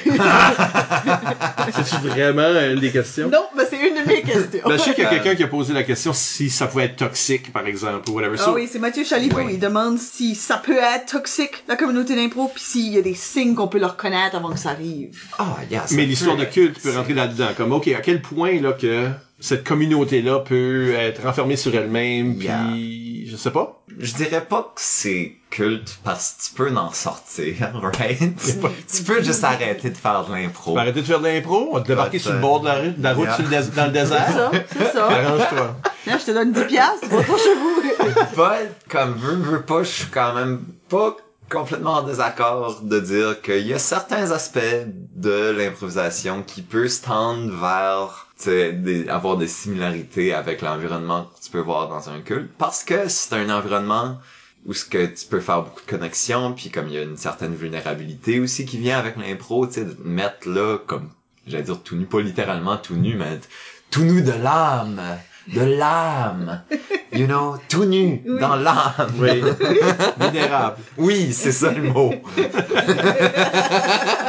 [SPEAKER 2] C'est vraiment une des questions?
[SPEAKER 3] non, ben, c'est une de mes questions.
[SPEAKER 2] Ben, je sais qu'il y a quelqu'un qui a posé la question si ça pouvait être toxique, par exemple, ou whatever.
[SPEAKER 3] Ah
[SPEAKER 2] So,
[SPEAKER 3] oui, c'est Mathieu Chalipo.
[SPEAKER 4] Ouais.
[SPEAKER 3] Il demande si ça peut être toxique, la communauté d'impro, puis s'il y a des signes qu'on peut leur reconnaître avant que ça arrive.
[SPEAKER 4] Ah, yeah,
[SPEAKER 2] Mais l'histoire de culte peut rentrer là-dedans. Comme, OK, à quel point, là, que cette communauté-là peut être renfermée sur elle-même,
[SPEAKER 4] Yeah.
[SPEAKER 2] puis je sais pas.
[SPEAKER 4] Je dirais pas que c'est culte parce que tu peux en sortir, *laughs* right? tu peux juste arrêter de faire de l'impro.
[SPEAKER 2] Tu peux arrêter de faire de l'impro, on va te débarquer
[SPEAKER 4] Ouais,
[SPEAKER 2] sur le bord de la, rue- de la route
[SPEAKER 4] Yeah.
[SPEAKER 2] sur le dés- dans le
[SPEAKER 3] C'est
[SPEAKER 2] désert.
[SPEAKER 3] ça, c'est ça.
[SPEAKER 2] Arrange-toi.
[SPEAKER 3] Tiens, je te donne 10 piastres, tu vas pas chez vous. *laughs*
[SPEAKER 4] pas comme veux, veux pas, je suis quand même pas complètement en désaccord de dire qu'il y a certains aspects de l'improvisation qui peut se tendre vers des, avoir des similarités avec l'environnement que tu peux voir dans un culte parce que c'est un environnement où ce que tu peux faire beaucoup de connexions puis comme il y a une certaine vulnérabilité aussi qui vient avec l'impro tu sais de te mettre là comme j'allais dire tout nu pas littéralement tout nu mais tout nu de l'âme de l'âme you know tout nu
[SPEAKER 3] Oui.
[SPEAKER 4] dans l'âme
[SPEAKER 2] Oui. *laughs* Vulnérable.
[SPEAKER 4] oui, c'est ça le mot. *laughs*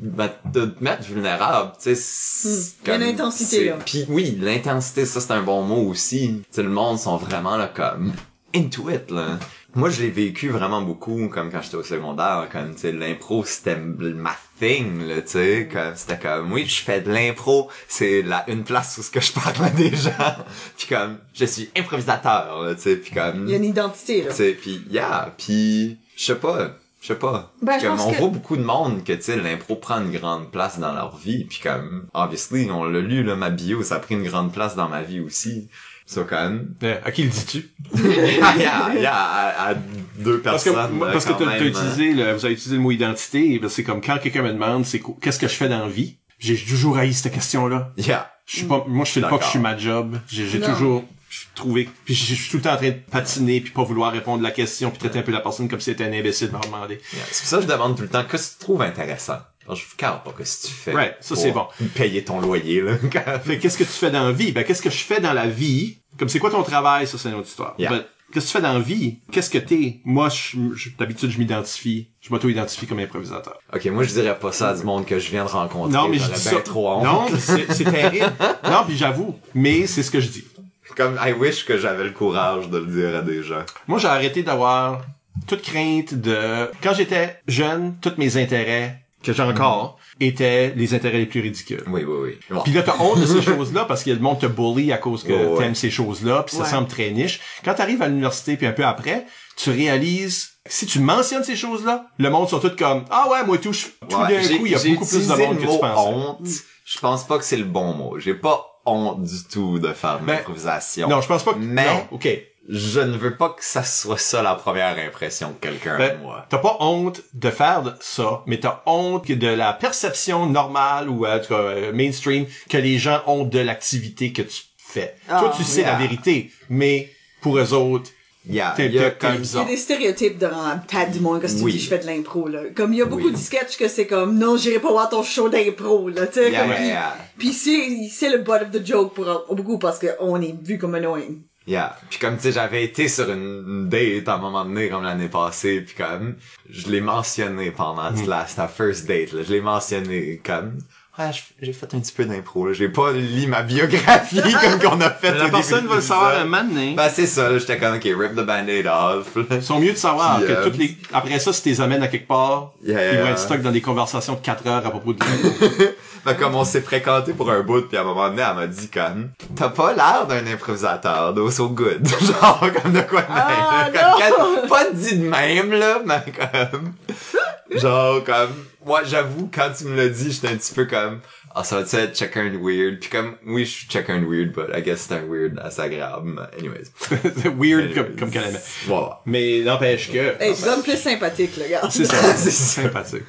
[SPEAKER 4] de te mettre vulnérable, tu sais.
[SPEAKER 3] Hmm. Il y a
[SPEAKER 4] comme-
[SPEAKER 3] une intensité,
[SPEAKER 4] c'est-
[SPEAKER 3] là.
[SPEAKER 4] Puis oui, l'intensité, ça c'est un bon mot aussi. Tu sais, le monde sont vraiment là comme into it, là. Moi, je l'ai vécu vraiment beaucoup, comme quand j'étais au secondaire, comme, tu sais, l'impro, c'était ma thing, là, tu sais, comme, c'était comme, oui, je fais de l'impro, c'est la, une place où ce que je parle à des gens, *laughs* puis comme, je suis improvisateur, là, tu sais, puis comme,
[SPEAKER 3] Il y a une identité, là.
[SPEAKER 4] tu sais, pis yeah, pis je sais pas, je sais pas.
[SPEAKER 3] Ben, je
[SPEAKER 4] comme
[SPEAKER 3] pense
[SPEAKER 4] on
[SPEAKER 3] que-
[SPEAKER 4] voit beaucoup de monde que tu sais l'impro prend une grande place dans leur vie, puis comme obviously on l'a lu là ma bio, ça a pris une grande place dans ma vie aussi. Ça quand même.
[SPEAKER 2] Euh, à qui le dis-tu? *laughs*
[SPEAKER 4] yeah, yeah, à, à deux
[SPEAKER 2] Parce que,
[SPEAKER 4] personnes. là,
[SPEAKER 2] parce que t'as
[SPEAKER 4] même,
[SPEAKER 2] utilisé le, vous avez utilisé le mot identité, ben, c'est comme quand quelqu'un me demande c'est quoi- qu'est-ce que je fais dans la vie? J'ai toujours haï cette question-là.
[SPEAKER 4] Yeah.
[SPEAKER 2] Je suis pas, moi je fais pas que je suis ma job. J'ai toujours trouvé, puis je suis tout le temps en train de patiner puis pas vouloir répondre à la question puis traiter un peu la personne comme si c'était un imbécile de me demander.
[SPEAKER 4] yeah. C'est pour ça que je demande tout le temps qu'est-ce que tu trouves intéressant? Alors, je vous carre pas que ce que tu fais.
[SPEAKER 2] Right, ça, c'est bon.
[SPEAKER 4] Payer ton loyer là. *laughs*
[SPEAKER 2] Fait qu'est-ce que tu fais dans la vie? Ben, qu'est-ce que je fais dans la vie? Comme c'est quoi ton travail? Ça, c'est une autre histoire.
[SPEAKER 4] Yeah.
[SPEAKER 2] Ben, qu'est-ce que tu fais dans la vie? Qu'est-ce que t'es? Moi, d'habitude, je m'identifie. Je m'auto-identifie comme improvisateur.
[SPEAKER 4] ok, moi je dirais pas ça à du monde que je viens de rencontrer.
[SPEAKER 2] Non, mais je dis
[SPEAKER 4] bien
[SPEAKER 2] ça.
[SPEAKER 4] trop honte.
[SPEAKER 2] Non, c'est terrible. non, puis j'avoue. Mais c'est ce que je dis.
[SPEAKER 4] Comme I wish que j'avais le courage de le dire à des gens.
[SPEAKER 2] Moi, j'ai arrêté d'avoir toute crainte de... Quand j'étais jeune, tous mes intérêts que j'ai encore, étaient les intérêts les plus ridicules.
[SPEAKER 4] Oui, oui, oui. Bon.
[SPEAKER 2] Puis là, t'as honte de ces *laughs* choses-là parce que le monde te bully à cause que
[SPEAKER 4] Ouais, ouais.
[SPEAKER 2] t'aimes ces choses-là, puis ça
[SPEAKER 3] Ouais.
[SPEAKER 2] semble très niche. Quand t'arrives à l'université, puis un peu après, tu réalises si tu mentionnes ces choses-là, le monde sont tous comme ah ouais moi tout, je- tout
[SPEAKER 4] Ouais,
[SPEAKER 2] d'un coup il y a beaucoup plus de monde
[SPEAKER 4] le
[SPEAKER 2] que
[SPEAKER 4] mot
[SPEAKER 2] tu penses.
[SPEAKER 4] honte. Je pense pas que c'est le bon mot. J'ai pas honte du tout de faire de
[SPEAKER 2] Ben,
[SPEAKER 4] l'improvisation.
[SPEAKER 2] Non, je pense pas que
[SPEAKER 4] Mais-
[SPEAKER 2] non, OK.
[SPEAKER 4] Je ne veux pas que ça soit ça la première impression de quelqu'un
[SPEAKER 2] Ben,
[SPEAKER 4] de moi.
[SPEAKER 2] T'as pas honte de faire de ça, mais t'as honte de la perception normale ou en tout cas euh, mainstream que les gens ont de l'activité que tu fais.
[SPEAKER 3] Ah,
[SPEAKER 2] Toi, tu sais
[SPEAKER 4] yeah.
[SPEAKER 2] la vérité, mais pour eux autres,
[SPEAKER 4] Yeah, il y a comme
[SPEAKER 3] Il y a des stéréotypes dans la tête du monde quand tu
[SPEAKER 4] Oui.
[SPEAKER 3] dis je fais de l'impro là. Comme il y a beaucoup
[SPEAKER 4] Oui.
[SPEAKER 3] de sketchs que c'est comme non j'irai pas voir ton show d'impro là. Tu sais
[SPEAKER 4] Yeah,
[SPEAKER 3] comme
[SPEAKER 4] yeah,
[SPEAKER 3] puis-
[SPEAKER 4] yeah.
[SPEAKER 3] Puis c'est c'est le butt of the joke pour pour beaucoup parce que on est vu comme annoying.
[SPEAKER 4] Yeah. Puis comme tu sais, j'avais été sur une date à un moment donné comme l'année passée, puis comme je l'ai mentionné pendant
[SPEAKER 2] Mm.
[SPEAKER 4] la, la first date, là, je l'ai mentionné comme je- j'ai fait un petit peu d'impro, là. j'ai pas lu ma biographie comme qu'on a fait. *laughs*
[SPEAKER 2] la
[SPEAKER 4] au
[SPEAKER 2] personne
[SPEAKER 4] début
[SPEAKER 2] va le savoir un moment donné.
[SPEAKER 4] Ben c'est ça, j'étais comme ok, rip the band-aid off. là.
[SPEAKER 2] Ils sont mieux de savoir
[SPEAKER 4] Puis,
[SPEAKER 2] que
[SPEAKER 4] euh,
[SPEAKER 2] toutes les après ça si tu les amènes à quelque part,
[SPEAKER 4] Yeah,
[SPEAKER 2] ils vont
[SPEAKER 4] yeah.
[SPEAKER 2] être stock dans des conversations de 4 heures à propos de l'impro.
[SPEAKER 4] Fait comme on s'est fréquenté pour un bout, puis à un moment donné, elle m'a dit comme T'as pas l'air d'un improvisateur, though so good. *laughs* Genre comme de quoi de
[SPEAKER 3] Ah,
[SPEAKER 4] même. là. Comme, pas dit de même, là, mais comme. Genre comme. Moi j'avoue, quand tu me l'as dit, j'étais un petit peu comme Ah ça va être checker weird. Puis comme oui je suis checker weird, but I guess c'est un weird assez agréable. Mais Anyways. *laughs*
[SPEAKER 2] Weird
[SPEAKER 4] Anyways.
[SPEAKER 2] comme, comme qu'elle aimait.
[SPEAKER 4] Voilà.
[SPEAKER 2] Mais n'empêche que.
[SPEAKER 3] Hey, tu donnes plus sympathique le gars.
[SPEAKER 2] C'est ça. *laughs*
[SPEAKER 4] C'est
[SPEAKER 2] sympathique.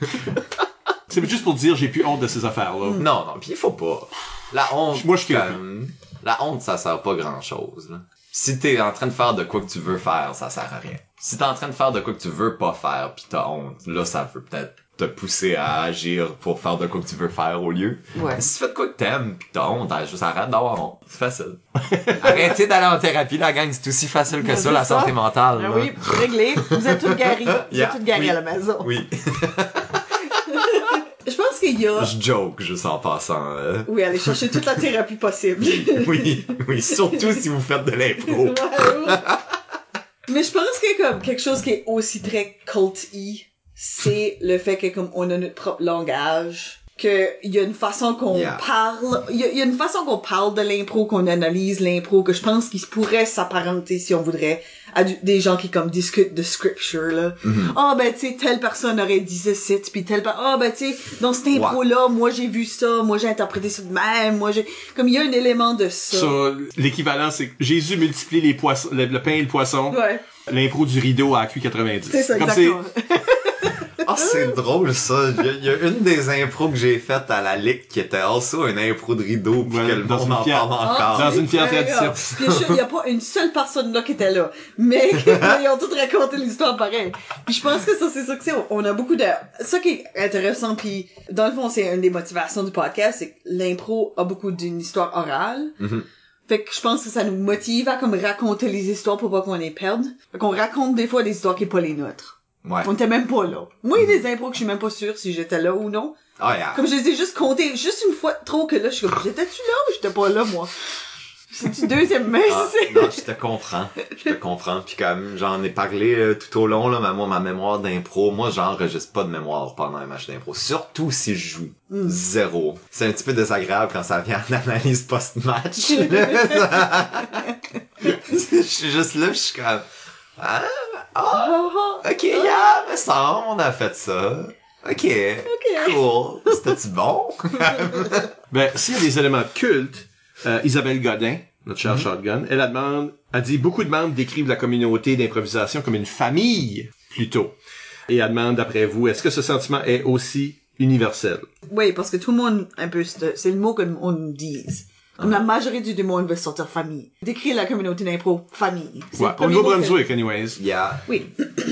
[SPEAKER 2] C'est juste pour dire j'ai plus honte de ces affaires-là.
[SPEAKER 4] Non, non, pis il faut pas. La honte,
[SPEAKER 2] Moi, je suis
[SPEAKER 4] comme, la honte, ça sert pas grand chose, là. Si t'es en train de faire de quoi que tu veux faire, ça sert à rien. Si t'es en train de faire de quoi que tu veux pas faire pis t'as honte, là, ça peut peut-être te pousser à agir pour faire de quoi que tu veux faire au lieu.
[SPEAKER 3] Ouais.
[SPEAKER 4] Si tu fais de quoi que t'aimes pis que t'as honte, hein, juste arrête d'avoir honte. C'est facile. *laughs* Arrêtez d'aller en thérapie, la gang, c'est aussi facile que ça, la santé mentale,
[SPEAKER 3] Ah oui, réglé. Vous êtes toutes guéris. *laughs* Vous
[SPEAKER 4] Yeah.
[SPEAKER 3] êtes toutes guéris
[SPEAKER 4] Oui.
[SPEAKER 3] à la maison.
[SPEAKER 4] Oui. *laughs*
[SPEAKER 3] Je pense qu'il y a...
[SPEAKER 4] Je joke, juste en passant, euh.
[SPEAKER 3] Oui, aller chercher toute la thérapie possible.
[SPEAKER 4] Oui, oui, surtout si vous faites de l'impro.
[SPEAKER 3] Mais je pense que comme quelque chose qui est aussi très cult-y, c'est le fait que comme on a notre propre langage, que il y a une façon qu'on
[SPEAKER 4] Yeah.
[SPEAKER 3] parle, il y, a- il y a une façon qu'on parle de l'impro, qu'on analyse l'impro, que je pense qu'il pourrait s'apparenter si on voudrait à du- des gens qui comme discutent de scripture là. Ah ben tu sais telle personne aurait dit ceci puis telle ah ben tu sais dans cette impro là, moi j'ai vu ça, moi j'ai interprété ça de même, moi j'ai comme il y a un élément de ça.
[SPEAKER 2] Ça, l'équivalent, c'est que Jésus multiplie les poissons, le, le pain et le poisson,
[SPEAKER 3] Ouais,
[SPEAKER 2] l'impro du rideau à Q90.
[SPEAKER 3] c'est ça
[SPEAKER 2] Comme
[SPEAKER 3] exactement. *laughs*
[SPEAKER 4] Ah, c'est drôle, ça. Il y, a, il y a une des impros que j'ai faites à la Ligue qui était also une impro de rideau, puis
[SPEAKER 2] Ouais,
[SPEAKER 4] que le
[SPEAKER 2] dans
[SPEAKER 4] monde en parle
[SPEAKER 3] Ah,
[SPEAKER 4] encore.
[SPEAKER 2] Dans
[SPEAKER 3] c'est
[SPEAKER 2] une
[SPEAKER 3] je suis sûre, il y a pas une seule personne là qui était là. Mais *laughs* ils ont tous raconté l'histoire pareil. Puis je pense que ça, c'est ça que c'est. On a beaucoup de... Ça qui est intéressant, puis dans le fond, c'est une des motivations du podcast, c'est que l'impro a beaucoup d'une histoire orale.
[SPEAKER 4] Mhm.
[SPEAKER 3] Fait que je pense que ça nous motive à comme raconter les histoires pour pas qu'on les perde. Fait qu'on raconte des fois des histoires qui est pas les nôtres.
[SPEAKER 4] Ouais.
[SPEAKER 3] On était même pas là. Moi, il y a des impros que je suis même pas sûre si j'étais là ou non.
[SPEAKER 4] Ah, yeah.
[SPEAKER 3] Comme je les ai juste comptés juste une fois trop que là, je suis comme, j'étais-tu là ou j'étais pas là, moi? C'est-tu deuxième main,
[SPEAKER 4] Ah, non, je te comprends. Je te comprends. Puis comme j'en ai parlé euh, tout au long, là, mais moi, ma mémoire d'impro, moi, j'enregistre pas de mémoire pendant un match d'impro. Surtout si je joue.
[SPEAKER 3] Mm.
[SPEAKER 4] Zéro. C'est un petit peu désagréable quand ça vient en analyse post-match. *laughs* *laughs* je suis juste là, je suis comme... Ah, ah, ok, yeah, me semble, on a fait ça. Ok,
[SPEAKER 3] Ok.
[SPEAKER 4] cool. C'était-tu bon? *laughs*
[SPEAKER 2] Ben, s'il y a des éléments de culte, euh, Isabelle Godin, notre chère Shotgun, elle a demande, a dit beaucoup de membres décrivent la communauté d'improvisation comme une famille, plutôt. Et elle demande, d'après vous, est-ce que ce sentiment est aussi universel?
[SPEAKER 3] Oui, parce que tout le monde, un peu, c'est le mot que on nous dise. Comme la majorité du monde veut sortir famille. Décrire la communauté d'impro, famille.
[SPEAKER 2] Ouais, au
[SPEAKER 3] mot que-
[SPEAKER 2] Nouveau-Brunswick, anyways.
[SPEAKER 4] Yeah.
[SPEAKER 3] Oui.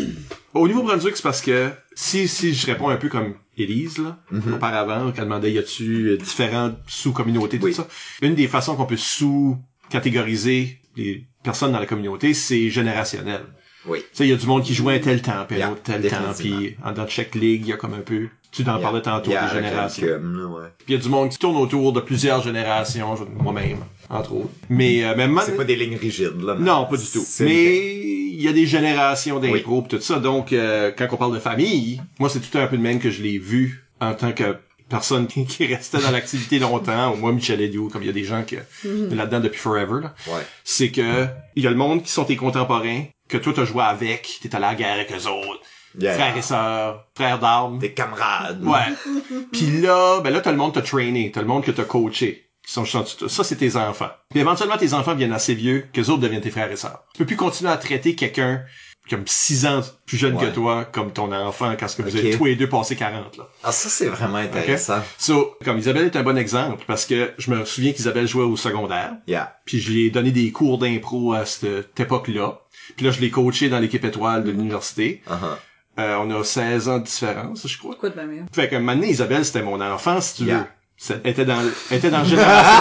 [SPEAKER 3] *clears throat*
[SPEAKER 2] Au Nouveau-Brunswick, c'est parce que si, si je réponds un peu comme Élise, là,
[SPEAKER 4] Mhm.
[SPEAKER 2] auparavant, quand elle demandait y a-tu euh, différentes sous-communautés, tout
[SPEAKER 4] Oui.
[SPEAKER 2] ça, une des façons qu'on peut sous-catégoriser les personnes dans la communauté, c'est générationnel.
[SPEAKER 4] Oui.
[SPEAKER 2] Tu sais, il y a du monde qui joue à un tel temps, puis un
[SPEAKER 4] Yeah,
[SPEAKER 2] autre tel temps, puis en- dans chaque ligue, il y a comme un peu... Tu t'en
[SPEAKER 4] Yeah.
[SPEAKER 2] parlais tantôt,
[SPEAKER 4] Yeah,
[SPEAKER 2] des générations.
[SPEAKER 4] ouais.
[SPEAKER 2] Puis il y a du monde qui tourne autour de plusieurs générations, moi-même, entre autres. Mais euh, même
[SPEAKER 4] C'est pas des lignes rigides, là.
[SPEAKER 2] non, pas du tout. Mais il y a des générations d'impro
[SPEAKER 4] Oui.
[SPEAKER 2] pis tout ça. Donc, euh, quand on parle de famille, moi, c'est tout un peu de même que je l'ai vu en tant que personne qui, qui restait dans l'activité *laughs* longtemps, ou moi Michel Edio, comme il y a des gens qui
[SPEAKER 3] Mhm.
[SPEAKER 2] là-dedans depuis forever, là,
[SPEAKER 4] Ouais.
[SPEAKER 2] c'est que il y a le monde qui sont tes contemporains, que toi t'as joué avec, t'es allé à la guerre avec eux autres,
[SPEAKER 4] Yeah.
[SPEAKER 2] frères et sœurs, frères d'armes.
[SPEAKER 4] Des camarades.
[SPEAKER 2] Ouais. *laughs* Puis là, ben là t'as le monde t'as trainé, t'as le monde que t'as coaché. Qui sont, ça, c'est tes enfants. Puis éventuellement, tes enfants viennent assez vieux que les autres deviennent tes frères et sœurs. Tu peux plus continuer à traiter quelqu'un comme 6 ans plus jeune
[SPEAKER 4] Ouais.
[SPEAKER 2] que toi comme ton enfant quand ce que vous avez tous les deux passé 40, là.
[SPEAKER 4] Ah, ça, c'est vraiment intéressant.
[SPEAKER 2] So, comme Isabelle est un bon exemple parce que je me souviens qu'Isabelle jouait au secondaire,
[SPEAKER 4] Yeah.
[SPEAKER 2] puis je lui ai donné des cours d'impro à cette époque-là. Puis là, je l'ai coaché dans l'équipe étoile de l'université.
[SPEAKER 4] Uh-huh.
[SPEAKER 2] Euh, on a 16 ans de différence, je crois.
[SPEAKER 3] Quoi de même?
[SPEAKER 2] Fait que maintenant, Isabelle, c'était mon enfant, si tu
[SPEAKER 4] Yeah.
[SPEAKER 2] veux. Elle était dans, elle était dans génération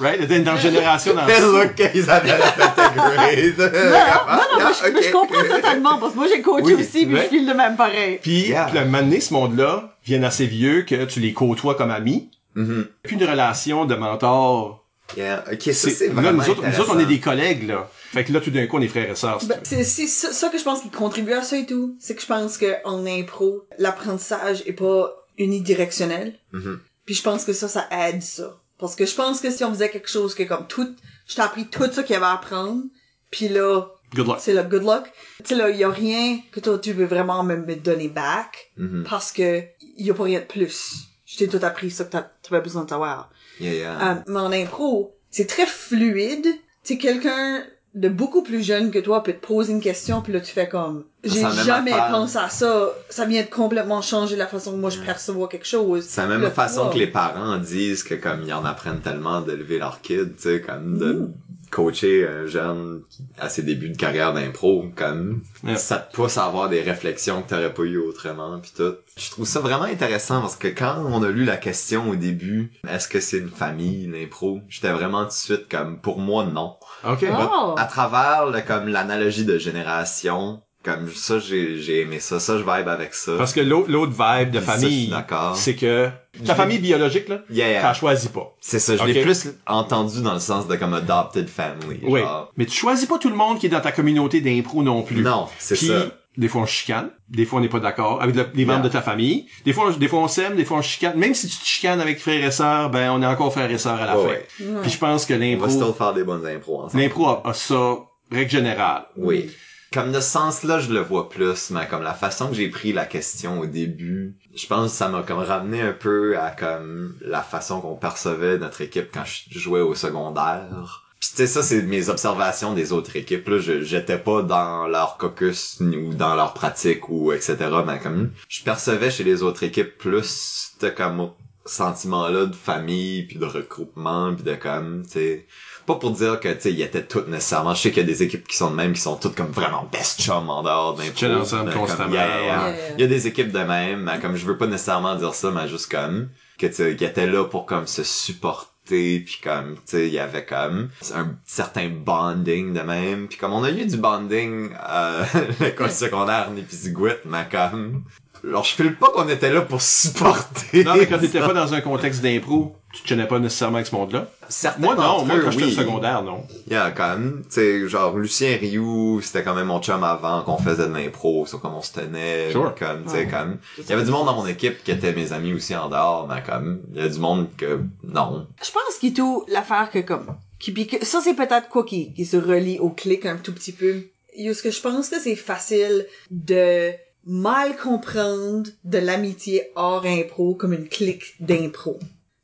[SPEAKER 2] Right? Elle était dans génération dans
[SPEAKER 4] look, Isabelle a fait ta grade.
[SPEAKER 3] Non, non, moi, je, mais je
[SPEAKER 4] Ok.
[SPEAKER 3] comprends totalement, parce que moi, j'ai coaché
[SPEAKER 2] Oui,
[SPEAKER 3] aussi, puis je file de même pareil.
[SPEAKER 2] Puis,
[SPEAKER 4] Yeah.
[SPEAKER 2] puis donné, ce monde-là viennent assez vieux que tu les côtoies comme amis.
[SPEAKER 4] Mhm.
[SPEAKER 2] Puis une relation de mentor.
[SPEAKER 4] Yeah. Ok, ça,
[SPEAKER 2] C'est,
[SPEAKER 4] c'est
[SPEAKER 2] là,
[SPEAKER 4] vraiment
[SPEAKER 2] nous autres, nous autres, on est des collègues, là. Fait que là, tout d'un coup, on est frères et sœurs. si
[SPEAKER 3] Ben, c'est c'est ça, ça que je pense qui contribue à ça et tout. C'est que je pense que en impro, l'apprentissage est pas unidirectionnel.
[SPEAKER 4] Mhm.
[SPEAKER 3] Puis je pense que ça, ça aide ça. Parce que je pense que si on faisait quelque chose que comme tout, je t'ai appris tout ça qu'il y avait à apprendre, puis là,
[SPEAKER 2] Good luck.
[SPEAKER 3] c'est le good luck. Tu sais là, il y a rien que toi tu veux vraiment me, me donner back
[SPEAKER 4] Mhm.
[SPEAKER 3] parce que il y a pas rien de plus. Je t'ai tout appris ça que t'as- t'avais besoin de savoir.
[SPEAKER 4] Yeah, yeah.
[SPEAKER 3] Euh, mais en impro, c'est très fluide. Sais, quelqu'un de beaucoup plus jeune que toi peut te poser une question, puis là, tu fais comme... J'ai
[SPEAKER 4] C'est la même
[SPEAKER 3] jamais pensé à ça. Ça vient de complètement changer la façon que moi, je perçois quelque chose.
[SPEAKER 4] C'est la même façon que les parents disent que comme ils en apprennent tellement d'élever leur kid, tu sais, comme de
[SPEAKER 3] Mm.
[SPEAKER 4] Coacher un jeune qui- à ses débuts de carrière d'impro, comme
[SPEAKER 2] Yeah.
[SPEAKER 4] ça te pousse à avoir des réflexions que t'aurais pas eu autrement puis tout. Je trouve ça vraiment intéressant parce que quand on a lu la question au début, est-ce que c'est une famille l'impro, j'étais vraiment tout de suite comme pour moi non.
[SPEAKER 2] OK.
[SPEAKER 3] Oh!
[SPEAKER 4] À travers le, comme l'analogie de génération, comme ça j'ai j'ai aimé ça, ça je vibe avec ça.
[SPEAKER 2] Parce que l'autre, l'autre vibe de famille,
[SPEAKER 4] d'accord.
[SPEAKER 2] c'est que ta famille biologique, là,
[SPEAKER 4] Yeah, yeah.
[SPEAKER 2] t'as choisi pas.
[SPEAKER 4] C'est ça, je l'ai plus entendu dans le sens de comme adopted family.
[SPEAKER 2] Oui.
[SPEAKER 4] genre.
[SPEAKER 2] Mais tu choisis pas tout le monde qui est dans ta communauté d'impro non plus.
[SPEAKER 4] Non, c'est
[SPEAKER 2] Puis,
[SPEAKER 4] ça.
[SPEAKER 2] des fois on chicane, des fois on n'est pas d'accord avec le- les membres
[SPEAKER 4] Yeah.
[SPEAKER 2] de ta famille, des fois, on- des fois on s'aime, des fois on chicane. Même si tu te chicanes avec frères et sœurs, ben on est encore frères et sœurs à la
[SPEAKER 4] Ouais,
[SPEAKER 2] fin.
[SPEAKER 4] ouais.
[SPEAKER 2] Puis je pense que
[SPEAKER 4] On va
[SPEAKER 2] l'impro,
[SPEAKER 4] still faire des bonnes impros ensemble.
[SPEAKER 2] l'impro a, a ça, règle générale.
[SPEAKER 4] Oui. Comme de sens-là, je le vois plus, mais comme la façon que j'ai pris la question au début, je pense que ça m'a comme ramené un peu à comme la façon qu'on percevait notre équipe quand je jouais au secondaire. Puis tu sais, ça, c'est mes observations des autres équipes. Là, j'étais pas dans leur caucus ou dans leur pratique ou etc. Mais comme je percevais chez les autres équipes plus de comme sentiment-là de famille puis de regroupement puis de comme tu sais pas pour dire que tu sais ils étaient toutes nécessairement je sais qu'il y a des équipes qui sont de même qui sont toutes comme vraiment best chum en dehors d'un
[SPEAKER 2] Chill ensemble constamment,
[SPEAKER 4] yeah,
[SPEAKER 2] ouais.
[SPEAKER 4] yeah.
[SPEAKER 3] Yeah.
[SPEAKER 4] il y a des équipes de même mais comme je veux pas nécessairement dire ça mais juste comme que tu sais, qu'ils étaient là pour comme se supporter puis comme tu sais il y avait comme un certain bonding de même puis comme on a eu du bonding à *laughs* l'école secondaire Népisiguit mais comme alors je file pas qu'on était là pour supporter
[SPEAKER 2] Non, mais quand t'étais pas dans un contexte d'impro, tu te connais pas nécessairement avec ce monde-là?
[SPEAKER 4] Certains
[SPEAKER 2] Moi, non. Moi,
[SPEAKER 4] eux,
[SPEAKER 2] quand j'étais
[SPEAKER 4] oui.
[SPEAKER 2] secondaire, non.
[SPEAKER 4] Yeah, quand même. Tu sais, genre, Lucien Rioux, c'était quand même mon chum avant qu'on faisait de l'impro, sur comment on se tenait.
[SPEAKER 2] Sure.
[SPEAKER 4] Comme, tu sais, comme. Il y avait du monde dans mon équipe qui étaient mes amis aussi en dehors, mais comme, il y a du monde que, non.
[SPEAKER 3] Je pense qu'il tout l'affaire que comme qui puis que- ça c'est peut-être quoi qui, qui se relie au clic un tout petit peu. Yo, ce que je pense que c'est facile de mal comprendre de l'amitié hors impro comme une clique d'impro.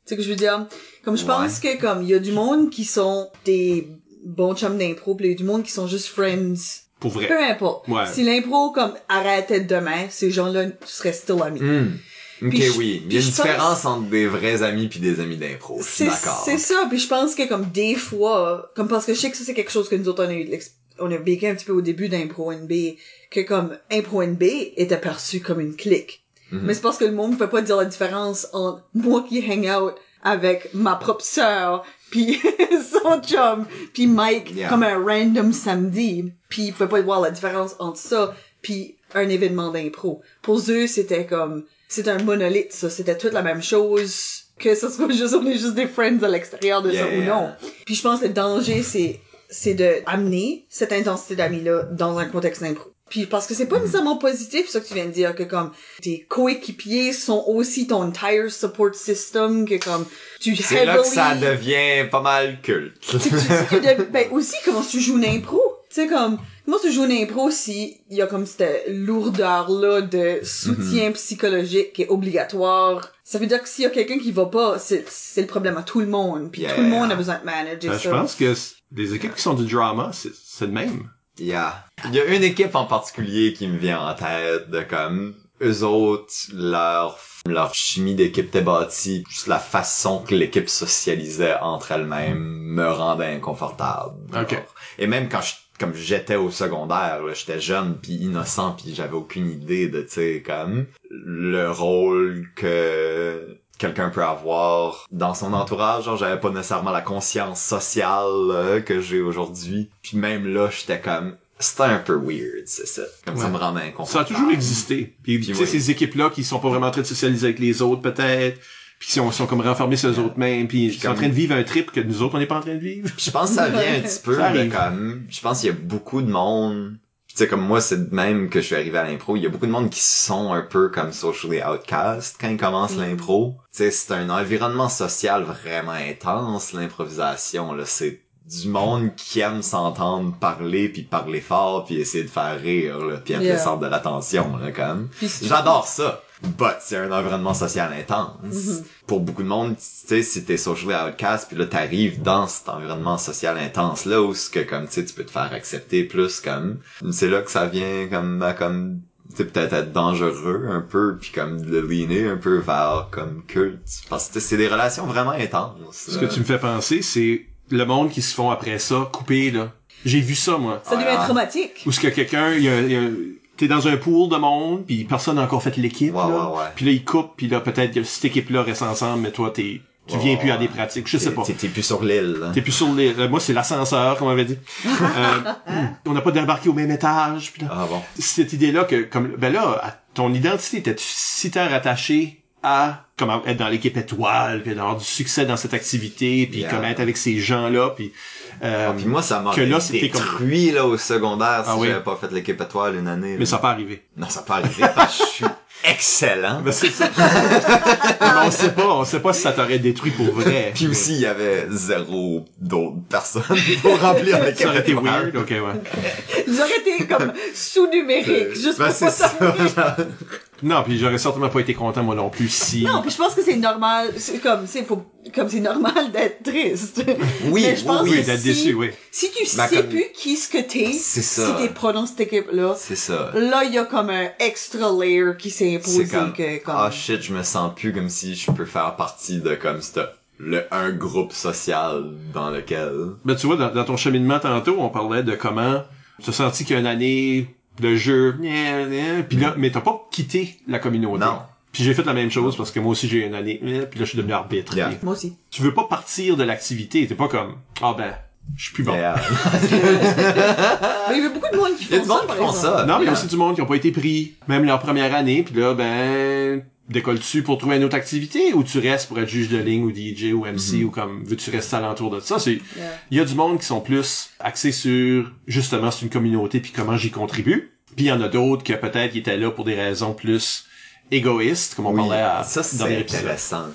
[SPEAKER 3] Sais que je veux dire? Comme je pense que comme il y a du monde qui sont des bons chums d'impro, puis il y a du monde qui sont juste friends.
[SPEAKER 2] Pour vrai.
[SPEAKER 3] Peu importe.
[SPEAKER 2] Ouais.
[SPEAKER 3] Si l'impro comme arrêtait demain, ces gens-là seraient still amis.
[SPEAKER 4] Ok,
[SPEAKER 3] Puis je-
[SPEAKER 4] oui. Il y a une
[SPEAKER 3] pense-
[SPEAKER 4] différence entre des vrais amis puis des amis d'impro.
[SPEAKER 3] C'est
[SPEAKER 4] d'accord.
[SPEAKER 3] c'est ça, puis je pense que comme des fois, comme parce que je sais que ça c'est quelque chose que nous autres on a eu on a vécu un petit peu au début d'Impro NB, que comme Impro NB était perçu comme une clique.
[SPEAKER 4] Mhm.
[SPEAKER 3] Mais c'est parce que le monde peut pas dire la différence entre moi qui hang out avec ma propre sœur, puis *laughs* son chum, puis Mike
[SPEAKER 4] Yeah.
[SPEAKER 3] comme un random samedi, puis il peut pas voir la différence entre ça puis un événement d'impro. Pour eux, c'était comme c'est un monolithe ça, c'était toute la même chose que ce soit juste on est juste des friends à l'extérieur de ça ou non. Puis je pense que le danger c'est c'est de amener cette intensité d'amis là dans un contexte d'impro. Puis parce que c'est pas nécessairement positif, ça que tu viens de dire, que comme tes coéquipiers sont aussi ton entire support system, que comme tu
[SPEAKER 4] C'est là que ça devient pas mal culte.
[SPEAKER 3] tu, tu ben aussi comment tu joues une impro. Tu sais comme comment tu joues une impro si il y a comme cette lourdeur là de soutien psychologique qui est obligatoire? Ça veut dire que s'il y a quelqu'un qui va pas, c'est c'est le problème à tout le monde. Puis
[SPEAKER 4] Yeah.
[SPEAKER 3] tout le monde a besoin de manager
[SPEAKER 2] Ben,
[SPEAKER 3] ça.
[SPEAKER 2] je pense que les équipes qui sont du drama, c'est c'est le même.
[SPEAKER 4] Yeah. Il y a une équipe en particulier qui me vient en tête de comme eux autres, leur leur chimie d'équipe était bâtie, juste la façon que l'équipe socialisait entre elles-mêmes me rendait inconfortable.
[SPEAKER 2] Ok.
[SPEAKER 4] Genre. Et même quand je comme j'étais au secondaire, j'étais jeune puis innocent puis j'avais aucune idée de tu sais comme le rôle que quelqu'un peut avoir dans son entourage. Genre, j'avais pas nécessairement la conscience sociale euh, que j'ai aujourd'hui. Puis même là, j'étais comme c'était un peu weird, c'est ça. Comme ça me rendait
[SPEAKER 2] Ça a
[SPEAKER 4] inconfortable.
[SPEAKER 2] toujours existé. Puis, tu sais,
[SPEAKER 4] oui.
[SPEAKER 2] ces équipes-là qui sont pas vraiment en train de socialiser avec les autres, peut-être, puis qui sont, sont comme renfermés sur eux autres mêmes, puis ils sont en train de vivre un trip que nous autres, on n'est pas en train de vivre.
[SPEAKER 4] Je pense que ça vient un *laughs* petit peu
[SPEAKER 2] arrive.
[SPEAKER 4] comme je pense qu'il y a beaucoup de monde tu sais comme moi c'est de même que je suis arrivé à l'impro, il y a beaucoup de monde qui sont un peu comme socially outcast quand ils commencent
[SPEAKER 3] Mm.
[SPEAKER 4] l'impro. Tu sais c'est un environnement social vraiment intense l'improvisation là, c'est du monde qui aime s'entendre parler puis parler fort puis essayer de faire rire là, puis être
[SPEAKER 3] Yeah.
[SPEAKER 4] le centre de l'attention là quand même. J'adore ça. But c'est un environnement social intense.
[SPEAKER 3] Mhm.
[SPEAKER 4] Pour beaucoup de monde, tu sais, si t'es socially outcast, puis là t'arrives dans cet environnement social intense là où ce que comme tu sais, tu peux te faire accepter plus comme. C'est là que ça vient comme à, comme tu sais peut-être être dangereux un peu puis comme de le leaner un peu vers comme culte parce que tu sais, c'est des relations vraiment intenses.
[SPEAKER 2] Ce que tu me fais penser, c'est le monde qui se font après ça couper, là. J'ai vu ça, moi.
[SPEAKER 3] ça devient
[SPEAKER 4] Ah.
[SPEAKER 3] traumatique.
[SPEAKER 2] Où ce que quelqu'un, il y a, il y a- t'es dans un pool de monde, puis personne n'a encore fait l'équipe,
[SPEAKER 4] Ouais,
[SPEAKER 2] là.
[SPEAKER 4] ouais, ouais.
[SPEAKER 2] Puis là, ils coupent, puis là, peut-être que cette équipe-là reste ensemble, mais toi, t'es, tu
[SPEAKER 4] Ouais,
[SPEAKER 2] viens
[SPEAKER 4] ouais,
[SPEAKER 2] plus à des pratiques. Je sais pas.
[SPEAKER 4] T'es t'es plus sur l'île. là.
[SPEAKER 2] T'es plus sur les... euh, Moi, c'est l'ascenseur, comme on avait dit. *laughs* Euh, on n'a pas débarqué au même étage. Puis là,
[SPEAKER 4] Ah bon.
[SPEAKER 2] cette idée-là que, comme, ben là, à- ton identité était si tant rattachée à comment être dans l'équipe étoile, puis avoir du succès dans cette activité, puis
[SPEAKER 4] Yeah.
[SPEAKER 2] comment être avec ces gens-là, puis... Euh,
[SPEAKER 4] Ah, puis moi, ça m'a
[SPEAKER 2] que là, c'était comme-
[SPEAKER 4] détruit là au secondaire si
[SPEAKER 2] Ah oui.
[SPEAKER 4] j'avais pas fait l'équipe étoile une année.
[SPEAKER 2] mais
[SPEAKER 4] là.
[SPEAKER 2] ça peut arriver.
[SPEAKER 4] Non, ça peut arriver parce que je suis *laughs* excellent.
[SPEAKER 2] Ben, c'est ça. Mais on sait pas, on sait pas si ça t'aurait détruit pour vrai. *laughs*
[SPEAKER 4] Puis aussi, il y avait zéro d'autres personnes *laughs* pour remplir l'équipe
[SPEAKER 2] ça aurait été
[SPEAKER 4] étoile.
[SPEAKER 2] weird, ok, ouais.
[SPEAKER 3] Ils auraient été comme sous-numériques, juste
[SPEAKER 4] Ben,
[SPEAKER 3] pour
[SPEAKER 4] c'est
[SPEAKER 3] pas
[SPEAKER 4] ça.
[SPEAKER 2] Non, puis j'aurais certainement pas été content, moi non plus, si...
[SPEAKER 3] Non, puis je pense que c'est normal, c'est comme c'est faut comme c'est normal d'être triste.
[SPEAKER 4] Oui,
[SPEAKER 3] Mais je
[SPEAKER 4] oui,
[SPEAKER 3] pense
[SPEAKER 4] oui,
[SPEAKER 2] oui, d'être
[SPEAKER 3] si,
[SPEAKER 2] déçu, oui.
[SPEAKER 3] Si tu
[SPEAKER 4] Ben,
[SPEAKER 3] sais
[SPEAKER 4] comme-
[SPEAKER 3] plus qui ce que t'es, si
[SPEAKER 4] ça.
[SPEAKER 3] t'es pas dans cette équipe là,
[SPEAKER 4] C'est ça.
[SPEAKER 3] là il y a comme un extra layer qui s'est imposé
[SPEAKER 4] comme,
[SPEAKER 3] que comme
[SPEAKER 4] ah shit, je me sens plus comme si je peux faire partie de comme ce le un groupe social dans lequel.
[SPEAKER 2] Ben, tu vois, dans, dans ton cheminement tantôt, on parlait de comment tu as senti qu'il y a une année de jeu, gna, gna, puis là, mais t'as pas quitté la communauté.
[SPEAKER 4] Non.
[SPEAKER 2] Puis j'ai fait la même chose parce que moi aussi j'ai eu une année, gna, puis là je suis devenu arbitre.
[SPEAKER 4] Yeah.
[SPEAKER 3] Moi aussi.
[SPEAKER 2] Tu veux pas partir de l'activité, t'es pas comme, ah ben, je suis plus bon.
[SPEAKER 4] Yeah. *laughs*
[SPEAKER 3] Mais il y a beaucoup de monde qui
[SPEAKER 4] Il y a
[SPEAKER 3] font
[SPEAKER 4] du
[SPEAKER 3] ça.
[SPEAKER 4] monde qui font ça.
[SPEAKER 2] Non, mais il y a aussi du monde qui ont pas été pris, même leur première année, puis là, ben, décolles-tu pour trouver une autre activité ou tu restes pour être juge de ligne ou DJ ou MC
[SPEAKER 4] Mhm.
[SPEAKER 2] ou comme veux-tu rester alentour de ça? C'est,
[SPEAKER 3] Yeah.
[SPEAKER 2] il y a du monde qui sont plus axés sur justement c'est une communauté puis comment j'y contribue. Puis il y en a d'autres qui peut-être qui étaient là pour des raisons plus égoïstes, comme on
[SPEAKER 4] Oui,
[SPEAKER 2] parlait à,
[SPEAKER 4] ça c'est intéressant.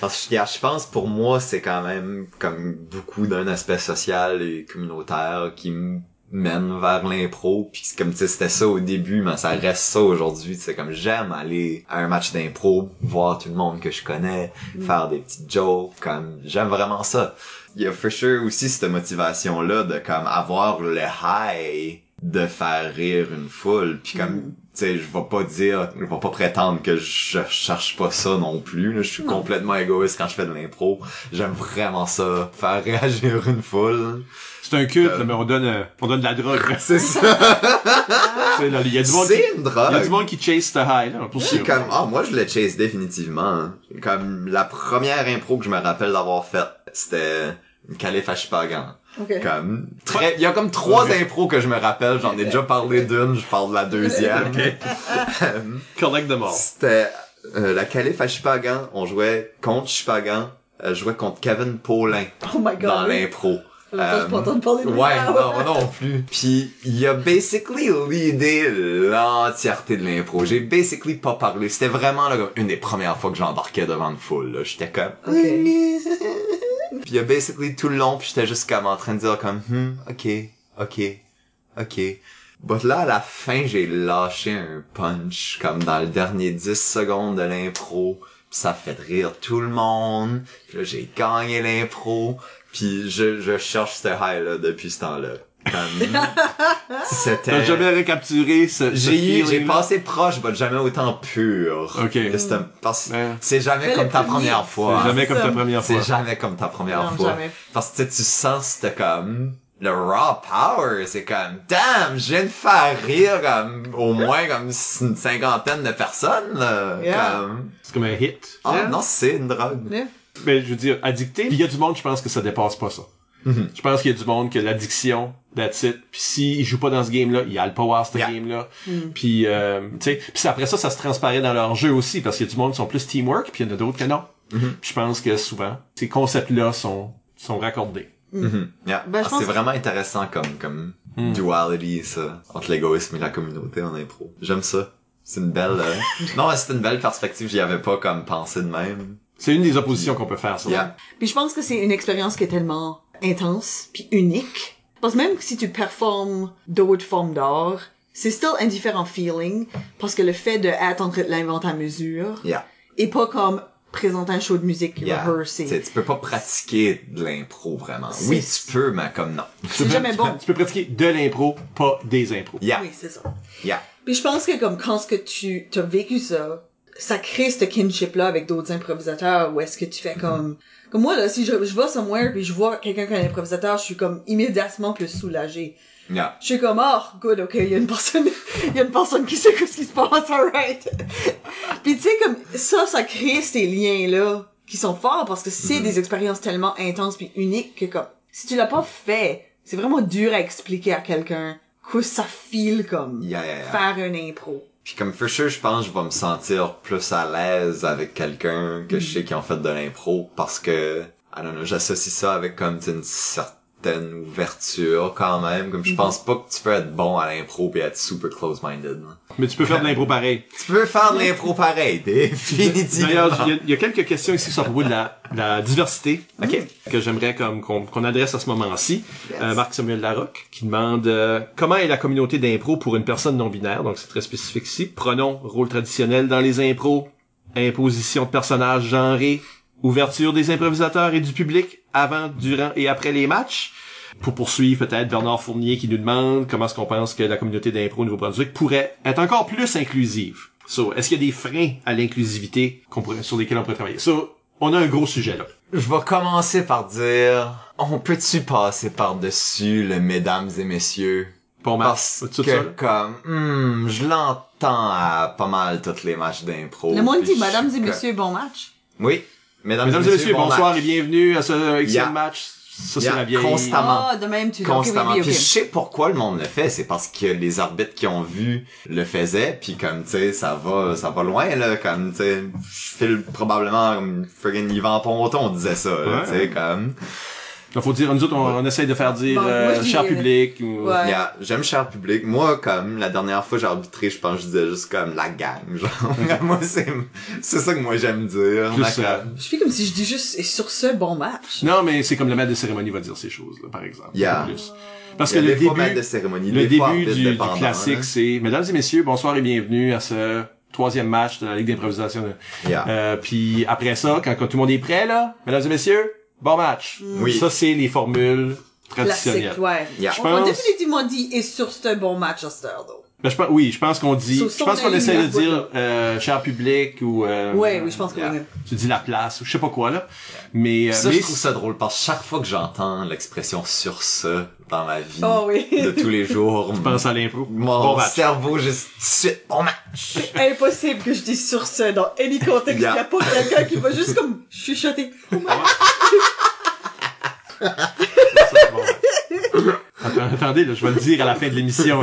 [SPEAKER 4] Parce que je pense pour moi c'est quand même comme beaucoup d'un aspect social et communautaire qui me mène vers l'impro puis c'est comme tu sais c'était ça au début mais ça reste ça aujourd'hui c'est comme j'aime aller à un match d'impro voir tout le monde que je connais faire des petites jokes comme j'aime vraiment ça. Il y a for sure aussi cette motivation là de comme avoir le high de faire rire une foule puis comme
[SPEAKER 3] Mm.
[SPEAKER 4] tu sais je vais pas dire je vais pas prétendre que je cherche pas ça non plus là. je suis complètement égoïste quand je fais de l'impro. J'aime vraiment ça faire *laughs* réagir une foule
[SPEAKER 2] C'est un culte,
[SPEAKER 4] Euh.
[SPEAKER 2] là, mais on donne, euh, on donne de la drogue. *laughs*
[SPEAKER 4] c'est ça *laughs*
[SPEAKER 2] Tu sais, là, Il y a du monde qui,
[SPEAKER 4] c'est une
[SPEAKER 2] il y a du
[SPEAKER 4] drogue
[SPEAKER 2] monde qui chase the high, là, pour sûr.
[SPEAKER 4] comme ah moi je le chase définitivement comme la première impro que je me rappelle d'avoir faite c'était une calife à Chipagan.
[SPEAKER 3] Ok.
[SPEAKER 4] Comme, très, il y a comme trois impros que je me rappelle, j'en ai déjà parlé d'une, je parle de la deuxième. Euh,
[SPEAKER 2] Collect them all.
[SPEAKER 4] C'était euh, la calife à Chipagan, on jouait contre Chipagan, euh, je jouais contre Kevin Paulin
[SPEAKER 3] Oh my god.
[SPEAKER 4] dans l'impro.
[SPEAKER 3] Pas entendu parler de.
[SPEAKER 4] Euh, Ouais, non, non plus. Puis il a basically leadé l'entièreté de l'impro. J'ai basically pas parlé. C'était vraiment là, comme une des premières fois que j'embarquais devant une foule. là. J'étais comme.
[SPEAKER 3] Ok. *laughs*
[SPEAKER 4] puis il a basically tout le long, puis j'étais juste comme en train de dire comme, hmm, ok, ok, ok. But là, à la fin, j'ai lâché un punch, comme dans le dernier 10 secondes de l'impro. Puis ça fait rire tout le monde. Puis là, j'ai gagné l'impro. Puis je, je cherche ce high-là depuis ce temps-là. *laughs*
[SPEAKER 2] T'as jamais recapturé ce, ce
[SPEAKER 4] J'ai eu, j'ai passé proche, mais jamais autant pur.
[SPEAKER 2] Ok.
[SPEAKER 4] Que c'était- parce que
[SPEAKER 2] Ouais.
[SPEAKER 4] c'est jamais
[SPEAKER 3] Mais
[SPEAKER 4] comme ta première
[SPEAKER 2] C'est
[SPEAKER 4] fois.
[SPEAKER 2] jamais comme ta première fois.
[SPEAKER 4] C'est jamais comme ta première fois.
[SPEAKER 3] jamais.
[SPEAKER 4] Parce que tu sais, tu sens c'était comme le raw power, c'est comme damn, je viens de faire rire comme au moins comme une cinquantaine de personnes là,
[SPEAKER 3] Yeah.
[SPEAKER 4] comme
[SPEAKER 2] C'est comme un hit.
[SPEAKER 4] ah
[SPEAKER 3] Yeah.
[SPEAKER 4] non, c'est une drogue.
[SPEAKER 3] Yeah.
[SPEAKER 2] Mais je veux dire, addicté. Puis il y a du monde, je pense que ça dépasse pas ça.
[SPEAKER 4] Mhm.
[SPEAKER 2] Je pense qu'il y a du monde que l'addiction, that's it. Puis s'il joue pas dans ce game-là, il a le power ce
[SPEAKER 4] Yeah.
[SPEAKER 2] game-là.
[SPEAKER 3] Mm.
[SPEAKER 2] Puis euh, tu sais, après ça, ça se transparaît dans leur jeu aussi parce qu'il y a du monde qui sont plus teamwork, puis il y en a d'autres que non.
[SPEAKER 4] Mhm.
[SPEAKER 2] Puis je pense que souvent, ces concepts-là sont sont raccordés.
[SPEAKER 4] Mhm. Yeah.
[SPEAKER 3] Ben,
[SPEAKER 4] Ah, c'est
[SPEAKER 3] que-
[SPEAKER 4] vraiment intéressant comme comme
[SPEAKER 2] Hmm.
[SPEAKER 4] duality ça entre l'égoïsme et la communauté en impro. J'aime ça. C'est une belle euh, *laughs* non, c'est une belle perspective, j'y avais pas comme pensé de même.
[SPEAKER 2] C'est une des oppositions qu'on peut faire, ça.
[SPEAKER 4] Yeah.
[SPEAKER 3] Puis je pense que c'est une expérience qui est tellement intense puis unique. Parce que même si tu performes d'autres formes d'art, c'est still un différent feeling parce que le fait de de l'inventer à mesure
[SPEAKER 4] Yeah.
[SPEAKER 3] et pas comme présenter un show de musique
[SPEAKER 4] Yeah.
[SPEAKER 3] rehearsé.
[SPEAKER 4] T'sais, tu peux pas pratiquer de l'impro vraiment. Oui, tu peux, mais comme non. *laughs*
[SPEAKER 2] Tu
[SPEAKER 3] C'est
[SPEAKER 2] peux-
[SPEAKER 3] jamais bon.
[SPEAKER 2] Tu peux pratiquer de l'impro, pas des impros.
[SPEAKER 4] Yeah.
[SPEAKER 3] Oui, c'est ça.
[SPEAKER 4] Yeah.
[SPEAKER 3] Puis je pense que comme quand ce que tu as vécu ça, ça crée ce kinship là avec d'autres improvisateurs où est-ce que tu fais comme comme moi là si je, je vais somewhere puis je vois quelqu'un qui est un improvisateur, je suis comme immédiatement plus soulagé.
[SPEAKER 4] Yeah.
[SPEAKER 3] Je suis comme oh good ok il y a une personne *laughs* il y a une personne qui sait ce qui se passe alright. *laughs* puis tu sais comme ça ça crée ces liens là qui sont forts parce que c'est des expériences tellement intenses puis uniques que comme si tu l'as pas fait, c'est vraiment dur à expliquer à quelqu'un que ça file comme
[SPEAKER 4] Yeah, yeah, yeah.
[SPEAKER 3] faire un impro.
[SPEAKER 4] Puis comme for sure, je pense que je vais me sentir plus à l'aise avec quelqu'un que je sais qui ont fait de l'impro parce que, I don't know, j'associe ça avec comme une certaine ouverture quand même. Comme je pense pas que tu peux être bon à l'impro et être super close-minded.
[SPEAKER 2] Mais tu peux faire de l'impro pareil.
[SPEAKER 4] Tu peux faire de l'impro pareil, *laughs* définitivement.
[SPEAKER 2] D'ailleurs, il y a- il y, a quelques questions ici sur propos de la, la diversité
[SPEAKER 4] Ok.
[SPEAKER 2] que j'aimerais comme qu'on qu'on adresse à ce moment-ci.
[SPEAKER 4] Yes.
[SPEAKER 2] Euh, Marc Samuel Larocque qui demande euh, comment est la communauté d'impro pour une personne non binaire. Donc c'est très spécifique ici. Pronom, rôle traditionnel dans les impros, imposition de personnages genrés, ouverture des improvisateurs et du public avant, durant et après les matchs. Pour poursuivre, peut-être Bernard Fournier qui nous demande comment est-ce qu'on pense que la communauté d'impro au Nouveau-Brunswick pourrait être encore plus inclusive. So, est-ce qu'il y a des freins à l'inclusivité qu'on pourrait, sur lesquels on pourrait travailler? So, on a un gros sujet là.
[SPEAKER 4] Je vais commencer par dire, on peut-tu passer par-dessus le mesdames et messieurs?
[SPEAKER 2] Bon
[SPEAKER 4] Parce que
[SPEAKER 2] ça,
[SPEAKER 4] comme, hmm, je l'entends à pas mal toutes les matchs d'impro.
[SPEAKER 3] Le monde dit, mesdames et messieurs, bon match.
[SPEAKER 4] Oui. Mesdames,
[SPEAKER 2] Mesdames et messieurs,
[SPEAKER 4] bon
[SPEAKER 2] bonsoir
[SPEAKER 4] match.
[SPEAKER 2] et bienvenue à ce X
[SPEAKER 4] Yeah.
[SPEAKER 2] match. Ça, c'est
[SPEAKER 4] Yeah,
[SPEAKER 2] la vieille.
[SPEAKER 4] constamment.
[SPEAKER 3] Ah, de même, tu oui,
[SPEAKER 4] Constamment.
[SPEAKER 3] oui,
[SPEAKER 4] Puis je sais pourquoi le monde le fait, c'est parce que les arbitres qui ont vu le faisaient, puis comme tu sais, ça va, ça va loin là, comme tu sais, je file probablement comme friggin' Yvan Ponton on disait ça, là,
[SPEAKER 2] Ouais.
[SPEAKER 4] tu sais comme.
[SPEAKER 2] Il faut dire, nous autres, on, on essaye de faire dire
[SPEAKER 3] Bon,
[SPEAKER 2] euh, cher
[SPEAKER 3] euh,
[SPEAKER 2] public ou...
[SPEAKER 3] Ouais.
[SPEAKER 4] Yeah, j'aime cher public. Moi, comme, la dernière fois j'ai arbitré, je pense que je disais juste comme la gang, genre. *laughs* moi, c'est, c'est ça que moi j'aime dire. Comme-
[SPEAKER 3] Je fais comme si je dis juste, et sur ce, bon match.
[SPEAKER 2] Non, mais c'est comme le maître de cérémonie va dire ces choses, là, par exemple.
[SPEAKER 4] Yeah.
[SPEAKER 2] Parce que le début,
[SPEAKER 4] de cérémonie,
[SPEAKER 2] le début du, classique,
[SPEAKER 4] hein.
[SPEAKER 2] c'est Mesdames et messieurs, bonsoir et bienvenue à ce troisième match de la Ligue d'improvisation.
[SPEAKER 4] Yeah.
[SPEAKER 2] Euh, puis après ça, quand, quand tout le monde est prêt, là, Mesdames et messieurs, bon match.
[SPEAKER 4] Oui.
[SPEAKER 2] Ça, c'est les formules traditionnelles.
[SPEAKER 3] Classique, ouais.
[SPEAKER 4] Yeah.
[SPEAKER 2] Je
[SPEAKER 3] On a
[SPEAKER 2] pense-
[SPEAKER 3] définitivement dit, et sur ce, bon match à cette heure, though.
[SPEAKER 2] Ben, je oui, je pense qu'on dit, je pense qu'on essaie de dire, euh, cher public ou, euh,
[SPEAKER 3] Ouais, oui, je pense
[SPEAKER 4] Yeah.
[SPEAKER 3] oui.
[SPEAKER 2] tu dis la place ou je sais pas quoi, là. Mais, euh,
[SPEAKER 4] Ça,
[SPEAKER 2] mais
[SPEAKER 4] je trouve ça drôle parce que chaque fois que j'entends l'expression sur ça dans ma vie
[SPEAKER 3] Oh oui.
[SPEAKER 4] de tous les jours,
[SPEAKER 2] je pense à l'impro?
[SPEAKER 4] mon
[SPEAKER 2] Bon match.
[SPEAKER 4] cerveau juste suite, bon match.
[SPEAKER 3] Impossible que je dise sur ce dans any contexte. Il
[SPEAKER 4] Yeah.
[SPEAKER 3] y a pas quelqu'un qui va juste comme chuchoter. *laughs*
[SPEAKER 2] Ça, c'est bon match. *laughs* Attends- Attendez, là, je vais le dire à la fin de l'émission.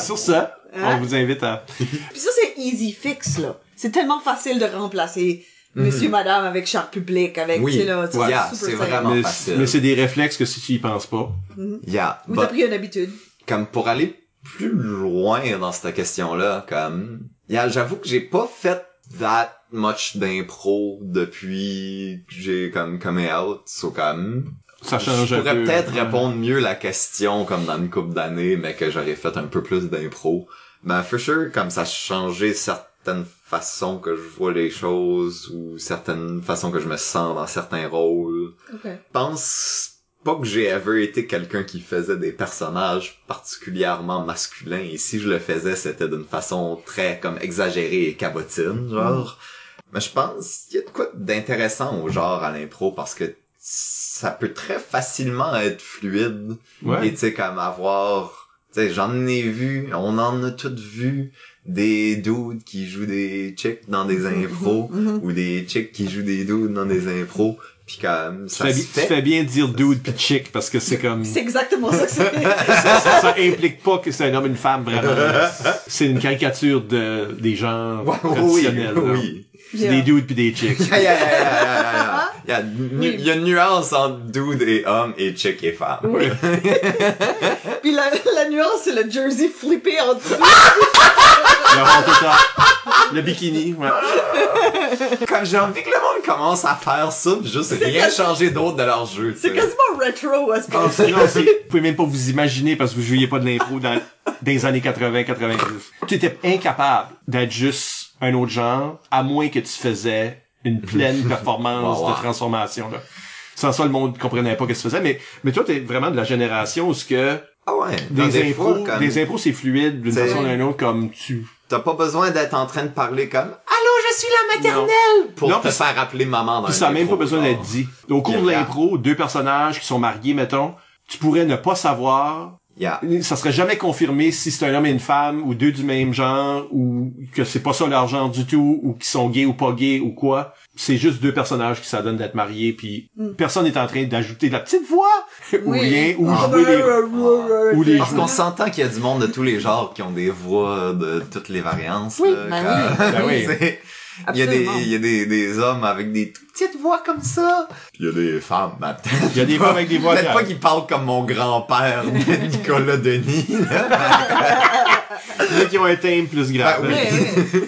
[SPEAKER 2] Sur ça, on
[SPEAKER 3] Hein?
[SPEAKER 2] vous invite à...
[SPEAKER 3] Puis ça, c'est easy fix, là. C'est tellement facile de remplacer Monsieur, madame avec char public, avec,
[SPEAKER 4] Oui.
[SPEAKER 3] tu sais, là, tu sais,
[SPEAKER 4] Yeah, c'est vraiment
[SPEAKER 2] mais,
[SPEAKER 4] facile.
[SPEAKER 2] mais c'est des réflexes que si tu y penses pas.
[SPEAKER 4] Yeah,
[SPEAKER 3] Ou t'as pris une habitude.
[SPEAKER 4] comme pour aller plus loin dans cette question-là, comme, yeah, j'avoue que j'ai pas fait that much d'impro depuis que j'ai comme coming out, so comme,
[SPEAKER 2] Ça change
[SPEAKER 4] je pourrais
[SPEAKER 2] peu.
[SPEAKER 4] peut-être
[SPEAKER 2] Ouais.
[SPEAKER 4] répondre mieux la question comme dans une couple d'années, mais que j'aurais fait un peu plus d'impro. Ben, for sure, comme ça a changé certaines façons que je vois les choses ou certaines façons que je me sens dans certains rôles.
[SPEAKER 3] Ok.
[SPEAKER 4] Je pense pas que j'ai ever été quelqu'un qui faisait des personnages particulièrement masculins et si je le faisais c'était d'une façon très comme exagérée et cabotine genre mais je pense qu'il y a de quoi d'intéressant au genre à l'impro parce que ça peut très facilement être fluide
[SPEAKER 2] Ouais.
[SPEAKER 4] et tu sais comme avoir tu sais j'en ai vu on en a toutes vu des dudes qui jouent des chicks dans des impros
[SPEAKER 3] Mhm.
[SPEAKER 4] ou des chicks qui jouent des dudes dans des impros puis comme
[SPEAKER 2] Tu
[SPEAKER 4] ça
[SPEAKER 2] fais,
[SPEAKER 4] se
[SPEAKER 2] bi- tu
[SPEAKER 4] fait
[SPEAKER 2] fais bien de dire dude pis chick parce que c'est comme
[SPEAKER 3] C'est exactement ça que c'est. *laughs*
[SPEAKER 2] ça, ça, ça implique pas que c'est un homme et une femme vraiment. *laughs* C'est une caricature de des genres
[SPEAKER 4] Ouais, oui
[SPEAKER 2] traditionnels. là.
[SPEAKER 4] oui
[SPEAKER 2] C'est des dudes pis des chicks. *laughs*
[SPEAKER 4] Yeah, yeah, yeah, yeah, yeah, yeah. Il y a, nu-
[SPEAKER 3] Oui.
[SPEAKER 4] il y a une nuance entre dude et homme et chick et femme.
[SPEAKER 3] Oui. *laughs* Puis la, la nuance, c'est le jersey flippé en dessous.
[SPEAKER 2] Le total. Le bikini, ouais. *laughs*
[SPEAKER 4] Comme j'ai envie que le monde commence à faire ça, pis juste rien changer d'autre de leur jeu.
[SPEAKER 3] C'est quasiment rétro à ce point.
[SPEAKER 2] vous pouvez même pas vous imaginer parce que vous jouiez pas de l'impro dans, dans les années 80, 90. Tu étais incapable d'être juste un autre genre, à moins que tu faisais une pleine *laughs* performance
[SPEAKER 4] Wow, wow.
[SPEAKER 2] de transformation, là. Sans ça, le monde comprenait pas ce que tu faisais, mais, mais toi, t'es vraiment de la génération où ce que
[SPEAKER 4] Ah ouais.
[SPEAKER 2] Des,
[SPEAKER 4] fois,
[SPEAKER 2] impros,
[SPEAKER 4] comme,
[SPEAKER 2] des impros, c'est fluide d'une façon ou d'une autre, comme tu,
[SPEAKER 4] T'as pas besoin d'être en train de parler comme Allô, je suis la maternelle pour
[SPEAKER 2] Non,
[SPEAKER 4] te faire appeler maman dans
[SPEAKER 2] Puis
[SPEAKER 4] un
[SPEAKER 2] ça a même pas besoin d'être dit. Au cours de l'impro, deux personnages qui sont mariés, mettons, tu pourrais ne pas savoir
[SPEAKER 4] Yeah.
[SPEAKER 2] ça serait jamais confirmé si c'est un homme et une femme ou deux du même genre ou que c'est pas ça leur genre du tout ou qu'ils sont gays ou pas gays ou quoi. C'est juste deux personnages qui s'adonnent d'être mariés puis personne n'est en train d'ajouter de la petite voix ou rien ou
[SPEAKER 3] Ah,
[SPEAKER 2] jouer les
[SPEAKER 3] euh,
[SPEAKER 2] ou les
[SPEAKER 4] Parce qu'on s'entend qu'il y a du monde de tous les genres qui ont des voix de toutes les variances.
[SPEAKER 3] Oui,
[SPEAKER 4] là,
[SPEAKER 3] ben
[SPEAKER 4] quand-
[SPEAKER 2] oui. *laughs* Ben oui.
[SPEAKER 4] Il y a des, il y a des, des hommes avec des toutes petites voix comme ça. Puis il y a des femmes, peut-être
[SPEAKER 2] Il y a des
[SPEAKER 4] pas-
[SPEAKER 2] femmes avec des voix
[SPEAKER 4] Peut-être pas qui parlent comme mon grand-père *laughs* Nicolas Denis, là. *laughs*
[SPEAKER 2] mais qui ont un thème plus grave.
[SPEAKER 4] Ben oui.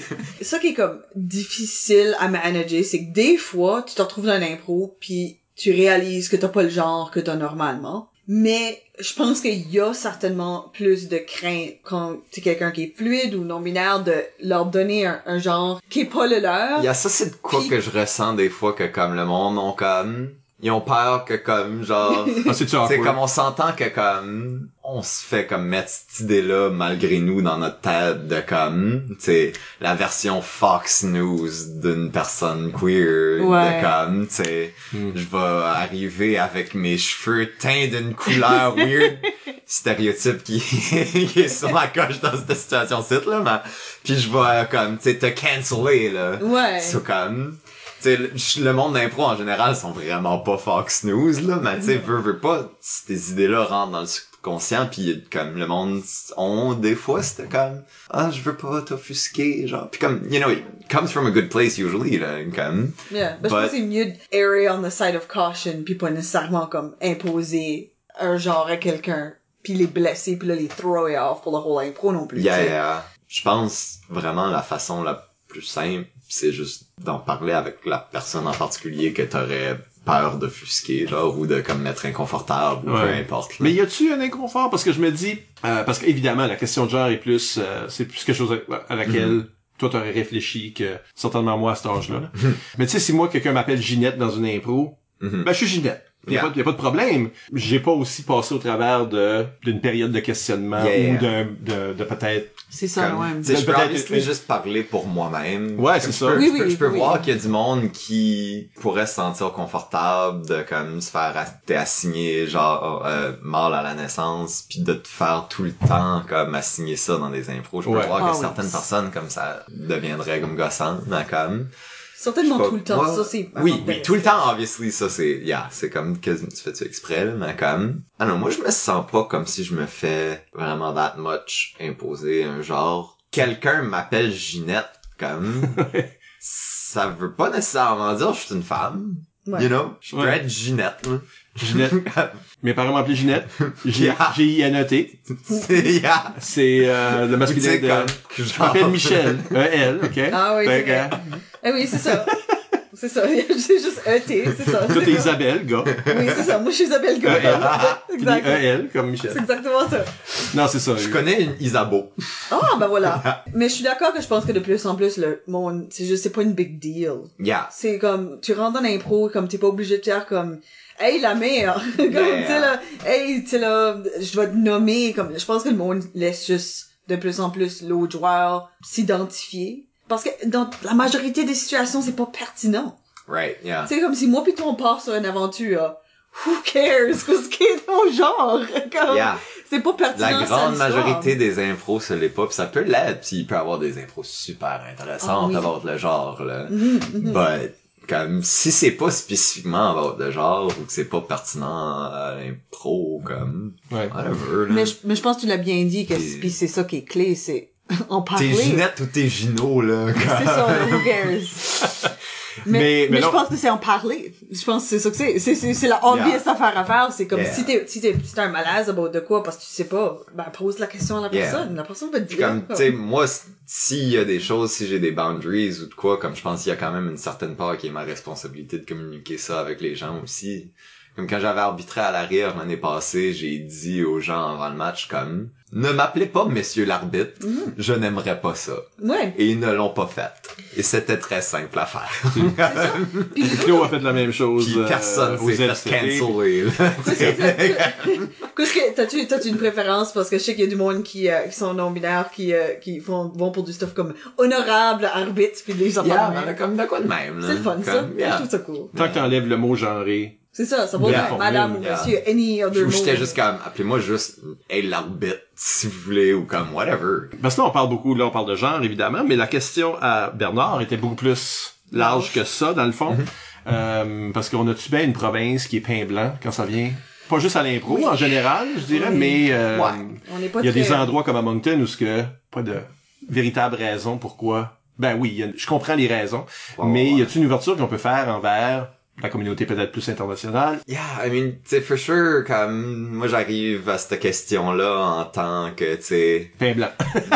[SPEAKER 3] Ça qui est comme difficile à manager, c'est que des fois, tu te retrouves dans un impro, puis tu réalises que t'as pas le genre que t'as normalement. Mais je pense qu'il y a certainement plus de crainte quand c'est quelqu'un qui est fluide ou non-binaire de leur donner un, un genre qui est pas le leur.
[SPEAKER 4] Il y a ça, c'est de quoi que je ressens des fois que comme le monde ont comme, ils ont peur que comme genre, *laughs*
[SPEAKER 2] Ah. C'est *laughs*
[SPEAKER 4] comme on s'entend que comme on se fait comme mettre cette idée-là malgré nous dans notre tête de comme tu sais la version Fox News d'une personne queer
[SPEAKER 3] Ouais.
[SPEAKER 4] de comme tu sais
[SPEAKER 2] Hmm.
[SPEAKER 4] je vais arriver avec mes cheveux teints d'une couleur *laughs* weird stéréotype qui, *laughs* qui est sur la coche dans cette situation ci là mais puis je vais comme tu sais te canceller là
[SPEAKER 3] Ouais.
[SPEAKER 4] c'est comme tu sais, le, monde d'impro en général sont vraiment pas Fox News là, mais tu sais veux veux pas ces idées-là rentrent dans le subconscient puis comme le monde on des fois c'était comme ah je veux pas t'offusquer genre puis comme you know it comes from a good place usually là comme
[SPEAKER 3] Yeah. Ben, je pense que c'est mieux d'errer on the side of caution puis pas nécessairement comme imposer un genre à quelqu'un puis les blesser puis là les throw it off pour le rôle impro non plus.
[SPEAKER 4] yeah, yeah. je pense vraiment la façon la plus simple c'est juste d'en parler avec la personne en particulier que t'aurais peur d'offusquer genre ou de comme mettre inconfortable ou peu importe là.
[SPEAKER 2] Mais y a-tu un inconfort? Parce que je me dis euh, parce qu'évidemment la question de genre est plus euh, c'est plus quelque chose à, à laquelle
[SPEAKER 4] Mm-hmm.
[SPEAKER 2] toi t'aurais réfléchi que certainement moi à cet âge-là. là. *laughs* Mais tu sais si moi quelqu'un m'appelle Ginette dans une impro,
[SPEAKER 4] Mhm.
[SPEAKER 2] ben je suis Ginette. Y a,
[SPEAKER 4] Yeah.
[SPEAKER 2] pas, y a pas de problème. J'ai pas aussi passé au travers de d'une période de questionnement
[SPEAKER 4] yeah.
[SPEAKER 2] ou d'un de, de peut-être
[SPEAKER 3] C'est ça,
[SPEAKER 4] Comme,
[SPEAKER 3] ouais.
[SPEAKER 4] tu sais, je peux
[SPEAKER 2] Peut-être-
[SPEAKER 4] obviously juste parler pour moi-même.
[SPEAKER 2] Ouais,
[SPEAKER 4] Comme
[SPEAKER 2] c'est
[SPEAKER 4] je
[SPEAKER 2] ça.
[SPEAKER 4] peux-
[SPEAKER 3] Oui,
[SPEAKER 4] je peux,
[SPEAKER 3] oui,
[SPEAKER 4] je peux
[SPEAKER 3] oui.
[SPEAKER 4] voir qu'il y a du monde qui pourrait se sentir confortable de comme se faire assigner genre euh, mâle à la naissance puis de te faire tout le temps comme assigner ça dans des impros. Je peux
[SPEAKER 2] Ouais.
[SPEAKER 4] voir
[SPEAKER 3] Ah
[SPEAKER 4] que
[SPEAKER 3] oui.
[SPEAKER 4] certaines personnes comme ça deviendraient comme gossant, mais comme
[SPEAKER 3] Certainement tout le temps,
[SPEAKER 4] moi-
[SPEAKER 3] ça c'est...
[SPEAKER 4] Oui, oui, tout le temps, obviously, ça c'est, yeah, c'est comme, que tu fais-tu exprès, là, mais comme, ah non, moi je me sens pas comme si je me fais vraiment that much imposer un genre. Quelqu'un m'appelle Ginette, comme, *laughs* ça veut pas nécessairement dire que je suis une femme.
[SPEAKER 3] Ouais.
[SPEAKER 4] You know? Je peux
[SPEAKER 2] Ouais.
[SPEAKER 4] être Ginette, là.
[SPEAKER 2] Ginette. *laughs* Mes parents m'appelaient Ginette. G- *laughs*
[SPEAKER 4] Yeah.
[SPEAKER 2] G-I-N-E-T.
[SPEAKER 4] C'est, yeah.
[SPEAKER 2] C'est euh, le masculin de...
[SPEAKER 4] comme, que
[SPEAKER 2] Je m'appelle Michel. *laughs* E-L, OK?
[SPEAKER 3] Ah oui, c'est vrai. Eh oui, c'est ça. c'est ça. *laughs* C'est juste E-T, c'est ça.
[SPEAKER 2] Toi, t'es Isabelle, gars.
[SPEAKER 3] Oui, c'est ça. Moi, je suis Isabelle exact.
[SPEAKER 2] E-L, comme
[SPEAKER 3] C'est
[SPEAKER 2] Michel.
[SPEAKER 3] exactement ça.
[SPEAKER 2] Non, c'est ça.
[SPEAKER 4] Je connais une Isabeau.
[SPEAKER 3] Ah, ben voilà. Mais je suis d'accord que je pense que de plus en plus, le monde, c'est juste, c'est pas une big deal.
[SPEAKER 4] Yeah.
[SPEAKER 3] C'est comme, tu rentres dans l'impro, comme t'es pas obligé de faire comme, hey, la mère! *laughs* comme,
[SPEAKER 4] Yeah.
[SPEAKER 3] tu sais, là, hey, tu sais, là, je dois te nommer, comme, je pense que le monde laisse juste de plus en plus l'autre joueur s'identifier. Parce que dans la majorité des situations, c'est pas pertinent.
[SPEAKER 4] Right, yeah.
[SPEAKER 3] C'est comme si moi pis toi on part sur une aventure. Who cares? Qu'est-ce qui est ton genre? *laughs* Comme,
[SPEAKER 4] Yeah.
[SPEAKER 3] C'est pas pertinent.
[SPEAKER 4] La
[SPEAKER 3] ça,
[SPEAKER 4] grande majorité des impros, ce l'est pas, pis ça peut l'être, pis il peut y avoir des impros super intéressantes
[SPEAKER 3] Ah oui.
[SPEAKER 4] about le genre, là.
[SPEAKER 3] Mhm, mhm.
[SPEAKER 4] But, comme, si c'est pas spécifiquement le genre, ou que c'est pas pertinent à l'impro, comme,
[SPEAKER 2] Ouais.
[SPEAKER 4] whatever, là.
[SPEAKER 3] Mais je, mais je pense que tu l'as bien dit, que
[SPEAKER 4] Puis-
[SPEAKER 3] c'est ça qui est clé, c'est *laughs* en
[SPEAKER 4] T'es
[SPEAKER 3] parler.
[SPEAKER 4] Ginette ou t'es Gino, là.
[SPEAKER 3] C'est ça, who cares? *laughs* Mais,
[SPEAKER 2] Mais-
[SPEAKER 3] mais, je pense que c'est en parler. Je pense que c'est ça que c'est. C'est, c'est, c'est la obvious
[SPEAKER 4] Yeah.
[SPEAKER 3] affaire à faire. C'est comme
[SPEAKER 4] Yeah.
[SPEAKER 3] si t'es, si t'es, si t'as un malaise about de quoi parce que tu sais pas, ben, pose la question à la
[SPEAKER 4] Yeah.
[SPEAKER 3] personne. La personne va te dire.
[SPEAKER 4] comme, tu sais, moi, s'il y a des choses, si j'ai des boundaries ou de quoi, comme je pense qu'il y a quand même une certaine part qui est ma responsabilité de communiquer ça avec les gens aussi. Comme quand j'avais arbitré à l'arrière l'année passée, j'ai dit aux gens avant le match comme, ne m'appelez pas monsieur l'arbitre,
[SPEAKER 3] Mhm.
[SPEAKER 4] je n'aimerais pas ça.
[SPEAKER 3] Ouais.
[SPEAKER 4] Et ils ne l'ont pas fait. Et c'était très simple à faire. *laughs*
[SPEAKER 3] Puis,
[SPEAKER 2] Claude a fait la même chose.
[SPEAKER 4] Puis
[SPEAKER 2] euh,
[SPEAKER 4] personne
[SPEAKER 2] aux
[SPEAKER 4] s'est fait là. *laughs*
[SPEAKER 3] Qu'est-ce que, t'as-tu, t'as-tu une préférence? Parce que je sais qu'il y a du monde qui, euh, qui sont non-binaires, qui, euh, qui font, vont pour du stuff comme honorable, arbitre, puis les gens
[SPEAKER 4] yeah, mais comme de quoi de même, là.
[SPEAKER 3] C'est le fun, ça.
[SPEAKER 4] Comme,
[SPEAKER 3] Je
[SPEAKER 4] yeah.
[SPEAKER 3] trouve ça cool.
[SPEAKER 2] Tant que t'enlèves le mot genré.
[SPEAKER 3] C'est ça, ça vaut
[SPEAKER 2] Yeah.
[SPEAKER 3] bien. Madame ou
[SPEAKER 4] Yeah.
[SPEAKER 3] monsieur, any other
[SPEAKER 4] j'étais juste comme, appelez-moi juste, hey, l'arbitre, si vous voulez, ou comme, whatever.
[SPEAKER 2] Parce que là, on parle beaucoup, là, on parle de genre, évidemment, mais la question à Bernard était beaucoup plus large que ça, dans le fond. Euh, parce qu'on a-tu bien une province qui est pain blanc quand ça vient? Pas juste à l'impro, en général, je dirais,
[SPEAKER 3] Oui.
[SPEAKER 2] mais euh,
[SPEAKER 4] Ouais.
[SPEAKER 3] On n'est pas
[SPEAKER 2] il y a
[SPEAKER 3] très...
[SPEAKER 2] des endroits comme à Moncton où ce que pas de véritable raison pourquoi. Ben oui, a- je comprends les raisons,
[SPEAKER 4] Ouais,
[SPEAKER 2] mais
[SPEAKER 4] ouais.
[SPEAKER 2] y a-t-il une ouverture qu'on peut faire envers la communauté peut-être plus internationale?
[SPEAKER 4] Yeah, I mean, sais, for sure, comme, moi j'arrive à cette question-là en tant que, tu sais,
[SPEAKER 2] Pain blanc. *laughs*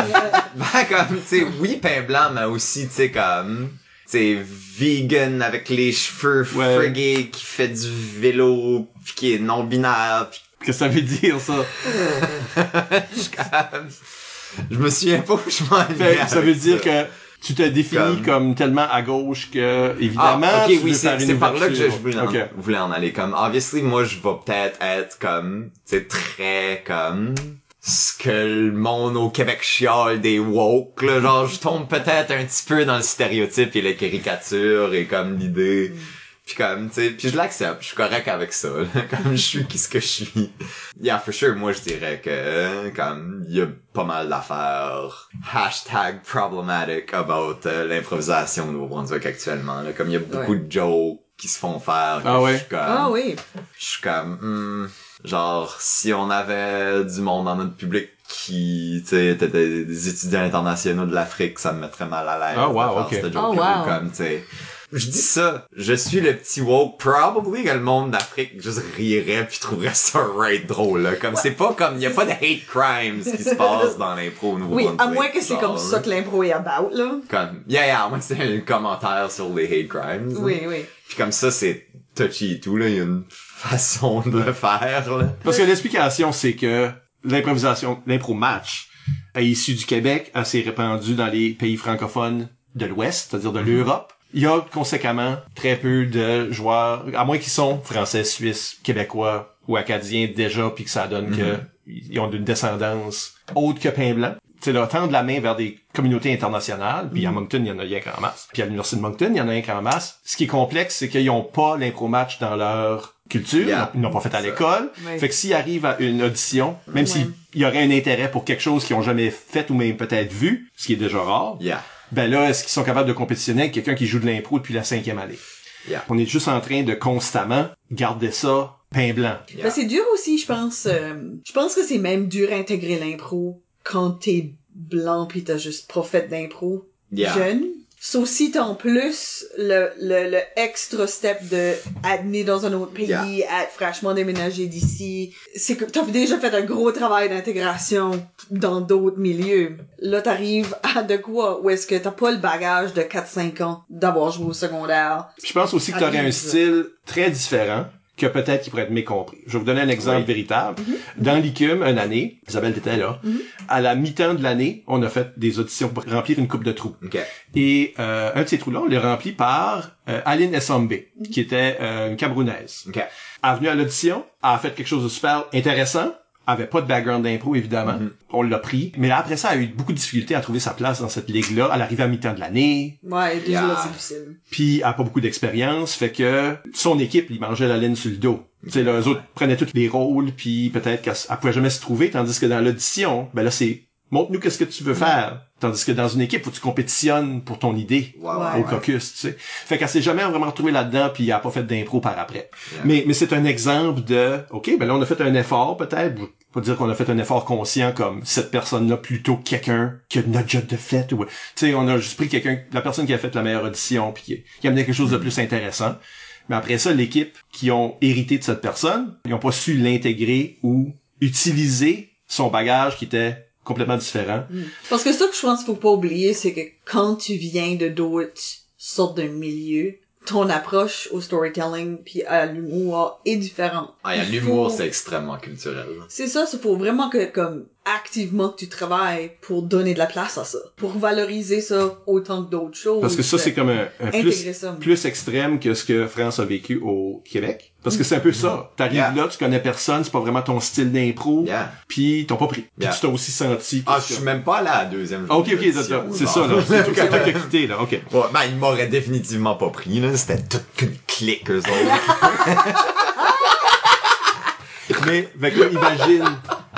[SPEAKER 4] ben comme, tu sais, oui, pain blanc, mais aussi, tu sais, comme, sais, vegan avec les cheveux
[SPEAKER 2] Ouais.
[SPEAKER 4] qui fait du vélo, pis qui est non-binaire, pis
[SPEAKER 2] Qu'est-ce que ça veut dire, ça? *laughs*
[SPEAKER 4] je suis comme, je me souviens pas où je m'en
[SPEAKER 2] que ça veut dire que tu te définis
[SPEAKER 4] Comme-
[SPEAKER 2] comme, tellement à gauche que, évidemment,
[SPEAKER 4] Ah,
[SPEAKER 2] tu
[SPEAKER 4] oui, c'est par là que je voulais en,
[SPEAKER 2] Ok.
[SPEAKER 4] voulais en aller. Comme, obviously, moi, je vais peut-être être comme, c'est très comme, ce que le monde au Québec chiale des woke, là. Genre, je tombe peut-être un petit peu dans le stéréotype et la caricature et comme l'idée. Puis comme, tu sais, puis je l'accepte, je suis correct avec ça, là. *laughs* comme je suis qui ce que je suis. Yeah, for sure, moi je dirais que, comme, il y a pas mal d'affaires hashtag problematic about euh, l'improvisation au Nouveau-Brunswick actuellement, là. Comme il y a beaucoup
[SPEAKER 3] Ouais.
[SPEAKER 4] de jokes qui se font faire.
[SPEAKER 2] Ah
[SPEAKER 4] je
[SPEAKER 2] ouais?
[SPEAKER 4] suis comme-
[SPEAKER 3] Ah oui.
[SPEAKER 4] je suis comme, hmm, genre, si on avait du monde dans notre public qui, tu sais, étaient des, des étudiants internationaux de l'Afrique, ça me mettrait mal à l'aise
[SPEAKER 2] Ah,
[SPEAKER 4] de
[SPEAKER 2] wow,
[SPEAKER 4] faire
[SPEAKER 2] ok.
[SPEAKER 4] ce joke-là,
[SPEAKER 3] Oh, wow.
[SPEAKER 4] ou comme, tu sais. Je dis ça, je suis le petit woke, probably que le monde d'Afrique juste rirait puis trouverait ça right drôle, là. Comme, c'est pas comme, y a pas de hate crimes qui se passent dans l'impro au nouveau
[SPEAKER 3] Oui, à moins que c'est comme ça que l'impro est about, là.
[SPEAKER 4] Comme, yeah, yeah, à moins que c'est un commentaire sur les hate crimes. là.
[SPEAKER 3] Oui, oui.
[SPEAKER 4] Puis comme ça, c'est touchy et tout, là. Il y a une façon de le faire, là.
[SPEAKER 2] Parce que l'explication, c'est que l'improvisation, l'impro match, est issue du Québec, assez répandue dans les pays francophones de l'Ouest, c'est-à-dire de l'Europe. Il y a conséquemment très peu de joueurs, à moins qu'ils sont français, suisses, québécois ou acadiens déjà, puis que ça donne que ils ont une descendance autre que pain blanc. C'est leur tendre la main vers des communautés internationales, puis à Moncton, il y en a rien qu'en masse. Puis à l'Université de Moncton, il y en a rien qu'en masse. Ce qui est complexe, c'est qu'ils ont pas l'impro match dans leur culture,
[SPEAKER 4] Yeah.
[SPEAKER 2] ils n'ont pas fait à l'école.
[SPEAKER 3] Ouais.
[SPEAKER 2] Fait que s'ils arrivent à une audition, même
[SPEAKER 3] Ouais.
[SPEAKER 2] s'il y aurait un intérêt pour quelque chose qu'ils ont jamais fait ou même peut-être vu, ce qui est déjà rare,
[SPEAKER 4] Yeah.
[SPEAKER 2] Ben là, est-ce qu'ils sont capables de compétitionner avec quelqu'un qui joue de l'impro depuis la cinquième année?
[SPEAKER 4] Yeah.
[SPEAKER 2] On est juste en train de constamment garder ça pain blanc.
[SPEAKER 4] Yeah.
[SPEAKER 3] Ben, c'est dur aussi, je pense. euh, je pense que c'est même dur à intégrer l'impro quand t'es blanc pis t'as juste pas fait d'impro
[SPEAKER 4] Yeah.
[SPEAKER 3] jeune. So, si t'as en plus le, le, le extra step de être né dans un autre pays,
[SPEAKER 4] Yeah.
[SPEAKER 3] être fraîchement déménagé d'ici, c'est que t'as déjà fait un gros travail d'intégration dans d'autres milieux. Là, t'arrives à de quoi? Où est-ce que t'as pas le bagage de 4-5 ans d'avoir joué au secondaire?
[SPEAKER 2] Puis je pense aussi que tu aurais un style très différent que peut-être qui pourrait être mécompris. Je vais vous donner un exemple
[SPEAKER 4] Oui.
[SPEAKER 2] véritable. Dans l'ICUM, une année, Isabelle était là, à la mi-temps de l'année, on a fait des auditions pour remplir une coupe de trous. Et euh, un de ces trous-là, on l'a rempli par euh, Aline Essombe, qui était euh, une Camerounaise.
[SPEAKER 4] Ok.
[SPEAKER 2] Elle est venue à l'audition, a fait quelque chose de super intéressant, avait pas de background d'impro, évidemment. On l'a pris. Mais là, après ça, elle a eu beaucoup de difficultés à trouver sa place dans cette ligue-là. Elle arrivait à mi-temps de l'année.
[SPEAKER 3] Ouais, déjà
[SPEAKER 4] Yeah.
[SPEAKER 3] là, c'est difficile.
[SPEAKER 2] Puis elle a pas beaucoup d'expérience, fait que son équipe, il mangeait la laine sur le dos. Tu sais, là, eux autres prenaient tous les rôles, puis peut-être qu'elle elle pouvait jamais se trouver, tandis que dans l'audition, ben là, c'est montre-nous qu'est-ce que tu veux faire. Tandis que dans une équipe, faut que tu compétitionnes pour ton idée
[SPEAKER 4] Ouais,
[SPEAKER 3] Ouais.
[SPEAKER 4] ouais,
[SPEAKER 2] au
[SPEAKER 4] ouais.
[SPEAKER 2] caucus, tu sais. Fait qu'elle s'est jamais vraiment retrouvée là-dedans, puis elle a pas fait d'impro par après.
[SPEAKER 4] Yeah.
[SPEAKER 2] Mais, mais c'est un exemple de, OK, ben là, on a fait un effort, peut-être. Pas dire qu'on a fait un effort conscient comme cette personne-là plutôt que quelqu'un qui a notre job de fait. Ou, tu sais, on a juste pris quelqu'un, la personne qui a fait la meilleure audition, puis qui, a amené quelque chose de plus intéressant. Mais après ça, l'équipe qui ont hérité de cette personne, ils ont pas su l'intégrer ou utiliser son bagage qui était complètement différent.
[SPEAKER 3] Parce que ça que je pense qu'il faut pas oublier, c'est que quand tu viens de d'autres sortes de milieux, ton approche au storytelling puis à l'humour est différente.
[SPEAKER 4] Ah, l'humour,
[SPEAKER 3] faut-
[SPEAKER 4] c'est extrêmement culturel.
[SPEAKER 3] C'est ça, il faut vraiment que, comme, activement que tu travailles pour donner de la place à ça. Pour valoriser ça autant que d'autres choses.
[SPEAKER 2] Parce que ça, c'est comme un, plus,
[SPEAKER 3] ça.
[SPEAKER 2] plus extrême que ce que France a vécu au Québec. Parce que c'est un peu ça. T'arrives
[SPEAKER 4] Yeah.
[SPEAKER 2] là, tu connais personne, c'est pas vraiment ton style d'impro,
[SPEAKER 4] Yeah.
[SPEAKER 2] puis t'ont pas pris. Puis
[SPEAKER 4] Yeah.
[SPEAKER 2] tu t'as aussi senti.
[SPEAKER 4] Ah, je suis même pas allé à la deuxième
[SPEAKER 2] Ah, ok,
[SPEAKER 4] journée
[SPEAKER 2] ok, c'est ça, là. C'est tout *laughs* a quitté, là, ok.
[SPEAKER 4] Ouais, ben, il m'aurait définitivement pas pris, là. C'était toute une clique, eux autres. *laughs*
[SPEAKER 2] Mais, fait que là, imagine,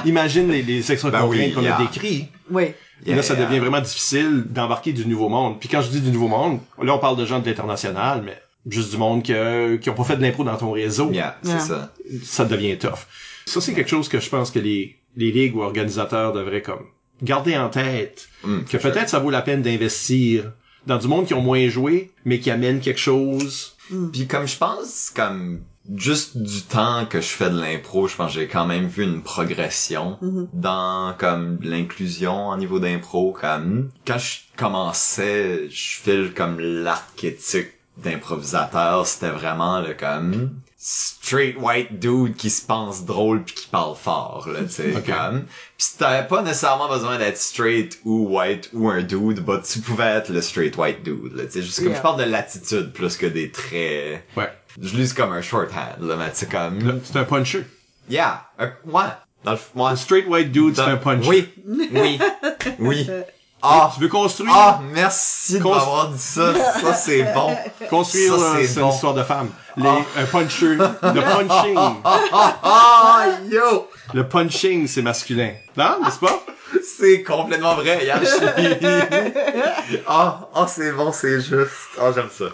[SPEAKER 2] imagine les, les extra
[SPEAKER 4] Ben oui,
[SPEAKER 2] qu'on
[SPEAKER 4] yeah.
[SPEAKER 2] a décrits.
[SPEAKER 3] Oui.
[SPEAKER 2] Et là, ça
[SPEAKER 4] Yeah.
[SPEAKER 2] devient vraiment difficile d'embarquer du nouveau monde. Puis quand je dis du nouveau monde, là, on parle de gens de l'international, mais juste du monde que, qui ont pas fait de l'impro dans ton réseau.
[SPEAKER 4] Yeah, c'est
[SPEAKER 3] Yeah.
[SPEAKER 4] ça.
[SPEAKER 2] ça devient tough. Ça, c'est quelque chose que je pense que les, les ligues ou organisateurs devraient comme garder en tête.
[SPEAKER 4] Mm,
[SPEAKER 2] que peut-être ça vaut la peine d'investir dans du monde qui ont moins joué, mais qui amène quelque chose.
[SPEAKER 4] Puis comme je pense, comme juste du temps que je fais de l'impro, je pense que j'ai quand même vu une progression
[SPEAKER 3] Mhm.
[SPEAKER 4] dans comme l'inclusion au niveau d'impro. Comme quand je commençais, je file comme l'archétype d'improvisateur, c'était vraiment le comme straight white dude qui se pense drôle puis qui parle fort là tu sais *laughs* comme puis t'avais pas nécessairement besoin d'être straight ou white ou un dude bah tu pouvais être le straight white dude là tu sais juste comme
[SPEAKER 3] Yeah.
[SPEAKER 4] je parle de l'attitude plus que des traits
[SPEAKER 2] Ouais.
[SPEAKER 4] Je l'use comme un shorthand là mais c'est comme
[SPEAKER 2] C'est un puncher.
[SPEAKER 4] yeah euh, ouais. Dans le ouais.
[SPEAKER 2] Un straight white dude, c'est un puncher.
[SPEAKER 4] oui. *laughs* Oui. Oui ah
[SPEAKER 2] Tu veux construire,
[SPEAKER 4] ah merci de m'avoir dit ça ça c'est *laughs* bon
[SPEAKER 2] construire,
[SPEAKER 4] ça,
[SPEAKER 2] euh,
[SPEAKER 4] c'est bon.
[SPEAKER 2] une histoire de femme. Les,
[SPEAKER 4] Ah.
[SPEAKER 2] Un puncher. Le punching. *laughs*
[SPEAKER 4] ah yo
[SPEAKER 2] Le punching, c'est masculin. Non, n'est-ce pas?
[SPEAKER 4] C'est complètement vrai, Yash. *laughs* Ah, ah, c'est bon, c'est juste. Ah, j'aime ça.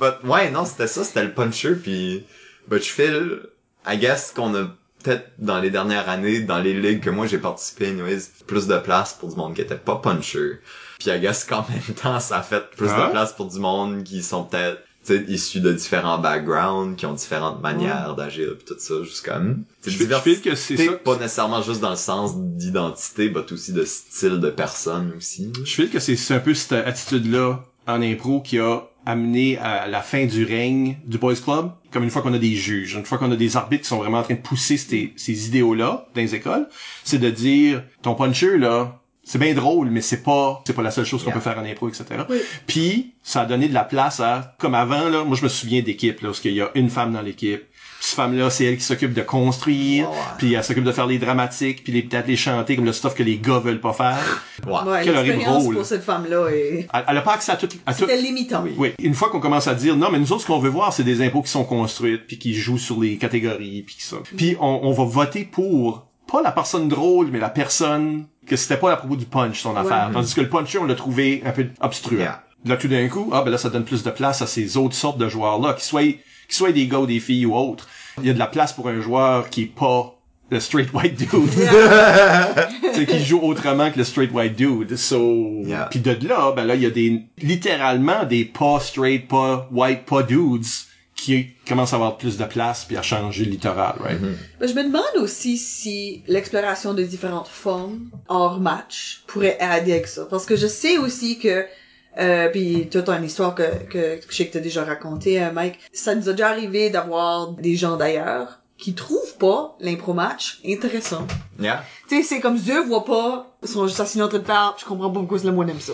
[SPEAKER 4] But, ouais, non, c'était ça, c'était le puncher, puis, but je feel, I guess qu'on a peut-être dans les dernières années, dans les ligues que moi j'ai participé, anyways, plus de place pour du monde qui était pas puncher. Puis I guess qu'en *laughs* même temps, ça a fait plus
[SPEAKER 2] Ah.
[SPEAKER 4] de place pour du monde qui sont peut-être issus de différents backgrounds, qui ont différentes manières d'agir, puis tout ça, juste comme...
[SPEAKER 2] Feel que c'est ça.
[SPEAKER 4] pas nécessairement juste dans le sens d'identité, mais aussi de style de personne aussi.
[SPEAKER 2] Je feel que c'est un peu cette attitude-là en impro qui a amené à la fin du règne du Boys Club, comme une fois qu'on a des juges, une fois qu'on a des arbitres qui sont vraiment en train de pousser ces, ces idéaux-là dans les écoles, c'est de dire, ton puncher, là, c'est bien drôle, mais c'est pas, c'est pas la seule chose qu'on
[SPEAKER 4] Yeah.
[SPEAKER 2] peut faire en impro, etc.
[SPEAKER 3] Oui.
[SPEAKER 2] Puis, ça a donné de la place à, comme avant, là, moi je me souviens d'équipes, là, parce qu'il y a une femme dans l'équipe. Cette femme-là, c'est elle qui s'occupe de construire, puis elle s'occupe de faire les dramatiques, puis les, peut-être les chanter, comme le stuff que les gars veulent pas faire.
[SPEAKER 4] Ouais.
[SPEAKER 3] Ouais,
[SPEAKER 2] Quel horrible rôle.
[SPEAKER 3] pour cette femme-là est...
[SPEAKER 2] Elle, elle a pas accès à tout, à tout,
[SPEAKER 3] C'était limitant.
[SPEAKER 4] Oui.
[SPEAKER 2] oui, une fois qu'on commence à dire non, mais nous autres ce qu'on veut voir c'est des impôts qui sont construites puis qui jouent sur les catégories puis qui ça. Puis on, on va voter pour pas la personne drôle mais la personne que c'était pas à propos du punch son affaire. Tandis que le puncher on l'a trouvé un peu obstruant.
[SPEAKER 4] Yeah.
[SPEAKER 2] Là tout d'un coup, ah ben là ça donne plus de place à ces autres sortes de joueurs là qui soient qui soient des gars ou des filles ou autres. Il y a de la place pour un joueur qui est pas le straight white dude. *laughs* tu sais, qui joue autrement que le straight white dude. So,
[SPEAKER 4] Yeah.
[SPEAKER 2] puis de là, ben là, il y a des, littéralement des pas straight, pas white, pas dudes qui commencent à avoir plus de place puis à changer le littoral, right?
[SPEAKER 3] Ben, je me demande aussi si l'exploration de différentes formes hors match pourrait aider avec ça. Parce que je sais aussi que, euh, puis toi t'as une histoire que, que, que je sais que t'as déjà raconté, euh, Mike, ça nous a déjà arrivé d'avoir des gens d'ailleurs qui trouvent pas l'impro match intéressant.
[SPEAKER 4] Yeah.
[SPEAKER 3] Tu sais, c'est comme Dieu voit pas, ils sont juste assis en train de faire, je comprends pas pourquoi le monde aime ça.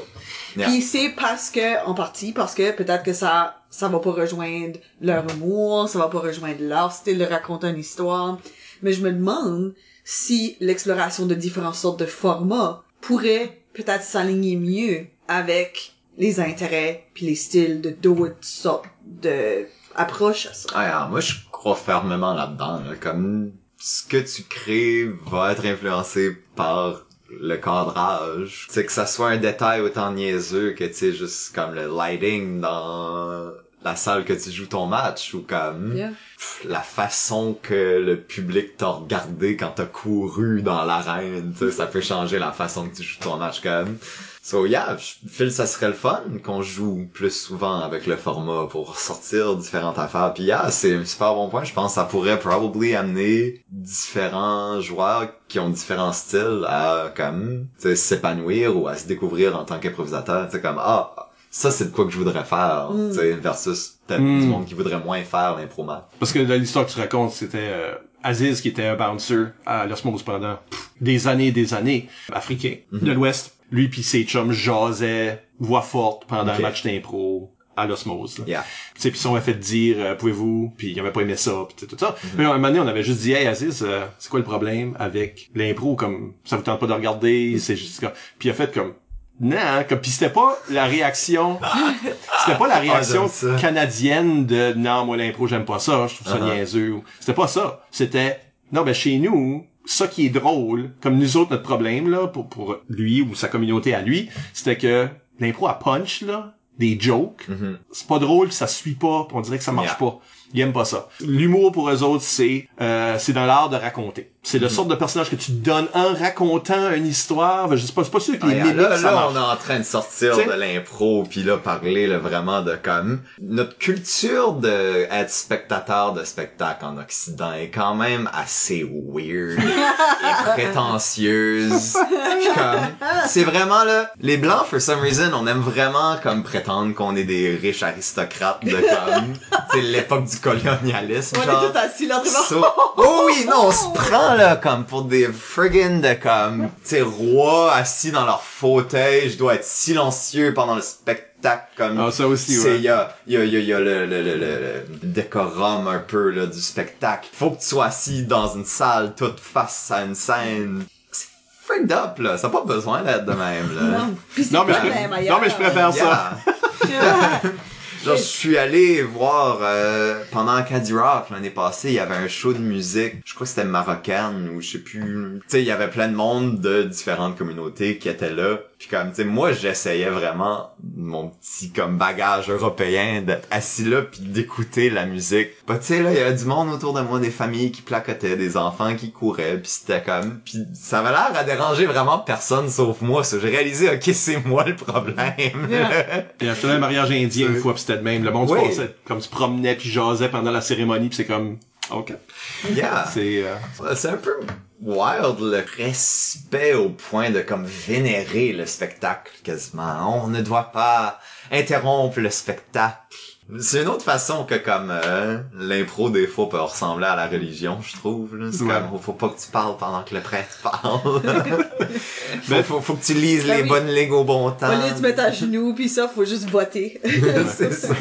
[SPEAKER 4] Yeah.
[SPEAKER 3] Puis c'est parce que, en partie, parce que peut-être que ça, ça va pas rejoindre leur humour, ça va pas rejoindre leur style de raconter une histoire. Mais je me demande si l'exploration de différentes sortes de formats pourrait peut-être s'aligner mieux avec les intérêts puis les styles de d'autres sortes de approches à ça.
[SPEAKER 4] Ah, alors, moi, je crois fermement là-dedans. Là, comme ce que tu crées va être influencé par le cadrage. C'est que ça soit un détail autant niaiseux que, tu sais, juste comme le lighting dans la salle que tu joues ton match ou comme
[SPEAKER 3] Yeah.
[SPEAKER 4] pff, la façon que le public t'a regardé quand t'as couru dans l'arène, tu sais, ça peut changer la façon que tu joues ton match comme. So yeah, je file ça serait le fun qu'on joue plus souvent avec le format pour sortir différentes affaires. Puis yeah, c'est un super bon point. Je pense que ça pourrait probably amener différents joueurs qui ont différents styles à comme s'épanouir ou à se découvrir en tant qu'improvisateur. Tu sais comme ah ça c'est de quoi que je voudrais faire,
[SPEAKER 3] Mm.
[SPEAKER 4] sais, versus peut-être
[SPEAKER 2] Mm.
[SPEAKER 4] du monde qui voudrait moins faire l'impro-mat.
[SPEAKER 2] Parce que dans l'histoire que tu racontes, c'était euh, Aziz qui était un bouncer à l'osmose pendant pff, des années et des années, africain, de l'Ouest. Lui puis ses chums jasaient voix forte pendant un match d'impro à l'osmose. là.
[SPEAKER 4] Yeah.
[SPEAKER 2] Tu sais, puis ils sont fait dire, euh, pouvez-vous, puis il avait pas aimé ça, puis tout ça. Puis à un moment donné, on avait juste dit, hey Aziz, euh, c'est quoi le problème avec l'impro, comme ça vous tente pas de regarder, c'est juste comme, puis il a fait comme, non, hein, comme puis c'était pas la réaction, *laughs* c'était pas la réaction
[SPEAKER 4] Ah,
[SPEAKER 2] canadienne de non moi l'impro j'aime pas ça, je trouve ça
[SPEAKER 4] Uh-huh.
[SPEAKER 2] niaiseux. ou- C'était pas ça, c'était non ben chez nous ça qui est drôle, comme nous autres notre problème là pour pour lui ou sa communauté à lui, c'était que l'impro à punch là, des jokes,
[SPEAKER 4] Mhm.
[SPEAKER 2] c'est pas drôle, ça suit pas, on dirait que ça marche
[SPEAKER 4] Yeah.
[SPEAKER 2] pas. Ils aiment pas ça. L'humour pour eux autres, c'est euh, c'est dans l'art de raconter. C'est le sorte de personnage que tu donnes en racontant une histoire. Ben, Je sais pas, c'est pas sûr que les
[SPEAKER 4] Ah,
[SPEAKER 2] mimiques,
[SPEAKER 4] là,
[SPEAKER 2] ça
[SPEAKER 4] là, on est en train de sortir
[SPEAKER 2] T'sais?
[SPEAKER 4] de l'impro, puis là, parler là, vraiment de comme... Notre culture de être spectateur de spectacle en Occident est quand même assez weird et *laughs* prétentieuse. Puis comme... C'est vraiment, là... Les Blancs, for some reason, on aime vraiment comme prétendre qu'on est des riches aristocrates de comme... *laughs* C'est l'époque du colonialisme,
[SPEAKER 3] On
[SPEAKER 4] genre.
[SPEAKER 3] est tous assis là,
[SPEAKER 4] So- oh oui, non, on se prend là comme pour des friggin' de comme, tu rois assis dans leur fauteuil, je dois être silencieux pendant le spectacle comme.
[SPEAKER 2] Ah, ça aussi,
[SPEAKER 4] C'est,
[SPEAKER 2] ouais.
[SPEAKER 4] il y a, il y a, il y a, il y a le, le, le, le, décorum un peu, là, du spectacle. Faut que tu sois assis dans une salle toute face à une scène. C'est frigged up, là. Ça n'a pas besoin d'être de même, là.
[SPEAKER 3] Non, Puis c'est
[SPEAKER 2] Non, mais
[SPEAKER 3] pas
[SPEAKER 2] je- non, mais je préfère ça. *laughs*
[SPEAKER 4] Je suis allé voir, euh, pendant Caddy Rock l'année passée, il y avait un show de musique, je crois que c'était marocaine ou je sais plus. Tu sais, il y avait plein de monde de différentes communautés qui étaient là. Puis comme, tu sais, moi, j'essayais vraiment mon petit comme bagage européen d'être assis là puis d'écouter la musique. Bah, tu sais, là, il y avait du monde autour de moi, des familles qui placotaient, des enfants qui couraient, puis c'était comme... Puis ça avait l'air à déranger vraiment personne sauf moi. Ça, j'ai réalisé, ok, c'est moi le problème.
[SPEAKER 2] Et j'étais allé à un mariage indien une fois, pis c'était de même. Le monde se passait, comme se promenait puis jasait pendant la cérémonie, pis c'est comme, ok.
[SPEAKER 4] yeah.
[SPEAKER 2] C'est, euh,
[SPEAKER 4] un peu wild le respect au point de comme vénérer le spectacle quasiment. On ne doit pas interrompre le spectacle. C'est une autre façon que comme euh, l'impro des fois peut ressembler à la religion, je trouve. là. C'est
[SPEAKER 2] Ouais.
[SPEAKER 4] comme faut pas que tu parles pendant que le prêtre parle. *laughs* faut,
[SPEAKER 2] Ben-
[SPEAKER 4] faut, faut que tu lises
[SPEAKER 3] Ben
[SPEAKER 4] les
[SPEAKER 3] oui.
[SPEAKER 4] bonnes lignes au bon temps.
[SPEAKER 3] Au lieu de mettre à genoux, puis ça, faut juste voter. *laughs*
[SPEAKER 4] C'est ça.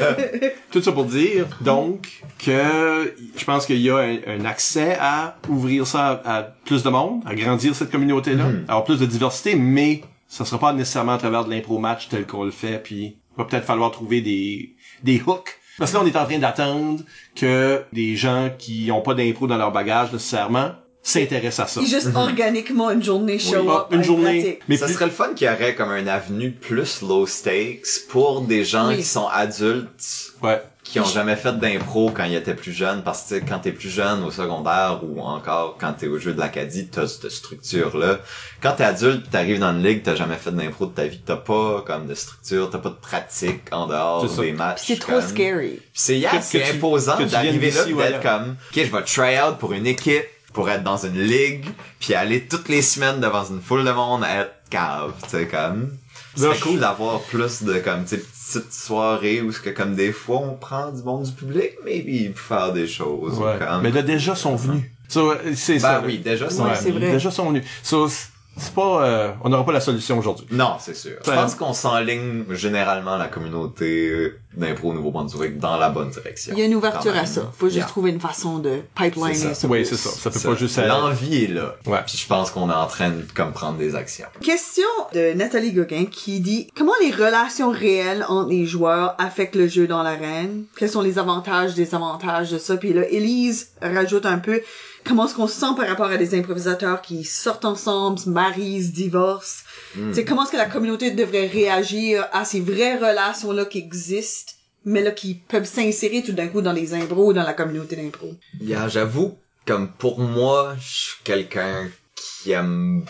[SPEAKER 2] tout ça pour dire, donc, que je pense qu'il y a un, un accès à ouvrir ça à, à plus de monde, à grandir cette communauté-là,
[SPEAKER 4] Mhm.
[SPEAKER 2] avoir plus de diversité, mais ça sera pas nécessairement à travers de l'impro match tel qu'on le fait, puis il va peut-être falloir trouver des, des hooks. Parce que là, on est en train d'attendre que des gens qui ont pas d'impro dans leur bagage nécessairement s'intéressent à ça.
[SPEAKER 3] Et juste organiquement, une journée show
[SPEAKER 2] Ah,
[SPEAKER 3] up.
[SPEAKER 2] une
[SPEAKER 3] à
[SPEAKER 2] journée.
[SPEAKER 3] pratique.
[SPEAKER 2] Mais
[SPEAKER 4] ça
[SPEAKER 2] plus-
[SPEAKER 4] serait le fun qu'il y aurait comme un avenue plus low stakes pour des gens
[SPEAKER 3] Oui.
[SPEAKER 4] qui sont adultes
[SPEAKER 2] Ouais.
[SPEAKER 4] Qui ont jamais fait d'impro quand ils étaient plus jeunes parce que tu sais, quand t'es plus jeune au secondaire ou encore quand t'es au jeu de l'Acadie, t'as cette structure-là. Quand t'es adulte, t'arrives dans une ligue, t'as jamais fait d'impro de ta vie, t'as pas comme de structure, t'as pas de pratique en dehors des matchs.
[SPEAKER 3] C'est trop scary.
[SPEAKER 4] C'est yeah, c'est imposant d'arriver là d'être comme OK, je vais try out pour une équipe pour être dans une ligue puis aller toutes les semaines devant une foule de monde à être cave, tu sais comme
[SPEAKER 2] Là,
[SPEAKER 4] c'est cool d'avoir plus de comme petites soirées où ce que comme des fois on prend du monde du public maybe pour faire des choses ou
[SPEAKER 2] Ouais.
[SPEAKER 4] comme
[SPEAKER 2] Mais là, déjà, sont venus. So, c'est
[SPEAKER 4] ben
[SPEAKER 2] ça.
[SPEAKER 4] oui, déjà c'est
[SPEAKER 3] Ouais.
[SPEAKER 2] Déjà sont venus. So, c'est pas, euh, on n'aura pas la solution aujourd'hui.
[SPEAKER 4] Non, c'est sûr. Je pense qu'on s'enligne généralement la communauté d'impro au Nouveau-Brunswick dans la bonne direction.
[SPEAKER 3] Il y a une ouverture à ça. Faut juste
[SPEAKER 4] Yeah.
[SPEAKER 3] trouver une façon de pipeliner
[SPEAKER 4] C'est ça.
[SPEAKER 3] ça.
[SPEAKER 2] Oui, c'est ça. Ça peut
[SPEAKER 4] Ça,
[SPEAKER 2] pas juste être...
[SPEAKER 4] L'envie est là.
[SPEAKER 2] Ouais.
[SPEAKER 4] Puis je pense qu'on est en train de comme prendre des actions.
[SPEAKER 3] Question de Nathalie Gauguin qui dit comment les relations réelles entre les joueurs affectent le jeu dans l'arène? Quels sont les avantages, désavantages de ça? Puis là, Elise rajoute un peu comment est-ce qu'on se sent par rapport à des improvisateurs qui sortent ensemble, se marient, se divorcent? C'est comment est-ce que la communauté devrait réagir à ces vraies relations là qui existent, mais là qui peuvent s'insérer tout d'un coup dans les impros, dans la communauté d'impro?
[SPEAKER 4] Yeah, j'avoue, comme pour moi, je suis quelqu'un qui aime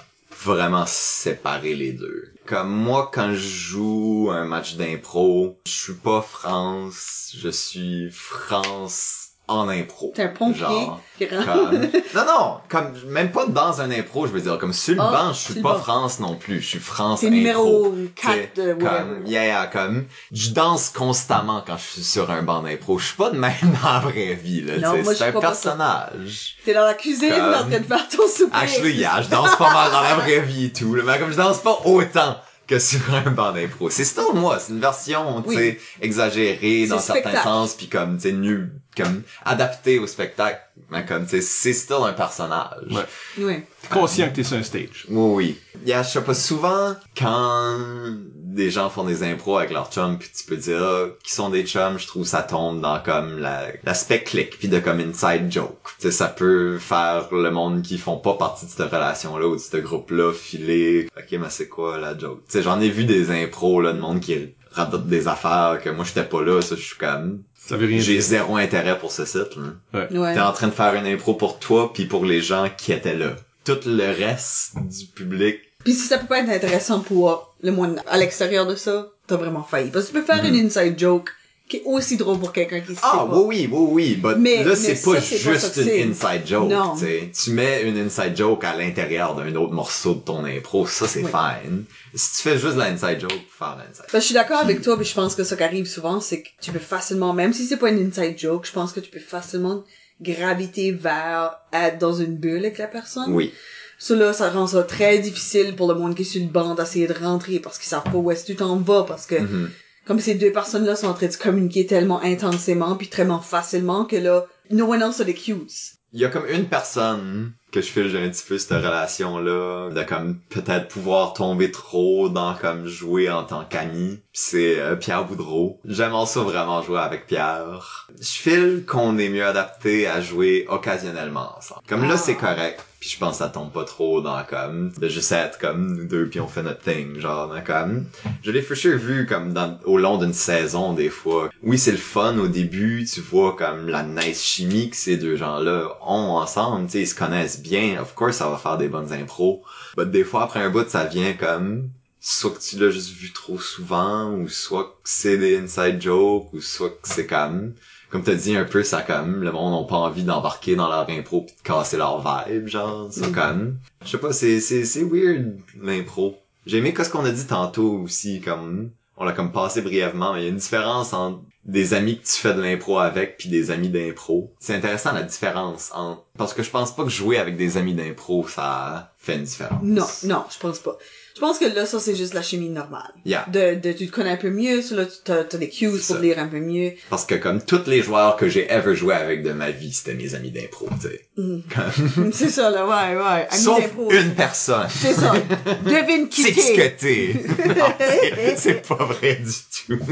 [SPEAKER 4] vraiment séparer les deux. Comme moi, quand je joue un match d'impro, je suis pas France, je suis France en impro.
[SPEAKER 3] T'es un pompier
[SPEAKER 4] Genre, comme... *laughs* Non, non, comme, même pas dans un impro, je veux dire, comme sur le
[SPEAKER 3] Ah,
[SPEAKER 4] banc, je suis pas
[SPEAKER 3] banc.
[SPEAKER 4] France non plus, je suis France impro.
[SPEAKER 3] numéro
[SPEAKER 4] Tu sais,
[SPEAKER 3] 4 de
[SPEAKER 4] comme, yeah, yeah, comme, je danse constamment quand je suis sur un banc d'impro. Je suis pas de même *laughs* dans la vraie vie, là, tu c'est un personnage.
[SPEAKER 3] T'es dans la cuisine
[SPEAKER 4] Comme-
[SPEAKER 3] en train de faire ton souper.
[SPEAKER 4] Actually, yeah, je danse pas mal dans la vraie vie et tout, là, mais comme je danse pas autant que sur un banc d'impro. C'est still moi, c'est une version, tu
[SPEAKER 3] Oui.
[SPEAKER 4] sais, exagérée dans certains
[SPEAKER 3] spectacle.
[SPEAKER 4] sens, puis comme, tu sais, nu, comme, adapté au spectacle, mais comme, tu sais, c'est still un personnage.
[SPEAKER 2] Ouais.
[SPEAKER 3] Oui.
[SPEAKER 2] T'es conscient que t'es sur un stage.
[SPEAKER 4] Oui, oui. Yeah, je sais pas, souvent, quand des gens font des impros avec leurs chums, puis tu peux dire, ah, qui sont des chums, je trouve ça tombe dans comme la- l'aspect click, puis de comme inside joke. Tu sais, ça peut faire le monde qui font pas partie de cette relation-là ou de ce groupe-là filer. Ok, mais c'est quoi la joke? Tu sais, j'en ai vu des impros, là, de monde qui radote des affaires que moi j'étais pas là, ça je suis comme...
[SPEAKER 2] Ça veut rien
[SPEAKER 4] J'ai zéro intérêt pour ce site, là.
[SPEAKER 3] Ouais.
[SPEAKER 4] T'es en train de faire une impro pour toi puis pour les gens qui étaient là. Tout le reste du public.
[SPEAKER 3] Puis si ça peut pas être intéressant pour le monde à l'extérieur de ça, t'as vraiment failli. Parce que tu peux faire une inside joke qui est aussi drôle pour quelqu'un qui sait
[SPEAKER 4] Ah
[SPEAKER 3] pas.
[SPEAKER 4] oui oui oui oui,
[SPEAKER 3] Mais-
[SPEAKER 4] là
[SPEAKER 3] mais
[SPEAKER 4] c'est pas
[SPEAKER 3] ça
[SPEAKER 4] juste une inside joke,
[SPEAKER 3] Non.
[SPEAKER 4] tu mets une inside joke à l'intérieur d'un autre morceau de ton impro, ça c'est
[SPEAKER 3] Oui.
[SPEAKER 4] fine. Si tu fais juste la inside joke, faire l'inside.
[SPEAKER 3] Parce que je suis d'accord avec toi, puis je pense que ça qui arrive souvent, c'est que tu peux facilement, même si c'est pas une inside joke, je pense que tu peux facilement graviter vers être dans une bulle avec la personne.
[SPEAKER 4] Oui.
[SPEAKER 3] Ça là, ça rend ça très difficile pour le monde qui est sur le banc d'essayer de rentrer parce qu'ils savent pas où est-ce que tu t'en vas parce que
[SPEAKER 4] Mhm.
[SPEAKER 3] Comme ces deux personnes-là sont en train de communiquer tellement intensément puis tellement facilement que là, no one else are the cues.
[SPEAKER 4] Il y a comme une personne que je file un petit peu cette relation-là, de comme peut-être pouvoir tomber trop dans comme jouer en tant qu'ami. Pis c'est euh, Pierre Boudreau. J'aime ça vraiment jouer avec Pierre. Je file qu'on est mieux adapté à jouer occasionnellement ensemble. Comme là
[SPEAKER 3] Ah.
[SPEAKER 4] c'est correct. Puis je pense que ça tombe pas trop dans comme de juste être comme nous deux puis on fait notre thing genre dans comme. Je l'ai for sure vu comme dans au long d'une saison des fois. Oui c'est le fun au début tu vois comme la nice chimie que ces deux gens là ont ensemble tu sais ils se connaissent bien. Of course ça va faire des bonnes impros. Mais des fois après un bout ça vient comme soit que tu l'as juste vu trop souvent ou soit que c'est des inside jokes ou soit que c'est comme comme t'as dit un peu ça comme le monde n'a pas envie d'embarquer dans leur impro pis de casser leur vibe genre c'est
[SPEAKER 3] Mhm.
[SPEAKER 4] comme je sais pas c'est c'est c'est weird l'impro j'ai aimé ce qu'on a dit tantôt aussi comme on l'a comme passé brièvement mais il y a une différence entre des amis que tu fais de l'impro avec puis des amis d'impro c'est intéressant la différence entre parce que je pense pas que jouer avec des amis d'impro ça fait une différence
[SPEAKER 3] Non, non, je pense pas. Je pense que là, ça, c'est juste la chimie normale.
[SPEAKER 4] yeah
[SPEAKER 3] De, de, tu te connais un peu mieux, là, tu t'as, t'as des cues pour
[SPEAKER 4] ça.
[SPEAKER 3] lire un peu mieux.
[SPEAKER 4] parce que comme tous les joueurs que j'ai ever joué avec de ma vie c'était mes amis d'impro tu sais. Comme- *laughs*
[SPEAKER 3] c'est ça, là, ouais, ouais. Amis
[SPEAKER 4] Sauf
[SPEAKER 3] d'impro.
[SPEAKER 4] une personne.
[SPEAKER 3] C'est ça. *laughs* Devine qui
[SPEAKER 4] C'est ce
[SPEAKER 3] t'es.
[SPEAKER 4] que t'es. *laughs* Non, c'est- c'est pas vrai du tout.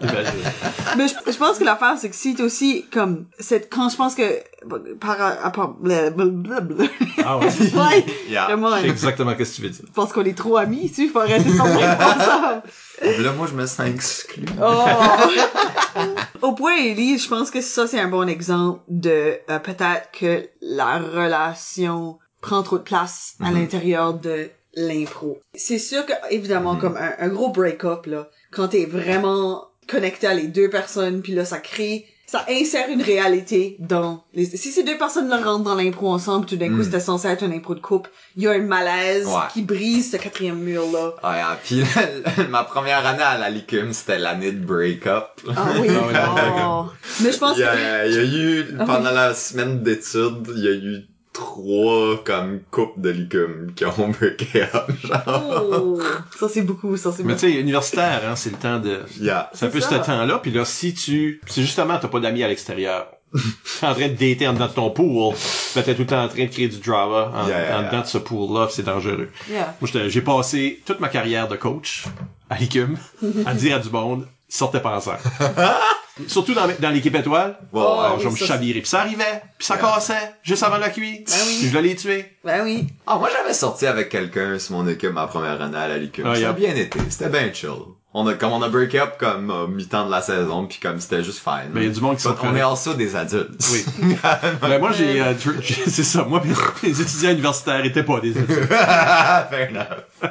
[SPEAKER 2] Imagine.
[SPEAKER 3] Mais je, je pense que l'affaire, c'est que si t'es aussi, comme, quand je pense que, par, blablabla.
[SPEAKER 2] Ah ouais.
[SPEAKER 3] ouais,
[SPEAKER 4] Yeah.
[SPEAKER 3] vraiment,
[SPEAKER 2] C'est
[SPEAKER 3] je
[SPEAKER 2] exactement ce que tu veux dire.
[SPEAKER 3] pense qu'on est trop amis, tu sais, faut arrêter s'en ensemble.
[SPEAKER 4] Là, moi, je me sens exclu.
[SPEAKER 3] Oh. Au point, Elise, je pense que ça, c'est un bon exemple de euh, peut-être que la relation prend trop de place à
[SPEAKER 4] Mhm.
[SPEAKER 3] l'intérieur de l'impro. C'est sûr que, évidemment,
[SPEAKER 4] Mhm.
[SPEAKER 3] comme un, un gros break-up, là, quand t'es vraiment connecté à les deux personnes, puis là, ça crée, ça insère une réalité dans les... Si ces deux personnes-là rentrent dans l'impro ensemble, tout d'un coup,
[SPEAKER 4] Mhm.
[SPEAKER 3] c'était censé être un impro de couple, il y a un malaise
[SPEAKER 4] Ouais.
[SPEAKER 3] qui brise ce quatrième mur-là.
[SPEAKER 4] Ouais, ah, puis *laughs* ma première année à la Licum, c'était l'année de break-up.
[SPEAKER 3] Ah oui, *laughs*
[SPEAKER 2] Ah oui,
[SPEAKER 3] oh. Mais je pense
[SPEAKER 4] Il y,
[SPEAKER 3] que...
[SPEAKER 4] a, il y a eu,
[SPEAKER 3] Ah oui.
[SPEAKER 4] pendant la semaine d'études, il y a eu trois, comme, couples de Licum qui ont up, genre.
[SPEAKER 3] Oh, ça c'est beaucoup, ça c'est
[SPEAKER 2] Mais tu sais, universitaire, hein, c'est le temps de...
[SPEAKER 4] Yeah.
[SPEAKER 2] C'est un peu ce temps-là, puis là, si tu... C'est justement, t'as pas d'amis à l'extérieur. *laughs* T'es en train de dater en dedans de ton pool, ben t'es tout le temps en train de créer du drama en,
[SPEAKER 4] Yeah, yeah,
[SPEAKER 2] en
[SPEAKER 4] yeah.
[SPEAKER 2] dedans de ce pool-là, c'est dangereux.
[SPEAKER 3] Yeah.
[SPEAKER 2] Moi, j'ai passé toute ma carrière de coach à l'ICUM *laughs* à dire à du monde, sortez pas ensemble. *laughs* Surtout dans, dans l'équipe étoile,
[SPEAKER 4] Ouais,
[SPEAKER 3] Oh,
[SPEAKER 4] ouais.
[SPEAKER 2] je vais me
[SPEAKER 3] ça,
[SPEAKER 2] chavirer. Puis ça arrivait, puis ça cassait, juste avant la cuite.
[SPEAKER 3] Ben oui.
[SPEAKER 2] Puis je l'allais tuer.
[SPEAKER 3] Ben oui.
[SPEAKER 4] Ah, moi, j'avais sorti avec quelqu'un sur mon équipe ma première année à la Licum.
[SPEAKER 2] Ah,
[SPEAKER 4] ça
[SPEAKER 2] yeah.
[SPEAKER 4] a bien été. C'était bien chill. On a, comme on a break up comme euh, mi-temps de la saison, puis comme c'était juste fine.
[SPEAKER 2] Ben, il y a du monde qui sont
[SPEAKER 4] On est also des adultes.
[SPEAKER 2] Oui. *laughs* Ben, moi, j'ai, euh, *laughs* c'est ça. Moi, les étudiants universitaires étaient pas des étudiants.
[SPEAKER 4] Fair enough.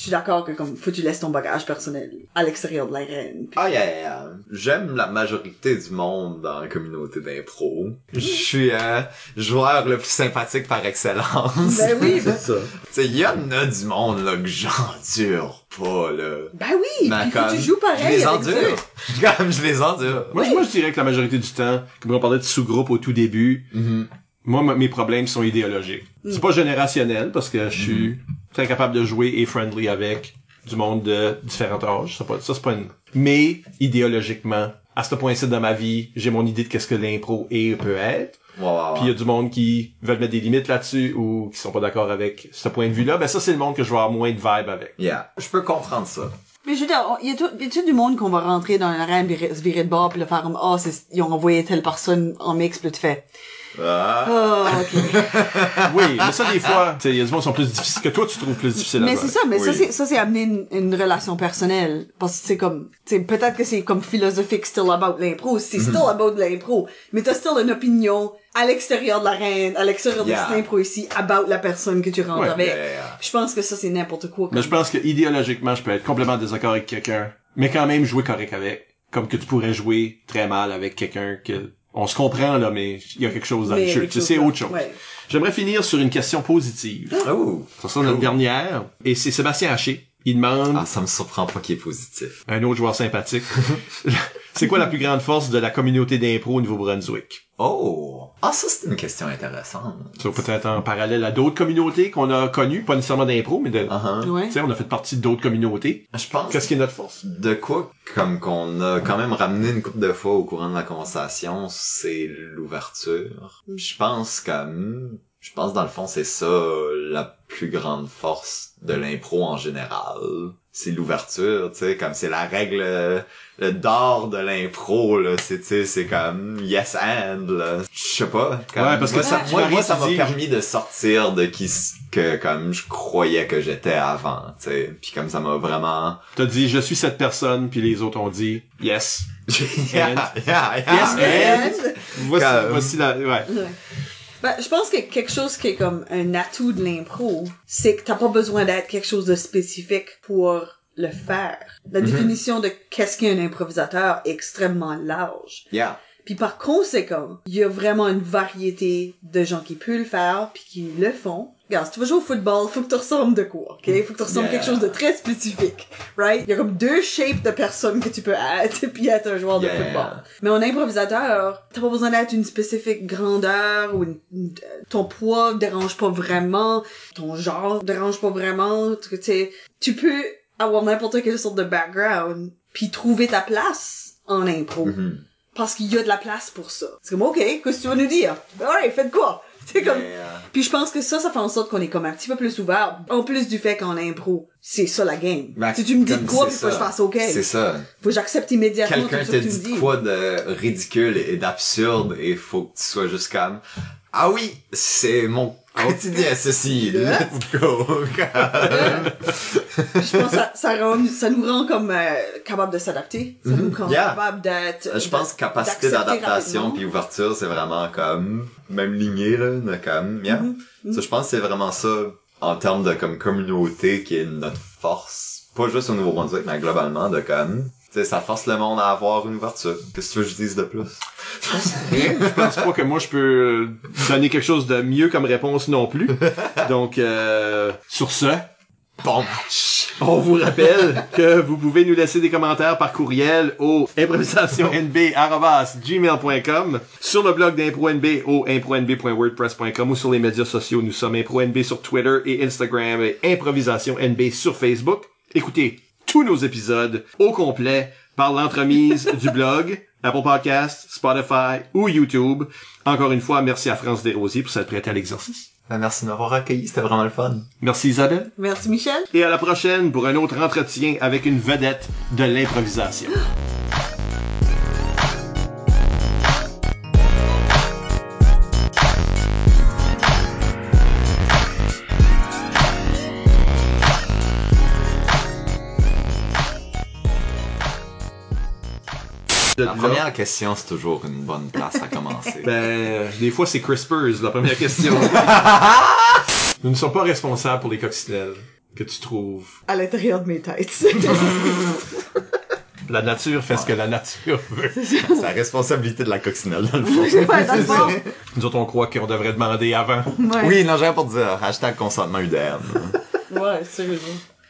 [SPEAKER 3] Je suis d'accord que comme faut que tu laisses ton bagage personnel à l'extérieur de l'arène. Puis-
[SPEAKER 4] Ah, yeah, yeah. J'aime la majorité du monde dans la communauté d'impro. Je suis euh, joueur le plus sympathique par excellence.
[SPEAKER 3] Ben oui, *laughs* ben,
[SPEAKER 2] ça.
[SPEAKER 4] Tu sais, il y en a du monde, là, que j'endure pas, là.
[SPEAKER 3] ben oui. Faut que
[SPEAKER 4] comme,
[SPEAKER 3] tu joues
[SPEAKER 4] Je
[SPEAKER 3] pareil
[SPEAKER 4] les
[SPEAKER 3] avec
[SPEAKER 4] endure.
[SPEAKER 3] eux. *laughs*
[SPEAKER 4] Comme je les endure.
[SPEAKER 2] Moi, je- moi, je dirais que la majorité du temps, comme on parlait de sous-groupe au tout début,
[SPEAKER 4] Mhm.
[SPEAKER 2] Moi, mes problèmes sont idéologiques. C'est pas générationnel, parce que je suis très capable de jouer et friendly avec du monde de différents âges. Ça, ça c'est pas une... Mais, idéologiquement, à ce point-ci dans ma vie, j'ai mon idée de qu'est-ce que l'impro est peut être.
[SPEAKER 4] Ouais.
[SPEAKER 2] Puis il y a du monde qui veulent mettre des limites là-dessus ou qui sont pas d'accord avec ce point de vue-là. Ben ça, c'est le monde que je vais avoir moins de vibe avec.
[SPEAKER 4] Yeah. Je peux comprendre ça.
[SPEAKER 3] Mais je veux dire, il y a tout, il y a tout du monde qu'on va rentrer dans l'arène, virer- se virer de bord, puis le faire comme, ah, c'est- ils ont envoyé telle personne en mix, puis tu fais,
[SPEAKER 4] Ah.
[SPEAKER 3] ok. *laughs*
[SPEAKER 2] Oui, mais ça, des fois, tu sais, il y a du monde qui sont plus difficiles, que toi, tu trouves plus difficile à
[SPEAKER 3] Mais c'est ça, mais ça
[SPEAKER 4] Oui.
[SPEAKER 3] c'est ça c'est amener une, une relation personnelle parce que c'est comme tu sais peut-être que c'est comme philosophique still about l'impro, c'est
[SPEAKER 4] Mhm.
[SPEAKER 3] still about l'impro, mais t'as still une opinion à l'extérieur de la reine, à l'extérieur
[SPEAKER 4] Yeah.
[SPEAKER 3] de cette impro ici about la personne que tu rentres
[SPEAKER 2] Ouais.
[SPEAKER 3] avec.
[SPEAKER 4] Yeah, yeah, yeah.
[SPEAKER 3] Je pense que ça c'est n'importe quoi.
[SPEAKER 2] Mais je pense que idéologiquement, je peux être complètement en désaccord avec quelqu'un, mais quand même jouer correct avec. Comme que tu pourrais jouer très mal avec quelqu'un que on se comprend là, mais il y a quelque chose dans
[SPEAKER 3] Mais
[SPEAKER 2] le jeu. Tu sais, c'est autre chose.
[SPEAKER 3] Ouais.
[SPEAKER 2] J'aimerais finir sur une question positive.
[SPEAKER 4] Oh.
[SPEAKER 2] Ça sera notre dernière. Et c'est Sébastien Haché. Il demande
[SPEAKER 4] Ah, ça me surprend pas qu'il est positif.
[SPEAKER 2] un autre joueur sympathique. *laughs* c'est quoi la plus grande force de la communauté d'impro au Nouveau-Brunswick?
[SPEAKER 4] Oh. Ah, ça, c'est une question intéressante.
[SPEAKER 2] Ça peut-être en parallèle à d'autres communautés qu'on a connues, pas nécessairement d'impro, mais de,
[SPEAKER 4] Uh-huh.
[SPEAKER 3] Ouais.
[SPEAKER 2] tu sais, on a fait partie d'autres communautés.
[SPEAKER 4] Je pense
[SPEAKER 2] Qu'est-ce qui est notre force?
[SPEAKER 4] de quoi comme qu'on a quand même ramené une couple de fois au courant de la conversation, c'est l'ouverture. Je pense comme je pense dans le fond c'est ça la plus grande force de l'impro en général. C'est l'ouverture, tu sais, comme c'est la règle le d'or de l'impro là, c'est tu sais c'est comme yes and là. Je sais pas. Comme,
[SPEAKER 2] Ouais, parce que
[SPEAKER 4] moi, ça, moi, moi, ça m'a permis de sortir de qui que comme je croyais que j'étais avant, tu sais. Puis comme ça m'a vraiment
[SPEAKER 2] T'as dit, je suis cette personne, puis les autres ont dit, yes. *laughs*
[SPEAKER 4] yeah, yeah, yeah,
[SPEAKER 2] Yes, and- Voici,
[SPEAKER 4] Comme-
[SPEAKER 2] voici la, ouais.
[SPEAKER 3] Ouais. Ben, je pense que quelque chose qui est comme un atout de l'impro, c'est que t'as pas besoin d'être quelque chose de spécifique pour le faire. La
[SPEAKER 4] Mhm.
[SPEAKER 3] définition de qu'est-ce qu'un improvisateur est extrêmement large.
[SPEAKER 4] Yeah.
[SPEAKER 3] Puis par conséquent, il y a vraiment une variété de gens qui peuvent le faire puis qui le font. Regarde, si tu veux jouer au football, faut que tu ressembles de quoi, ok? Faut que tu ressembles à
[SPEAKER 4] Yeah.
[SPEAKER 3] quelque chose de très spécifique, right? Il y a comme deux shapes de personnes que tu peux être *laughs* puis être un joueur
[SPEAKER 4] Yeah.
[SPEAKER 3] de football. Mais en improvisateur, t'as pas besoin d'être une spécifique grandeur ou une- une- ton poids dérange pas vraiment, ton genre dérange pas vraiment, tu sais, tu peux avoir n'importe quelle sorte de background puis trouver ta place en impro
[SPEAKER 4] Mhm.
[SPEAKER 3] parce qu'il y a de la place pour ça. C'est comme, OK, qu'est-ce que tu vas nous dire? Alright, faites quoi? *laughs* C'est comme... Puis je pense que ça, ça fait en sorte qu'on est comme un petit peu plus ouvert, en plus du fait qu'en impro, c'est ça la game.
[SPEAKER 4] ben,
[SPEAKER 3] si tu me dis de quoi, puis faut que je fasse OK.
[SPEAKER 4] C'est ça.
[SPEAKER 3] Faut que j'accepte immédiatement
[SPEAKER 4] Quelqu'un te dit quoi de ridicule et d'absurde et faut que tu sois juste comme ah oui, c'est mon quotidien ceci. *laughs* Let's go.
[SPEAKER 3] je pense que ça, ça, rend, ça nous rend comme euh, capable de s'adapter. Ça nous rend
[SPEAKER 4] Mhm. Yeah.
[SPEAKER 3] capable d'être...
[SPEAKER 4] Je pense capacité d'adaptation puis ouverture, c'est vraiment comme même lignée là, de comme yeah.
[SPEAKER 3] Mhm.
[SPEAKER 4] Ça, je pense que c'est vraiment ça en termes de comme communauté qui est notre force, pas juste au Nouveau-Brunswick, mais globalement de comme tu sais, ça force le monde à avoir une ouverture. Qu'est-ce que tu veux que je dise de plus?
[SPEAKER 2] je pense pas que moi je peux donner quelque chose de mieux comme réponse non plus. Donc euh, sur ce,
[SPEAKER 4] Bon match!
[SPEAKER 2] on vous rappelle que vous pouvez nous laisser des commentaires par courriel au improvisationnb@gmail.com, sur le blog d'ImproNB au impronb.wordpress.com ou sur les médias sociaux. Nous sommes ImproNB sur Twitter et Instagram et Improvisation NB sur Facebook. Écoutez tous nos épisodes au complet par l'entremise du blog, *laughs* Apple Podcasts, Spotify ou YouTube. Encore une fois, merci à France Desrosiers pour s'être prêtée à l'exercice.
[SPEAKER 4] Ben, merci de m'avoir accueilli, c'était vraiment le fun.
[SPEAKER 2] Merci Isabelle.
[SPEAKER 3] Merci Michel.
[SPEAKER 2] Et à la prochaine pour un autre entretien avec une vedette de l'improvisation. *gasps* De
[SPEAKER 4] La
[SPEAKER 2] là,
[SPEAKER 4] première question, c'est toujours une bonne place à commencer. *laughs*
[SPEAKER 2] Ben, des fois, c'est CRISPRs, la première question. *laughs* Nous ne sommes pas responsables pour les coccinelles que tu trouves.
[SPEAKER 3] À l'intérieur de mes têtes. *laughs*
[SPEAKER 2] La nature fait ce que la nature veut.
[SPEAKER 4] c'est la responsabilité de la coccinelle, dans le fond.
[SPEAKER 3] Ouais.
[SPEAKER 2] Nous autres, on croit qu'on devrait demander avant.
[SPEAKER 3] Ouais.
[SPEAKER 4] Oui, non, j'ai rien pour dire. Hashtag consentement UDM.
[SPEAKER 3] Ouais, sérieusement.